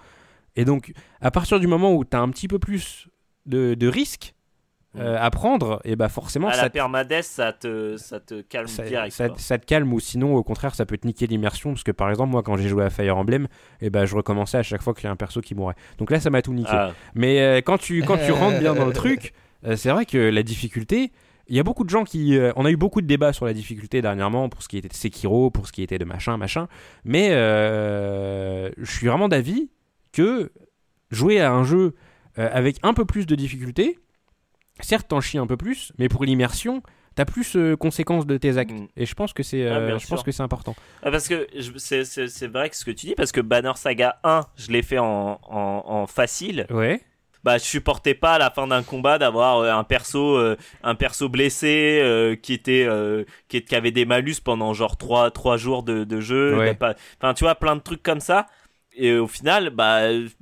Et donc, à partir du moment où t'as un petit peu plus de, de risques euh, à prendre, et bah forcément à ça la te- permadesse ça te ça te calme ça, direct ça- te calme ou sinon au contraire ça peut te niquer l'immersion parce que par exemple moi quand j'ai joué à Fire Emblem et ben je recommençais à chaque fois qu'il y a un perso qui mourait. Donc là ça m'a tout niqué. Ah, mais euh, quand tu quand tu rentres bien dans le truc euh, c'est vrai que la difficulté il y a beaucoup de gens qui euh, on a eu beaucoup de débats sur la difficulté dernièrement pour ce qui était de Sekiro pour ce qui était de machin machin. Mais euh, je suis vraiment d'avis que jouer à un jeu euh, avec un peu plus de difficulté certes t'en chies un peu plus mais pour l'immersion t'as plus euh, conséquence de tes actes. Mm. et je pense que c'est Ah, euh, bien je pense sûr. que c'est important. Ah, parce que c'est vrai que ce que tu dis parce que Banner Saga 1 je l'ai fait en, en, en facile. Ouais. Bah je supportais pas à la fin d'un combat d'avoir euh, un perso euh, un perso blessé qui était qui, avait des malus pendant genre 3 trois jours de, de jeu. Ouais. d'être pas- enfin tu vois plein de trucs comme ça. Et au final bah je,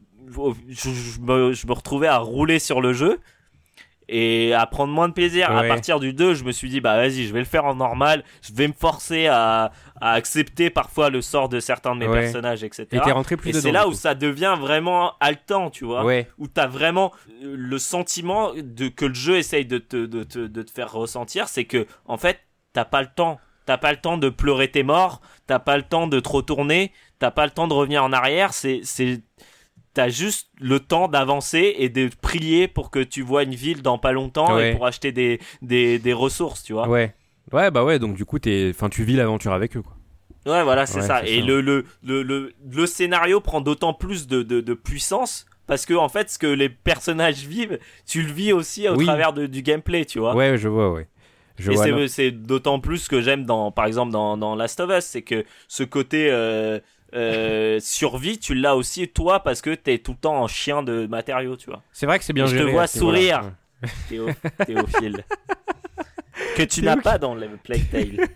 je me, je me retrouvais à rouler sur le jeu et à prendre moins de plaisir. À partir du 2, je me suis dit, bah vas-y, je vais le faire en normal, je vais me forcer à, à accepter parfois le sort de certains de mes Ouais. personnages, etc. Et t'es rentré plus Et c'est là où ça devient vraiment haletant, tu vois. Ouais. Où t'as vraiment le sentiment de, que le jeu essaye de te, de, te, de te faire ressentir, c'est que, en fait, t'as pas le temps. T'as pas le temps de pleurer tes morts, t'as pas le temps de te retourner, t'as pas le temps de revenir en arrière, c'est, c'est, t'as juste le temps d'avancer et de prier pour que tu vois une ville dans pas longtemps Ouais. et pour acheter des, des, des ressources, tu vois. Ouais. Ouais, bah ouais, donc du coup, t'es... Enfin, tu vis l'aventure avec eux, quoi. Ouais, voilà, c'est Ouais, ça. Et ça. Le, le, le, le, le scénario prend d'autant plus de, de, de puissance parce que, en fait, ce que les personnages vivent, tu le vis aussi au Oui. travers de- du gameplay, tu vois. Ouais, je vois, ouais. Je Et c'est- d'autant plus ce que j'aime dans, par exemple, dans, dans Last of Us, c'est que ce côté euh, euh, survie, tu l'as aussi toi parce que t'es tout le temps en chien de matériaux, tu vois. C'est vrai que c'est bien Je te géré. vois à ce niveau-là. sourire. Théo, Théophile. que tu n'as pas dans le Plague Tale.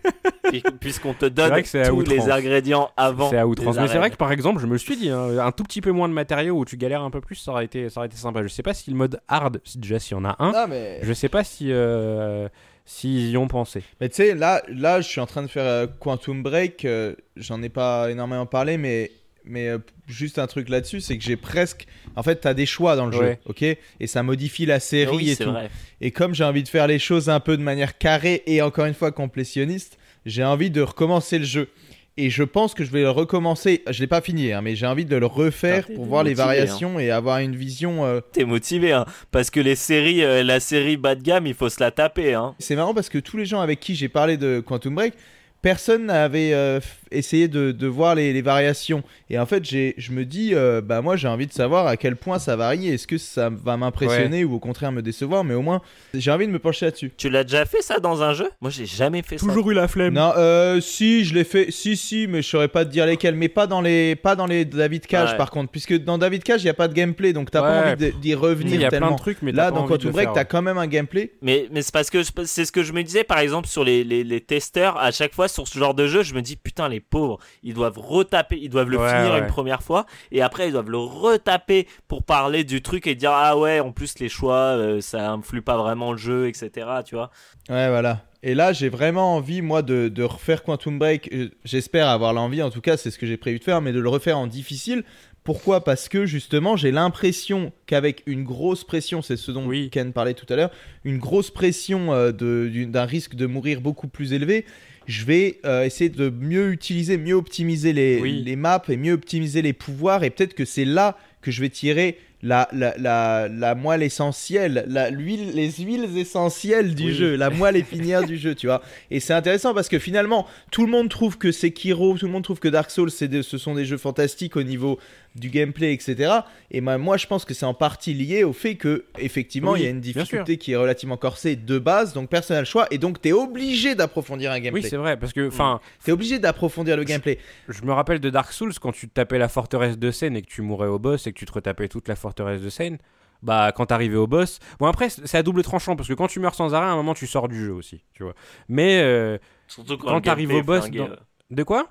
Puis- Puisqu'on te donne tous les ingrédients avant. C'est à outrance. Mais c'est vrai que par exemple, je me suis dit, hein, un tout petit peu moins de matériaux où tu galères un peu plus, ça aurait été, ça aurait été sympa. Je sais pas si le mode hard, si déjà s'il y en a un, Non, mais. je sais pas si euh, s'ils y ont pensé. Mais tu sais, là, là, je suis en train de faire euh, Quantum Break. euh, J'en ai pas énormément parlé, mais, mais euh, juste un truc là-dessus, c'est que j'ai presque. En fait, t'as des choix dans le jeu, ok? Et ça modifie la série Oui, et tout. vrai. Et comme j'ai envie de faire les choses un peu de manière carrée et encore une fois complétionniste, j'ai envie de recommencer le jeu. Et je pense que je vais le recommencer. Je l'ai pas fini, hein, mais j'ai envie de le refaire Putain, pour voir les motivé, variations et avoir une vision. euh, T'es motivé, hein, parce que les séries, euh, la série bas de gamme, il faut se la taper, hein. C'est marrant parce que tous les gens avec qui j'ai parlé de Quantum Break, personne n'avait euh, essayé de, de voir les, les variations. Et en fait, j'ai- je me dis, euh, bah moi j'ai envie de savoir à quel point ça varie. Est-ce que ça va m'impressionner ou au contraire me décevoir? Mais au moins, j'ai envie de me pencher là-dessus. Tu l'as déjà fait ça dans un jeu? Moi, j'ai jamais fait ça. eu la flemme. Non, euh, si, je l'ai fait. Si, si, mais je saurais pas te dire lesquels. Mais pas dans les, pas dans les David Cage Ouais. par contre. Puisque dans David Cage, il n'y a pas de gameplay. Donc t'as pas envie d'y Il revenir y a tellement. plein de trucs, mais Là, pas dans Quantum Break, faire, t'as quand même un gameplay. Mais, mais c'est parce que c'est ce que je me disais par exemple sur les, les, les testeurs à chaque fois sur ce genre de jeu je me dis putain les pauvres ils doivent retaper ils doivent le Ouais, finir ouais. une première fois et après ils doivent le retaper pour parler du truc et dire ah ouais en plus les choix euh, ça influe pas vraiment le jeu etc tu vois Ouais, voilà. Et là, j'ai vraiment envie, moi, de, de refaire Quantum Break. Euh, J'espère avoir l'envie, en tout cas, c'est ce que j'ai prévu de faire, mais de le refaire en difficile. Pourquoi? Parce que justement, j'ai l'impression qu'avec une grosse pression, c'est ce dont Oui. Ken parlait tout à l'heure, une grosse pression euh, d'un risque de mourir beaucoup plus élevé, je vais euh, essayer de mieux utiliser, mieux optimiser les, Oui. les maps et mieux optimiser les pouvoirs. Et peut-être que c'est là que je vais tirer la, la, la, la moelle essentielle, la, l'huile, les huiles essentielles du Oui. jeu, la moelle épinière du jeu, tu vois. Et c'est intéressant parce que finalement, tout le monde trouve que Sekiro, tout le monde trouve que Dark Souls, c'est ce sont des jeux fantastiques au niveau du gameplay, etc. Et ben, moi, je pense que c'est en partie lié au fait que, effectivement, Oui, il y a une difficulté qui est relativement corsée de base, donc personne n'a le choix, et donc t'es obligé d'approfondir un Oui, gameplay. c'est vrai, parce que, enfin, t'es obligé d'approfondir le gameplay. je me rappelle de Dark Souls quand tu tapais la forteresse de Seine et que tu mourais au boss et que tu te retapais toute la forteresse de Seine. Bah, quand t'arrivais au boss. Bon, après, c'est à double tranchant parce que quand tu meurs sans arrêt, à un moment, tu sors du jeu aussi, tu vois. Mais, euh, surtout Quand le t'arrives au boss dans- de quoi?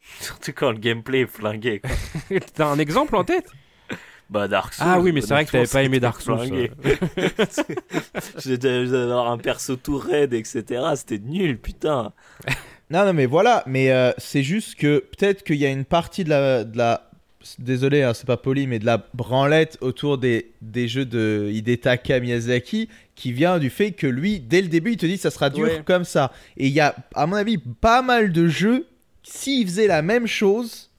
surtout quand le gameplay est flingué. T'as un exemple en tête? Bah Dark Souls Ah oui, mais c'est vrai que t'avais pas aimé Dark Souls. euh. J'étais d'avoir un perso tout raide etc c'était nul putain Non, non, mais voilà, mais euh, c'est juste que peut-être qu'il y a une partie de la. De la désolé, hein, c'est pas poli, mais de la branlette autour des, des jeux de Hidetaka Miyazaki qui vient du fait que lui, dès le début, il te dit ça sera dur Ouais. comme ça. Et il y a, à mon avis, pas mal de jeux, s'ils faisaient la même chose,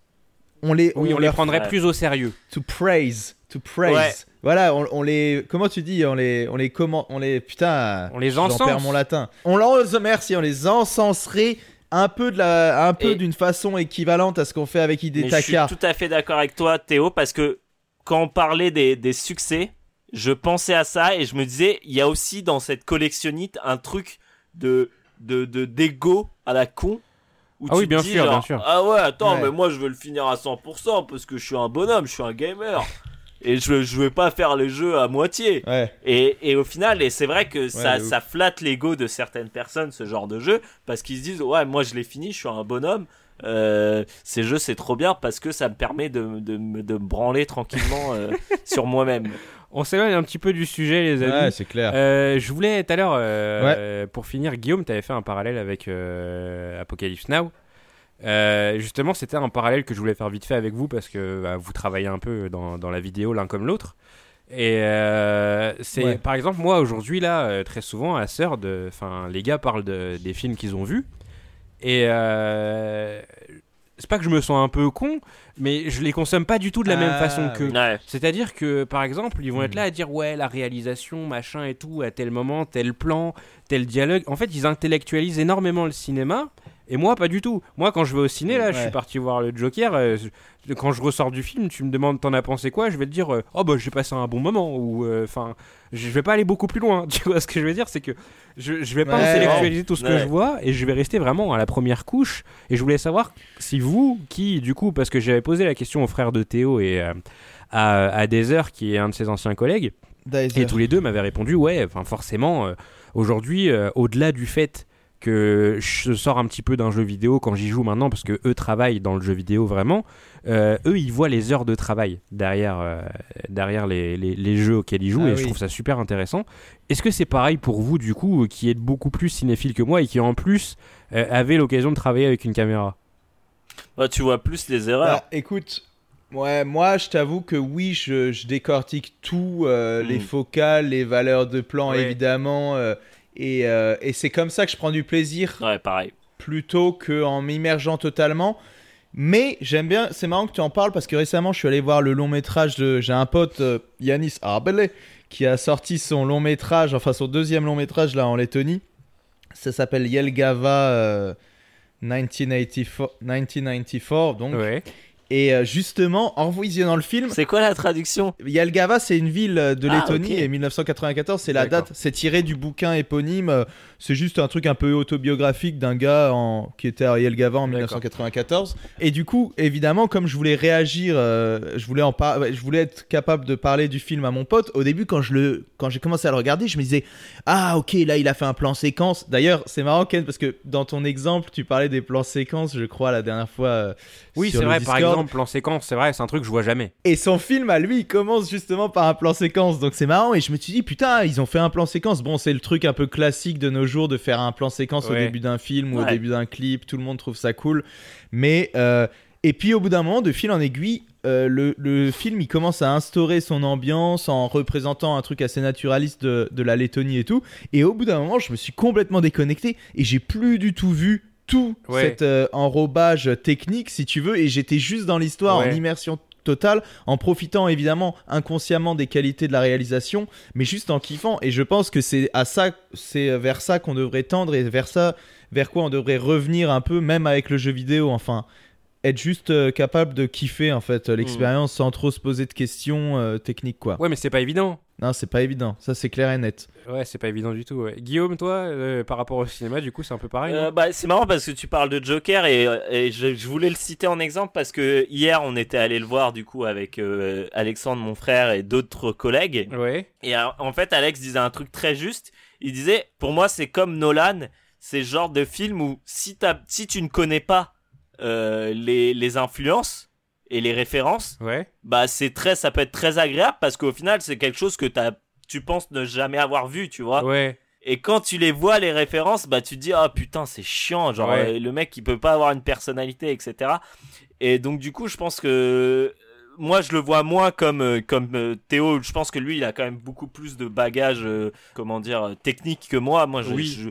on les, Oui, on les leur- prendrait Ouais. plus au sérieux. to praise, to praise. Ouais. Voilà, on, on les, comment tu dis, on les, on les comment, on les, putain, On les encense. perds mon latin. On l'en, merci, on les encenserait un peu de la, un peu d'une façon équivalente à ce qu'on fait avec Mais je suis Hidetaka. tout à fait d'accord avec toi, Théo, parce que quand on parlait des, des succès, je pensais à ça et je me disais, il y a aussi dans cette collectionnite un truc de de de d'ego à la con. Où Ah tu oui, te bien dis sûr, genre, bien sûr. Ah ouais, attends, Ouais. mais moi je veux le finir à 100% parce que je suis un bonhomme, je suis un gamer. Et je, je vais pas faire les jeux à moitié. Ouais, Et, et au final, et c'est vrai que ça, ça flatte l'ego de certaines personnes, ce genre de jeu, parce qu'ils se disent, ouais, moi je l'ai fini, je suis un bonhomme, euh, ces jeux c'est trop bien parce que ça me permet de, de, me- de me branler tranquillement euh, sur moi-même. On s'éloigne un petit peu du sujet, les amis. Ouais, c'est clair. Euh, je voulais tout à l'heure, euh, pour finir, Guillaume, tu avais fait un parallèle avec euh, Apocalypse Now. Euh, justement, c'était un parallèle que je voulais faire vite fait avec vous parce que bah, vous travaillez un peu dans, dans la vidéo l'un comme l'autre. Et euh, c'est Ouais. par exemple moi aujourd'hui là très souvent à sœur de, enfin les gars parlent de, des films qu'ils ont vus et euh, c'est pas que je me sens un peu con, mais je les consomme pas du tout de la même Ah, façon que. Ouais. c'est-à-dire que, par exemple, ils vont être Hmm. là à dire ouais, la réalisation, machin et tout, à tel moment, tel plan, tel dialogue. En fait, ils intellectualisent énormément le cinéma. Et moi, pas du tout. Moi, quand je vais au ciné, là, je suis parti voir le Joker. euh, je- quand je ressors du film, tu me demandes t'en as pensé quoi? Je vais te dire euh, oh bah j'ai passé un bon moment. Ou euh, enfin, je vais pas aller beaucoup plus loin. Tu vois ce que je veux dire? C'est que je, je vais pas Ouais, intellectualiser tout ce que je vois et je vais rester vraiment à la première couche. Et je voulais savoir si vous, qui du coup, parce que j'avais posé la question au frère de Théo et euh, à, à Deezer, qui est un de ses anciens collègues, et tous les deux m'avaient répondu ouais, enfin forcément, euh, aujourd'hui, euh, au-delà du fait que je sors un petit peu d'un jeu vidéo quand j'y joue maintenant, parce que eux travaillent dans le jeu vidéo vraiment, euh, eux ils voient les heures de travail derrière, euh, derrière les, les- les jeux auxquels ils jouent, Ah et oui. je trouve ça super intéressant. Est-ce que c'est pareil pour vous du coup, qui êtes beaucoup plus cinéphile que moi et qui en plus euh, avez l'occasion de travailler avec une caméra? Bah, tu vois plus les erreurs. Bah, écoute, ouais, moi je t'avoue que oui, je, je décortique tout, euh, les focales, les valeurs de plan Ouais. évidemment, euh, et, euh, et c'est comme ça que je prends du plaisir Ouais, pareil. plutôt qu'en m'immergeant totalement. Mais j'aime bien, c'est marrant que tu en parles parce que récemment je suis allé voir le long métrage de. J'ai un pote, euh, Yanis Arbele, qui a sorti son long métrage, enfin son deuxième long métrage là en Lettonie. Ça s'appelle Yelgava euh, 1984, 1994. Donc. Ouais. Et euh, justement, en visionnant le film, C'est quoi la traduction? Yelgava, c'est une ville euh, de Ah, Lettonie et 1994, c'est la date. C'est tiré du bouquin éponyme. C'est juste un truc un peu autobiographique d'un gars en... qui était à Yelgava en D'accord. 1994. Et du coup, évidemment, comme je voulais réagir, euh, je voulais en par- je voulais être capable de parler du film à mon pote. Au début, quand je le, quand j'ai commencé à le regarder, je me disais, ah ok, là il a fait un plan séquence. D'ailleurs, c'est marrant Ken parce que dans ton exemple, tu parlais des plans séquences, je crois la dernière fois. euh, Oui, c'est vrai, par exemple, plan séquence, c'est vrai, c'est un truc que je vois jamais. Et son film à lui, il commence justement par un plan séquence. Donc c'est marrant. Et je me suis dit, putain, ils ont fait un plan séquence. Bon, c'est le truc un peu classique de nos de faire un plan séquence au début d'un film ou au début d'un clip. Tout le monde trouve ça cool. Mais. euh, et puis au bout d'un moment, de fil en aiguille, euh, le, le film il commence à instaurer son ambiance en représentant un truc assez naturaliste de, de la Lettonie et tout. Et au bout d'un moment, je me suis complètement déconnecté et j'ai plus du tout vu tout Ouais. cet euh, enrobage technique, si tu veux, et j'étais juste dans l'histoire en immersion totale, en profitant évidemment inconsciemment des qualités de la réalisation, mais juste en kiffant. Et je pense que c'est à ça, c'est vers ça qu'on devrait tendre et vers ça, vers quoi on devrait revenir un peu, même avec le jeu vidéo. Enfin, être juste euh, capable de kiffer en fait euh, l'expérience sans trop se poser de questions euh, techniques quoi. Ouais, mais c'est pas évident. Non, c'est pas évident. Ça c'est clair et net. Ouais, c'est pas évident du tout. ouais. Guillaume, toi, euh, par rapport au cinéma, du coup, c'est un peu pareil. Euh, bah, c'est marrant parce que tu parles de Joker et, et je, je voulais le citer en exemple parce que hier on était allé le voir du coup avec euh, Alexandre mon frère et d'autres collègues Ouais. et en fait Alex disait un truc très juste il disait pour moi c'est comme Nolan c'est le genre de film où si, si tu ne connais pas euh, les, les influences et les références Ouais. bah c'est très ça peut être très agréable parce qu'au final c'est quelque chose que t'as tu penses ne jamais avoir vu tu vois Ouais. et quand tu les vois, les références, bah tu te dis, ah putain, c'est chiant. Genre, Ouais. euh, le mec, il peut pas avoir une personnalité, etc. Et donc, du coup, je pense que euh, moi, je le vois moins comme, comme Théo. Je pense que lui, il a quand même beaucoup plus de bagages, euh, comment dire, techniques que moi. Moi, je, Oui. je-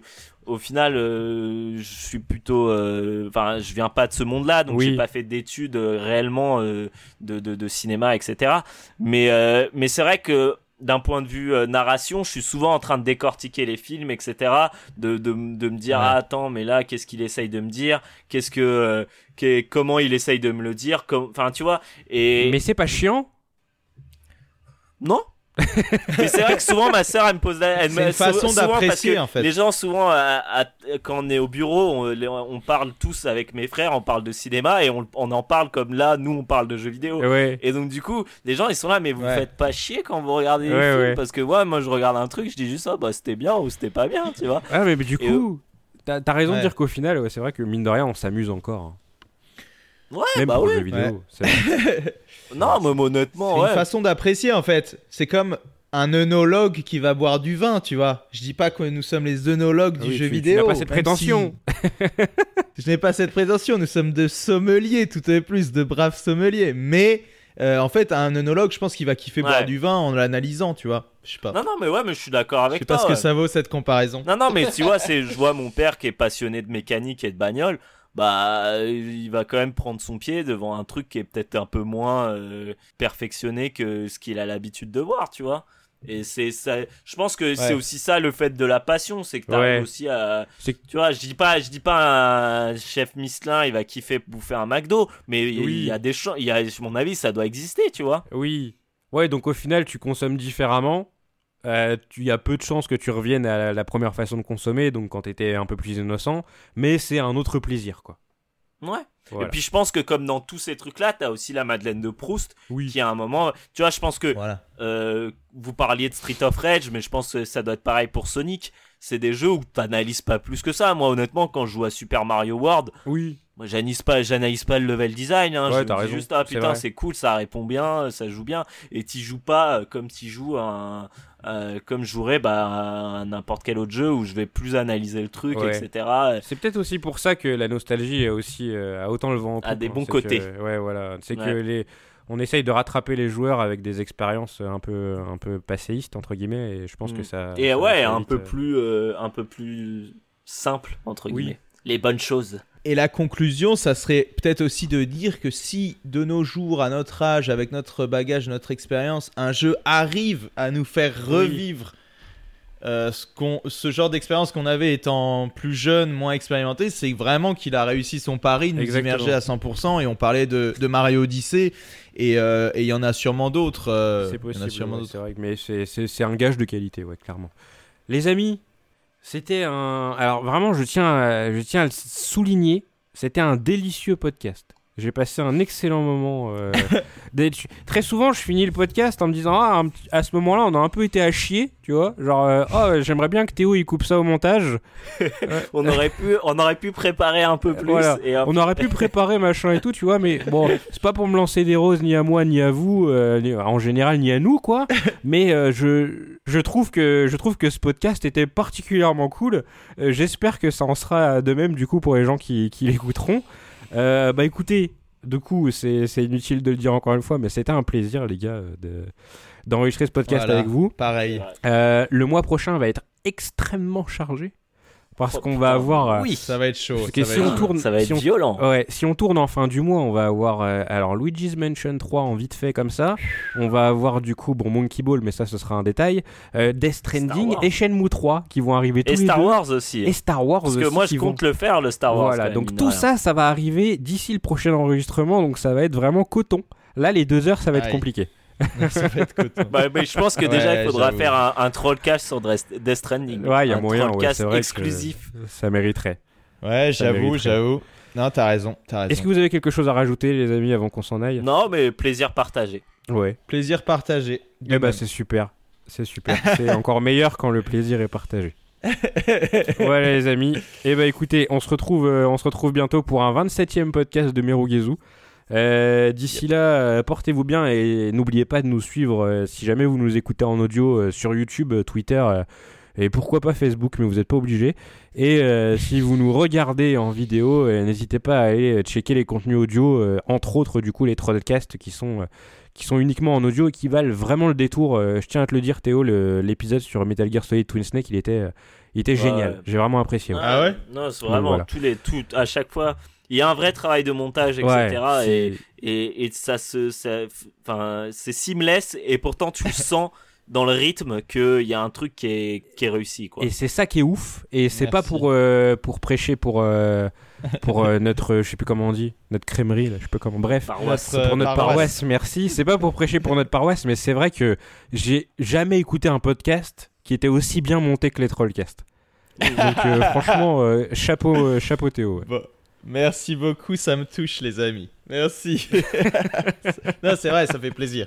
au final, euh, je suis plutôt. euh, Enfin, je viens pas de ce monde-là, donc Oui. j'ai pas fait d'études euh, réellement de, de, de cinéma, etc. Mais, mais c'est vrai que d'un point de vue euh, narration, je suis souvent en train de décortiquer les films, etc. De, de, de me dire, Ouais. ah, attends, mais là, qu'est-ce qu'il essaye de me dire? Qu'est-ce que, euh, comment il essaye de me le dire? Enfin, tu vois. Et Mais c'est pas chiant? Non. Mais c'est vrai que souvent ma sœur elle me pose la elle me- une façon d'apprécier, que en fait. les gens souvent à- à- quand on est au bureau on, les- on parle tous avec mes frères on parle de cinéma et on, on en parle comme là nous on parle de jeux vidéo Ouais. et donc du coup, les gens ils sont là, mais vous Ouais. faites pas chier quand vous regardez les Ouais, films ouais. parce que ouais, moi je regarde un truc, je dis juste ça, bah c'était bien ou c'était pas bien, tu vois. Ah, mais, mais du coup, t'as as raison de dire qu'au final, ouais, c'est vrai que mine de rien, on s'amuse encore. Ouais, Même bah pour le oui. jeu vidéo. Non, mais honnêtement, C'est ouais. une façon d'apprécier en fait. C'est comme un œnologue qui va boire du vin, tu vois. Je dis pas que nous sommes les œnologues Ah du oui, jeu tu- tu vidéo. n'as pas cette prétention. si- Je n'ai pas cette prétention. Nous sommes de sommeliers, tout est plus de braves sommeliers. Mais euh, en fait, un œnologue, je pense qu'il va kiffer Ouais. boire du vin en l'analysant, tu vois. Je sais pas. Non, non, mais ouais, mais je suis d'accord je avec sais toi. pas ce que ça vaut cette comparaison. Non, non, mais tu vois, c'est, je vois mon père qui est passionné de mécanique et de bagnole. Bah, il va quand même prendre son pied devant un truc qui est peut-être un peu moins euh, perfectionné que ce qu'il a l'habitude de voir, tu vois. Et c'est ça. Je pense que c'est aussi ça le fait de la passion, c'est que t'arrives Ouais. aussi à. Tu vois, je dis pas, je dis pas un chef Michelin, il va kiffer bouffer un McDo, mais il Oui. il y a des il y a, à mon avis, ça doit exister, tu vois. Oui. Ouais, donc au final, tu consommes différemment. Euh, tu- Il y a peu de chances que tu reviennes à la, la première façon de consommer, donc quand t'étais un peu plus innocent. Mais c'est un autre plaisir, quoi. Ouais. Voilà. Et puis je pense que comme dans tous ces trucs-là, t'as aussi la Madeleine de Proust, oui. qui à un moment, tu vois, je pense que Voilà. Euh, vous parliez de Street of Rage, mais je pense que ça doit être pareil pour Sonic. C'est des jeux où t'analyses pas plus que ça. Moi, honnêtement, quand je joue à Super Mario World, Oui. Moi, j'analyse pas, j'analyse pas le level design. Hein. Ouais, je dis juste, ah putain, c'est cool, ça répond bien, ça joue bien. Et t'y joues pas euh, comme t'y joues un, euh, comme je jouerais bah, n'importe quel autre jeu où je vais plus analyser le truc, Ouais. etc. C'est peut-être aussi pour ça que la nostalgie a aussi euh, a autant le vent en A poupe, des hein. bons côtés. que- ouais, voilà. C'est que Ouais. les on essaye de rattraper les joueurs avec des expériences un peu un peu passéistes entre guillemets et je pense Mm. que ça Et ça- ouais, un peu euh, plus, un peu plus simple entre Oui. Les bonnes choses. Et la conclusion, ça serait peut-être aussi de dire que si de nos jours, à notre âge, avec notre bagage, notre expérience, un jeu arrive à nous faire revivre euh, ce, genre d'expérience qu'on avait étant plus jeune, moins expérimenté, c'est vraiment qu'il a réussi son pari de nous Exactement. immerger à 100%. Et on parlait de, de Mario Odyssey, et euh, et il y en a sûrement d'autres. euh, C'est possible, ouais, c'est vrai, mais c'est un gage de qualité, ouais, clairement. Les amis, c'était un. Alors vraiment, je tiens, à, je tiens à le souligner, c'était un délicieux podcast. J'ai passé un excellent moment. euh, Très souvent, je finis le podcast en me disant Ah, à ce moment-là, on a un peu été à chier, tu vois. Genre, euh, oh, j'aimerais bien que Théo il coupe ça au montage. On aurait pu, on aurait pu préparer un peu plus. Voilà. Et un On aurait pu préparer machin et tout, tu vois, mais bon, c'est pas pour me lancer des roses ni à moi ni à vous, euh, ni- en général ni à nous, quoi. Mais euh, je, je trouve que je trouve que ce podcast était particulièrement cool. Euh, J'espère que ça en sera de même du coup pour les gens qui, qui l'écouteront. Euh, bah écoutez, du coup, c'est inutile de le dire encore une fois, mais c'était un plaisir, les gars, de d'enregistrer ce podcast Voilà. avec vous. Pareil. Euh, le mois prochain va être extrêmement chargé parce Oh, qu'on va avoir. euh, Oui. Ça va être chaud. Parce que ça si va on être- tourne, Ça va être si on- violent. Ouais, si on tourne en fin du mois, on va avoir euh, alors Luigi's Mansion 3 en vite fait comme ça. On va avoir du coup bon Monkey Ball, mais ça ce sera un détail. Euh, Death Stranding et Shenmue 3 qui vont arriver tous Et les Star deux. Wars aussi. Et Star Wars Parce que aussi moi, qui je vont- compte le faire, le Star Wars. Voilà, même, donc tout rien. ça, ça va arriver d'ici le prochain enregistrement, donc ça va être vraiment coton. Là, les deux heures, ça va être compliqué. ça va être coton. Bah, mais je pense que déjà, Ouais, il faudra faire un, un trollcast sur Death Stranding. Ouais, il y a un moyen, ouais, c'est vrai que- exclusif. Ça mériterait. Ouais, j'avoue, j'avoue. Non, t'as raison, t'as Est-ce raison. que vous avez quelque chose à rajouter, les amis, avant qu'on s'en aille? Non, mais plaisir partagé. Ouais. Plaisir partagé. Eh bah c'est super. C'est super. c'est encore meilleur quand le plaisir est partagé. voilà les amis. Et bah écoutez, on se retrouve, euh, on se retrouve bientôt pour un 27e podcast de Merugezu. Euh, D'ici là, euh, portez-vous bien et n'oubliez pas de nous suivre euh, si jamais vous nous écoutez en audio euh, sur YouTube, euh, Twitter euh, et pourquoi pas Facebook, mais vous n'êtes pas obligés. Et euh, si vous nous regardez en vidéo, euh, n'hésitez pas à aller checker les contenus audio, euh, entre autres du coup les trollcasts qui sont euh, qui sont uniquement en audio et qui valent vraiment le détour. Euh, je tiens à te le dire, Théo, l'épisode sur Metal Gear Solid Twin Snake, il était, euh, il était Ouais. génial. J'ai vraiment apprécié. ouais. Ah ouais? Non, c'est vraiment voilà. tous les tout à chaque fois. Il y a un vrai travail de montage, etc. Ouais, et, c'est- et, et ça se, enfin, c'est seamless et pourtant tu sens dans le rythme qu'il y a un truc qui est, qui est réussi, quoi. Et c'est ça qui est ouf. Et c'est pas pour, euh, pour prêcher pour, euh, pour euh, notre, je sais plus comment on dit, notre crèmerie, là, je sais pas comment. Bref, Paroisse. c'est pour notre paroisse. paroisse. merci. C'est pas pour prêcher pour notre paroisse, mais c'est vrai que j'ai jamais écouté un podcast qui était aussi bien monté que les Trollcasts. Donc euh, franchement, euh, chapeau, euh, chapeau Théo. ouais. Merci beaucoup, ça me touche, les amis. Merci. non, c'est vrai, ça fait plaisir.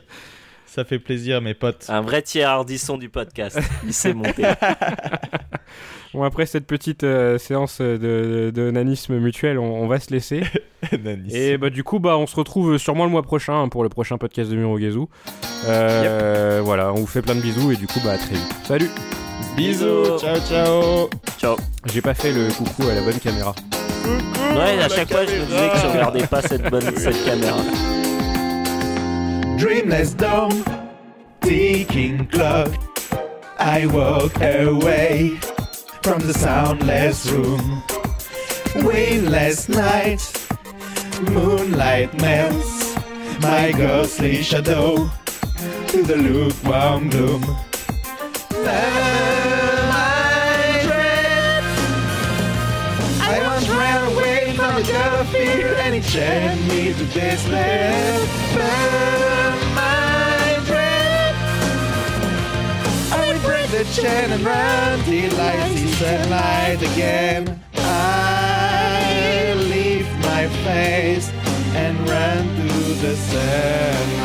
Ça fait plaisir, mes potes. Un vrai tiers Ardisson du podcast. Il s'est monté. Bon, après cette petite euh, séance de, de, de nanisme mutuel, on, on va se laisser. Et bah, du coup, bah, on se retrouve sûrement le mois prochain hein, pour le prochain podcast de Murugezu. Euh, Voilà, on vous fait plein de bisous et du coup, bah, à très vite. Salut Bisous, ciao, ciao. Ciao. J'ai pas fait le coucou à la bonne caméra. Ouais, à chaque fois, je me disais que je regardais pas cette bonne cette caméra. Dreamless dome, ticking clock. I walk away from the soundless room. Windless night, moonlight melts my ghostly shadow to the lukewarm gloom. Fear and it chained me to despair. Burn my dread. I will break the chain and run till I see sunlight again. I leave my face and run to the sunlight.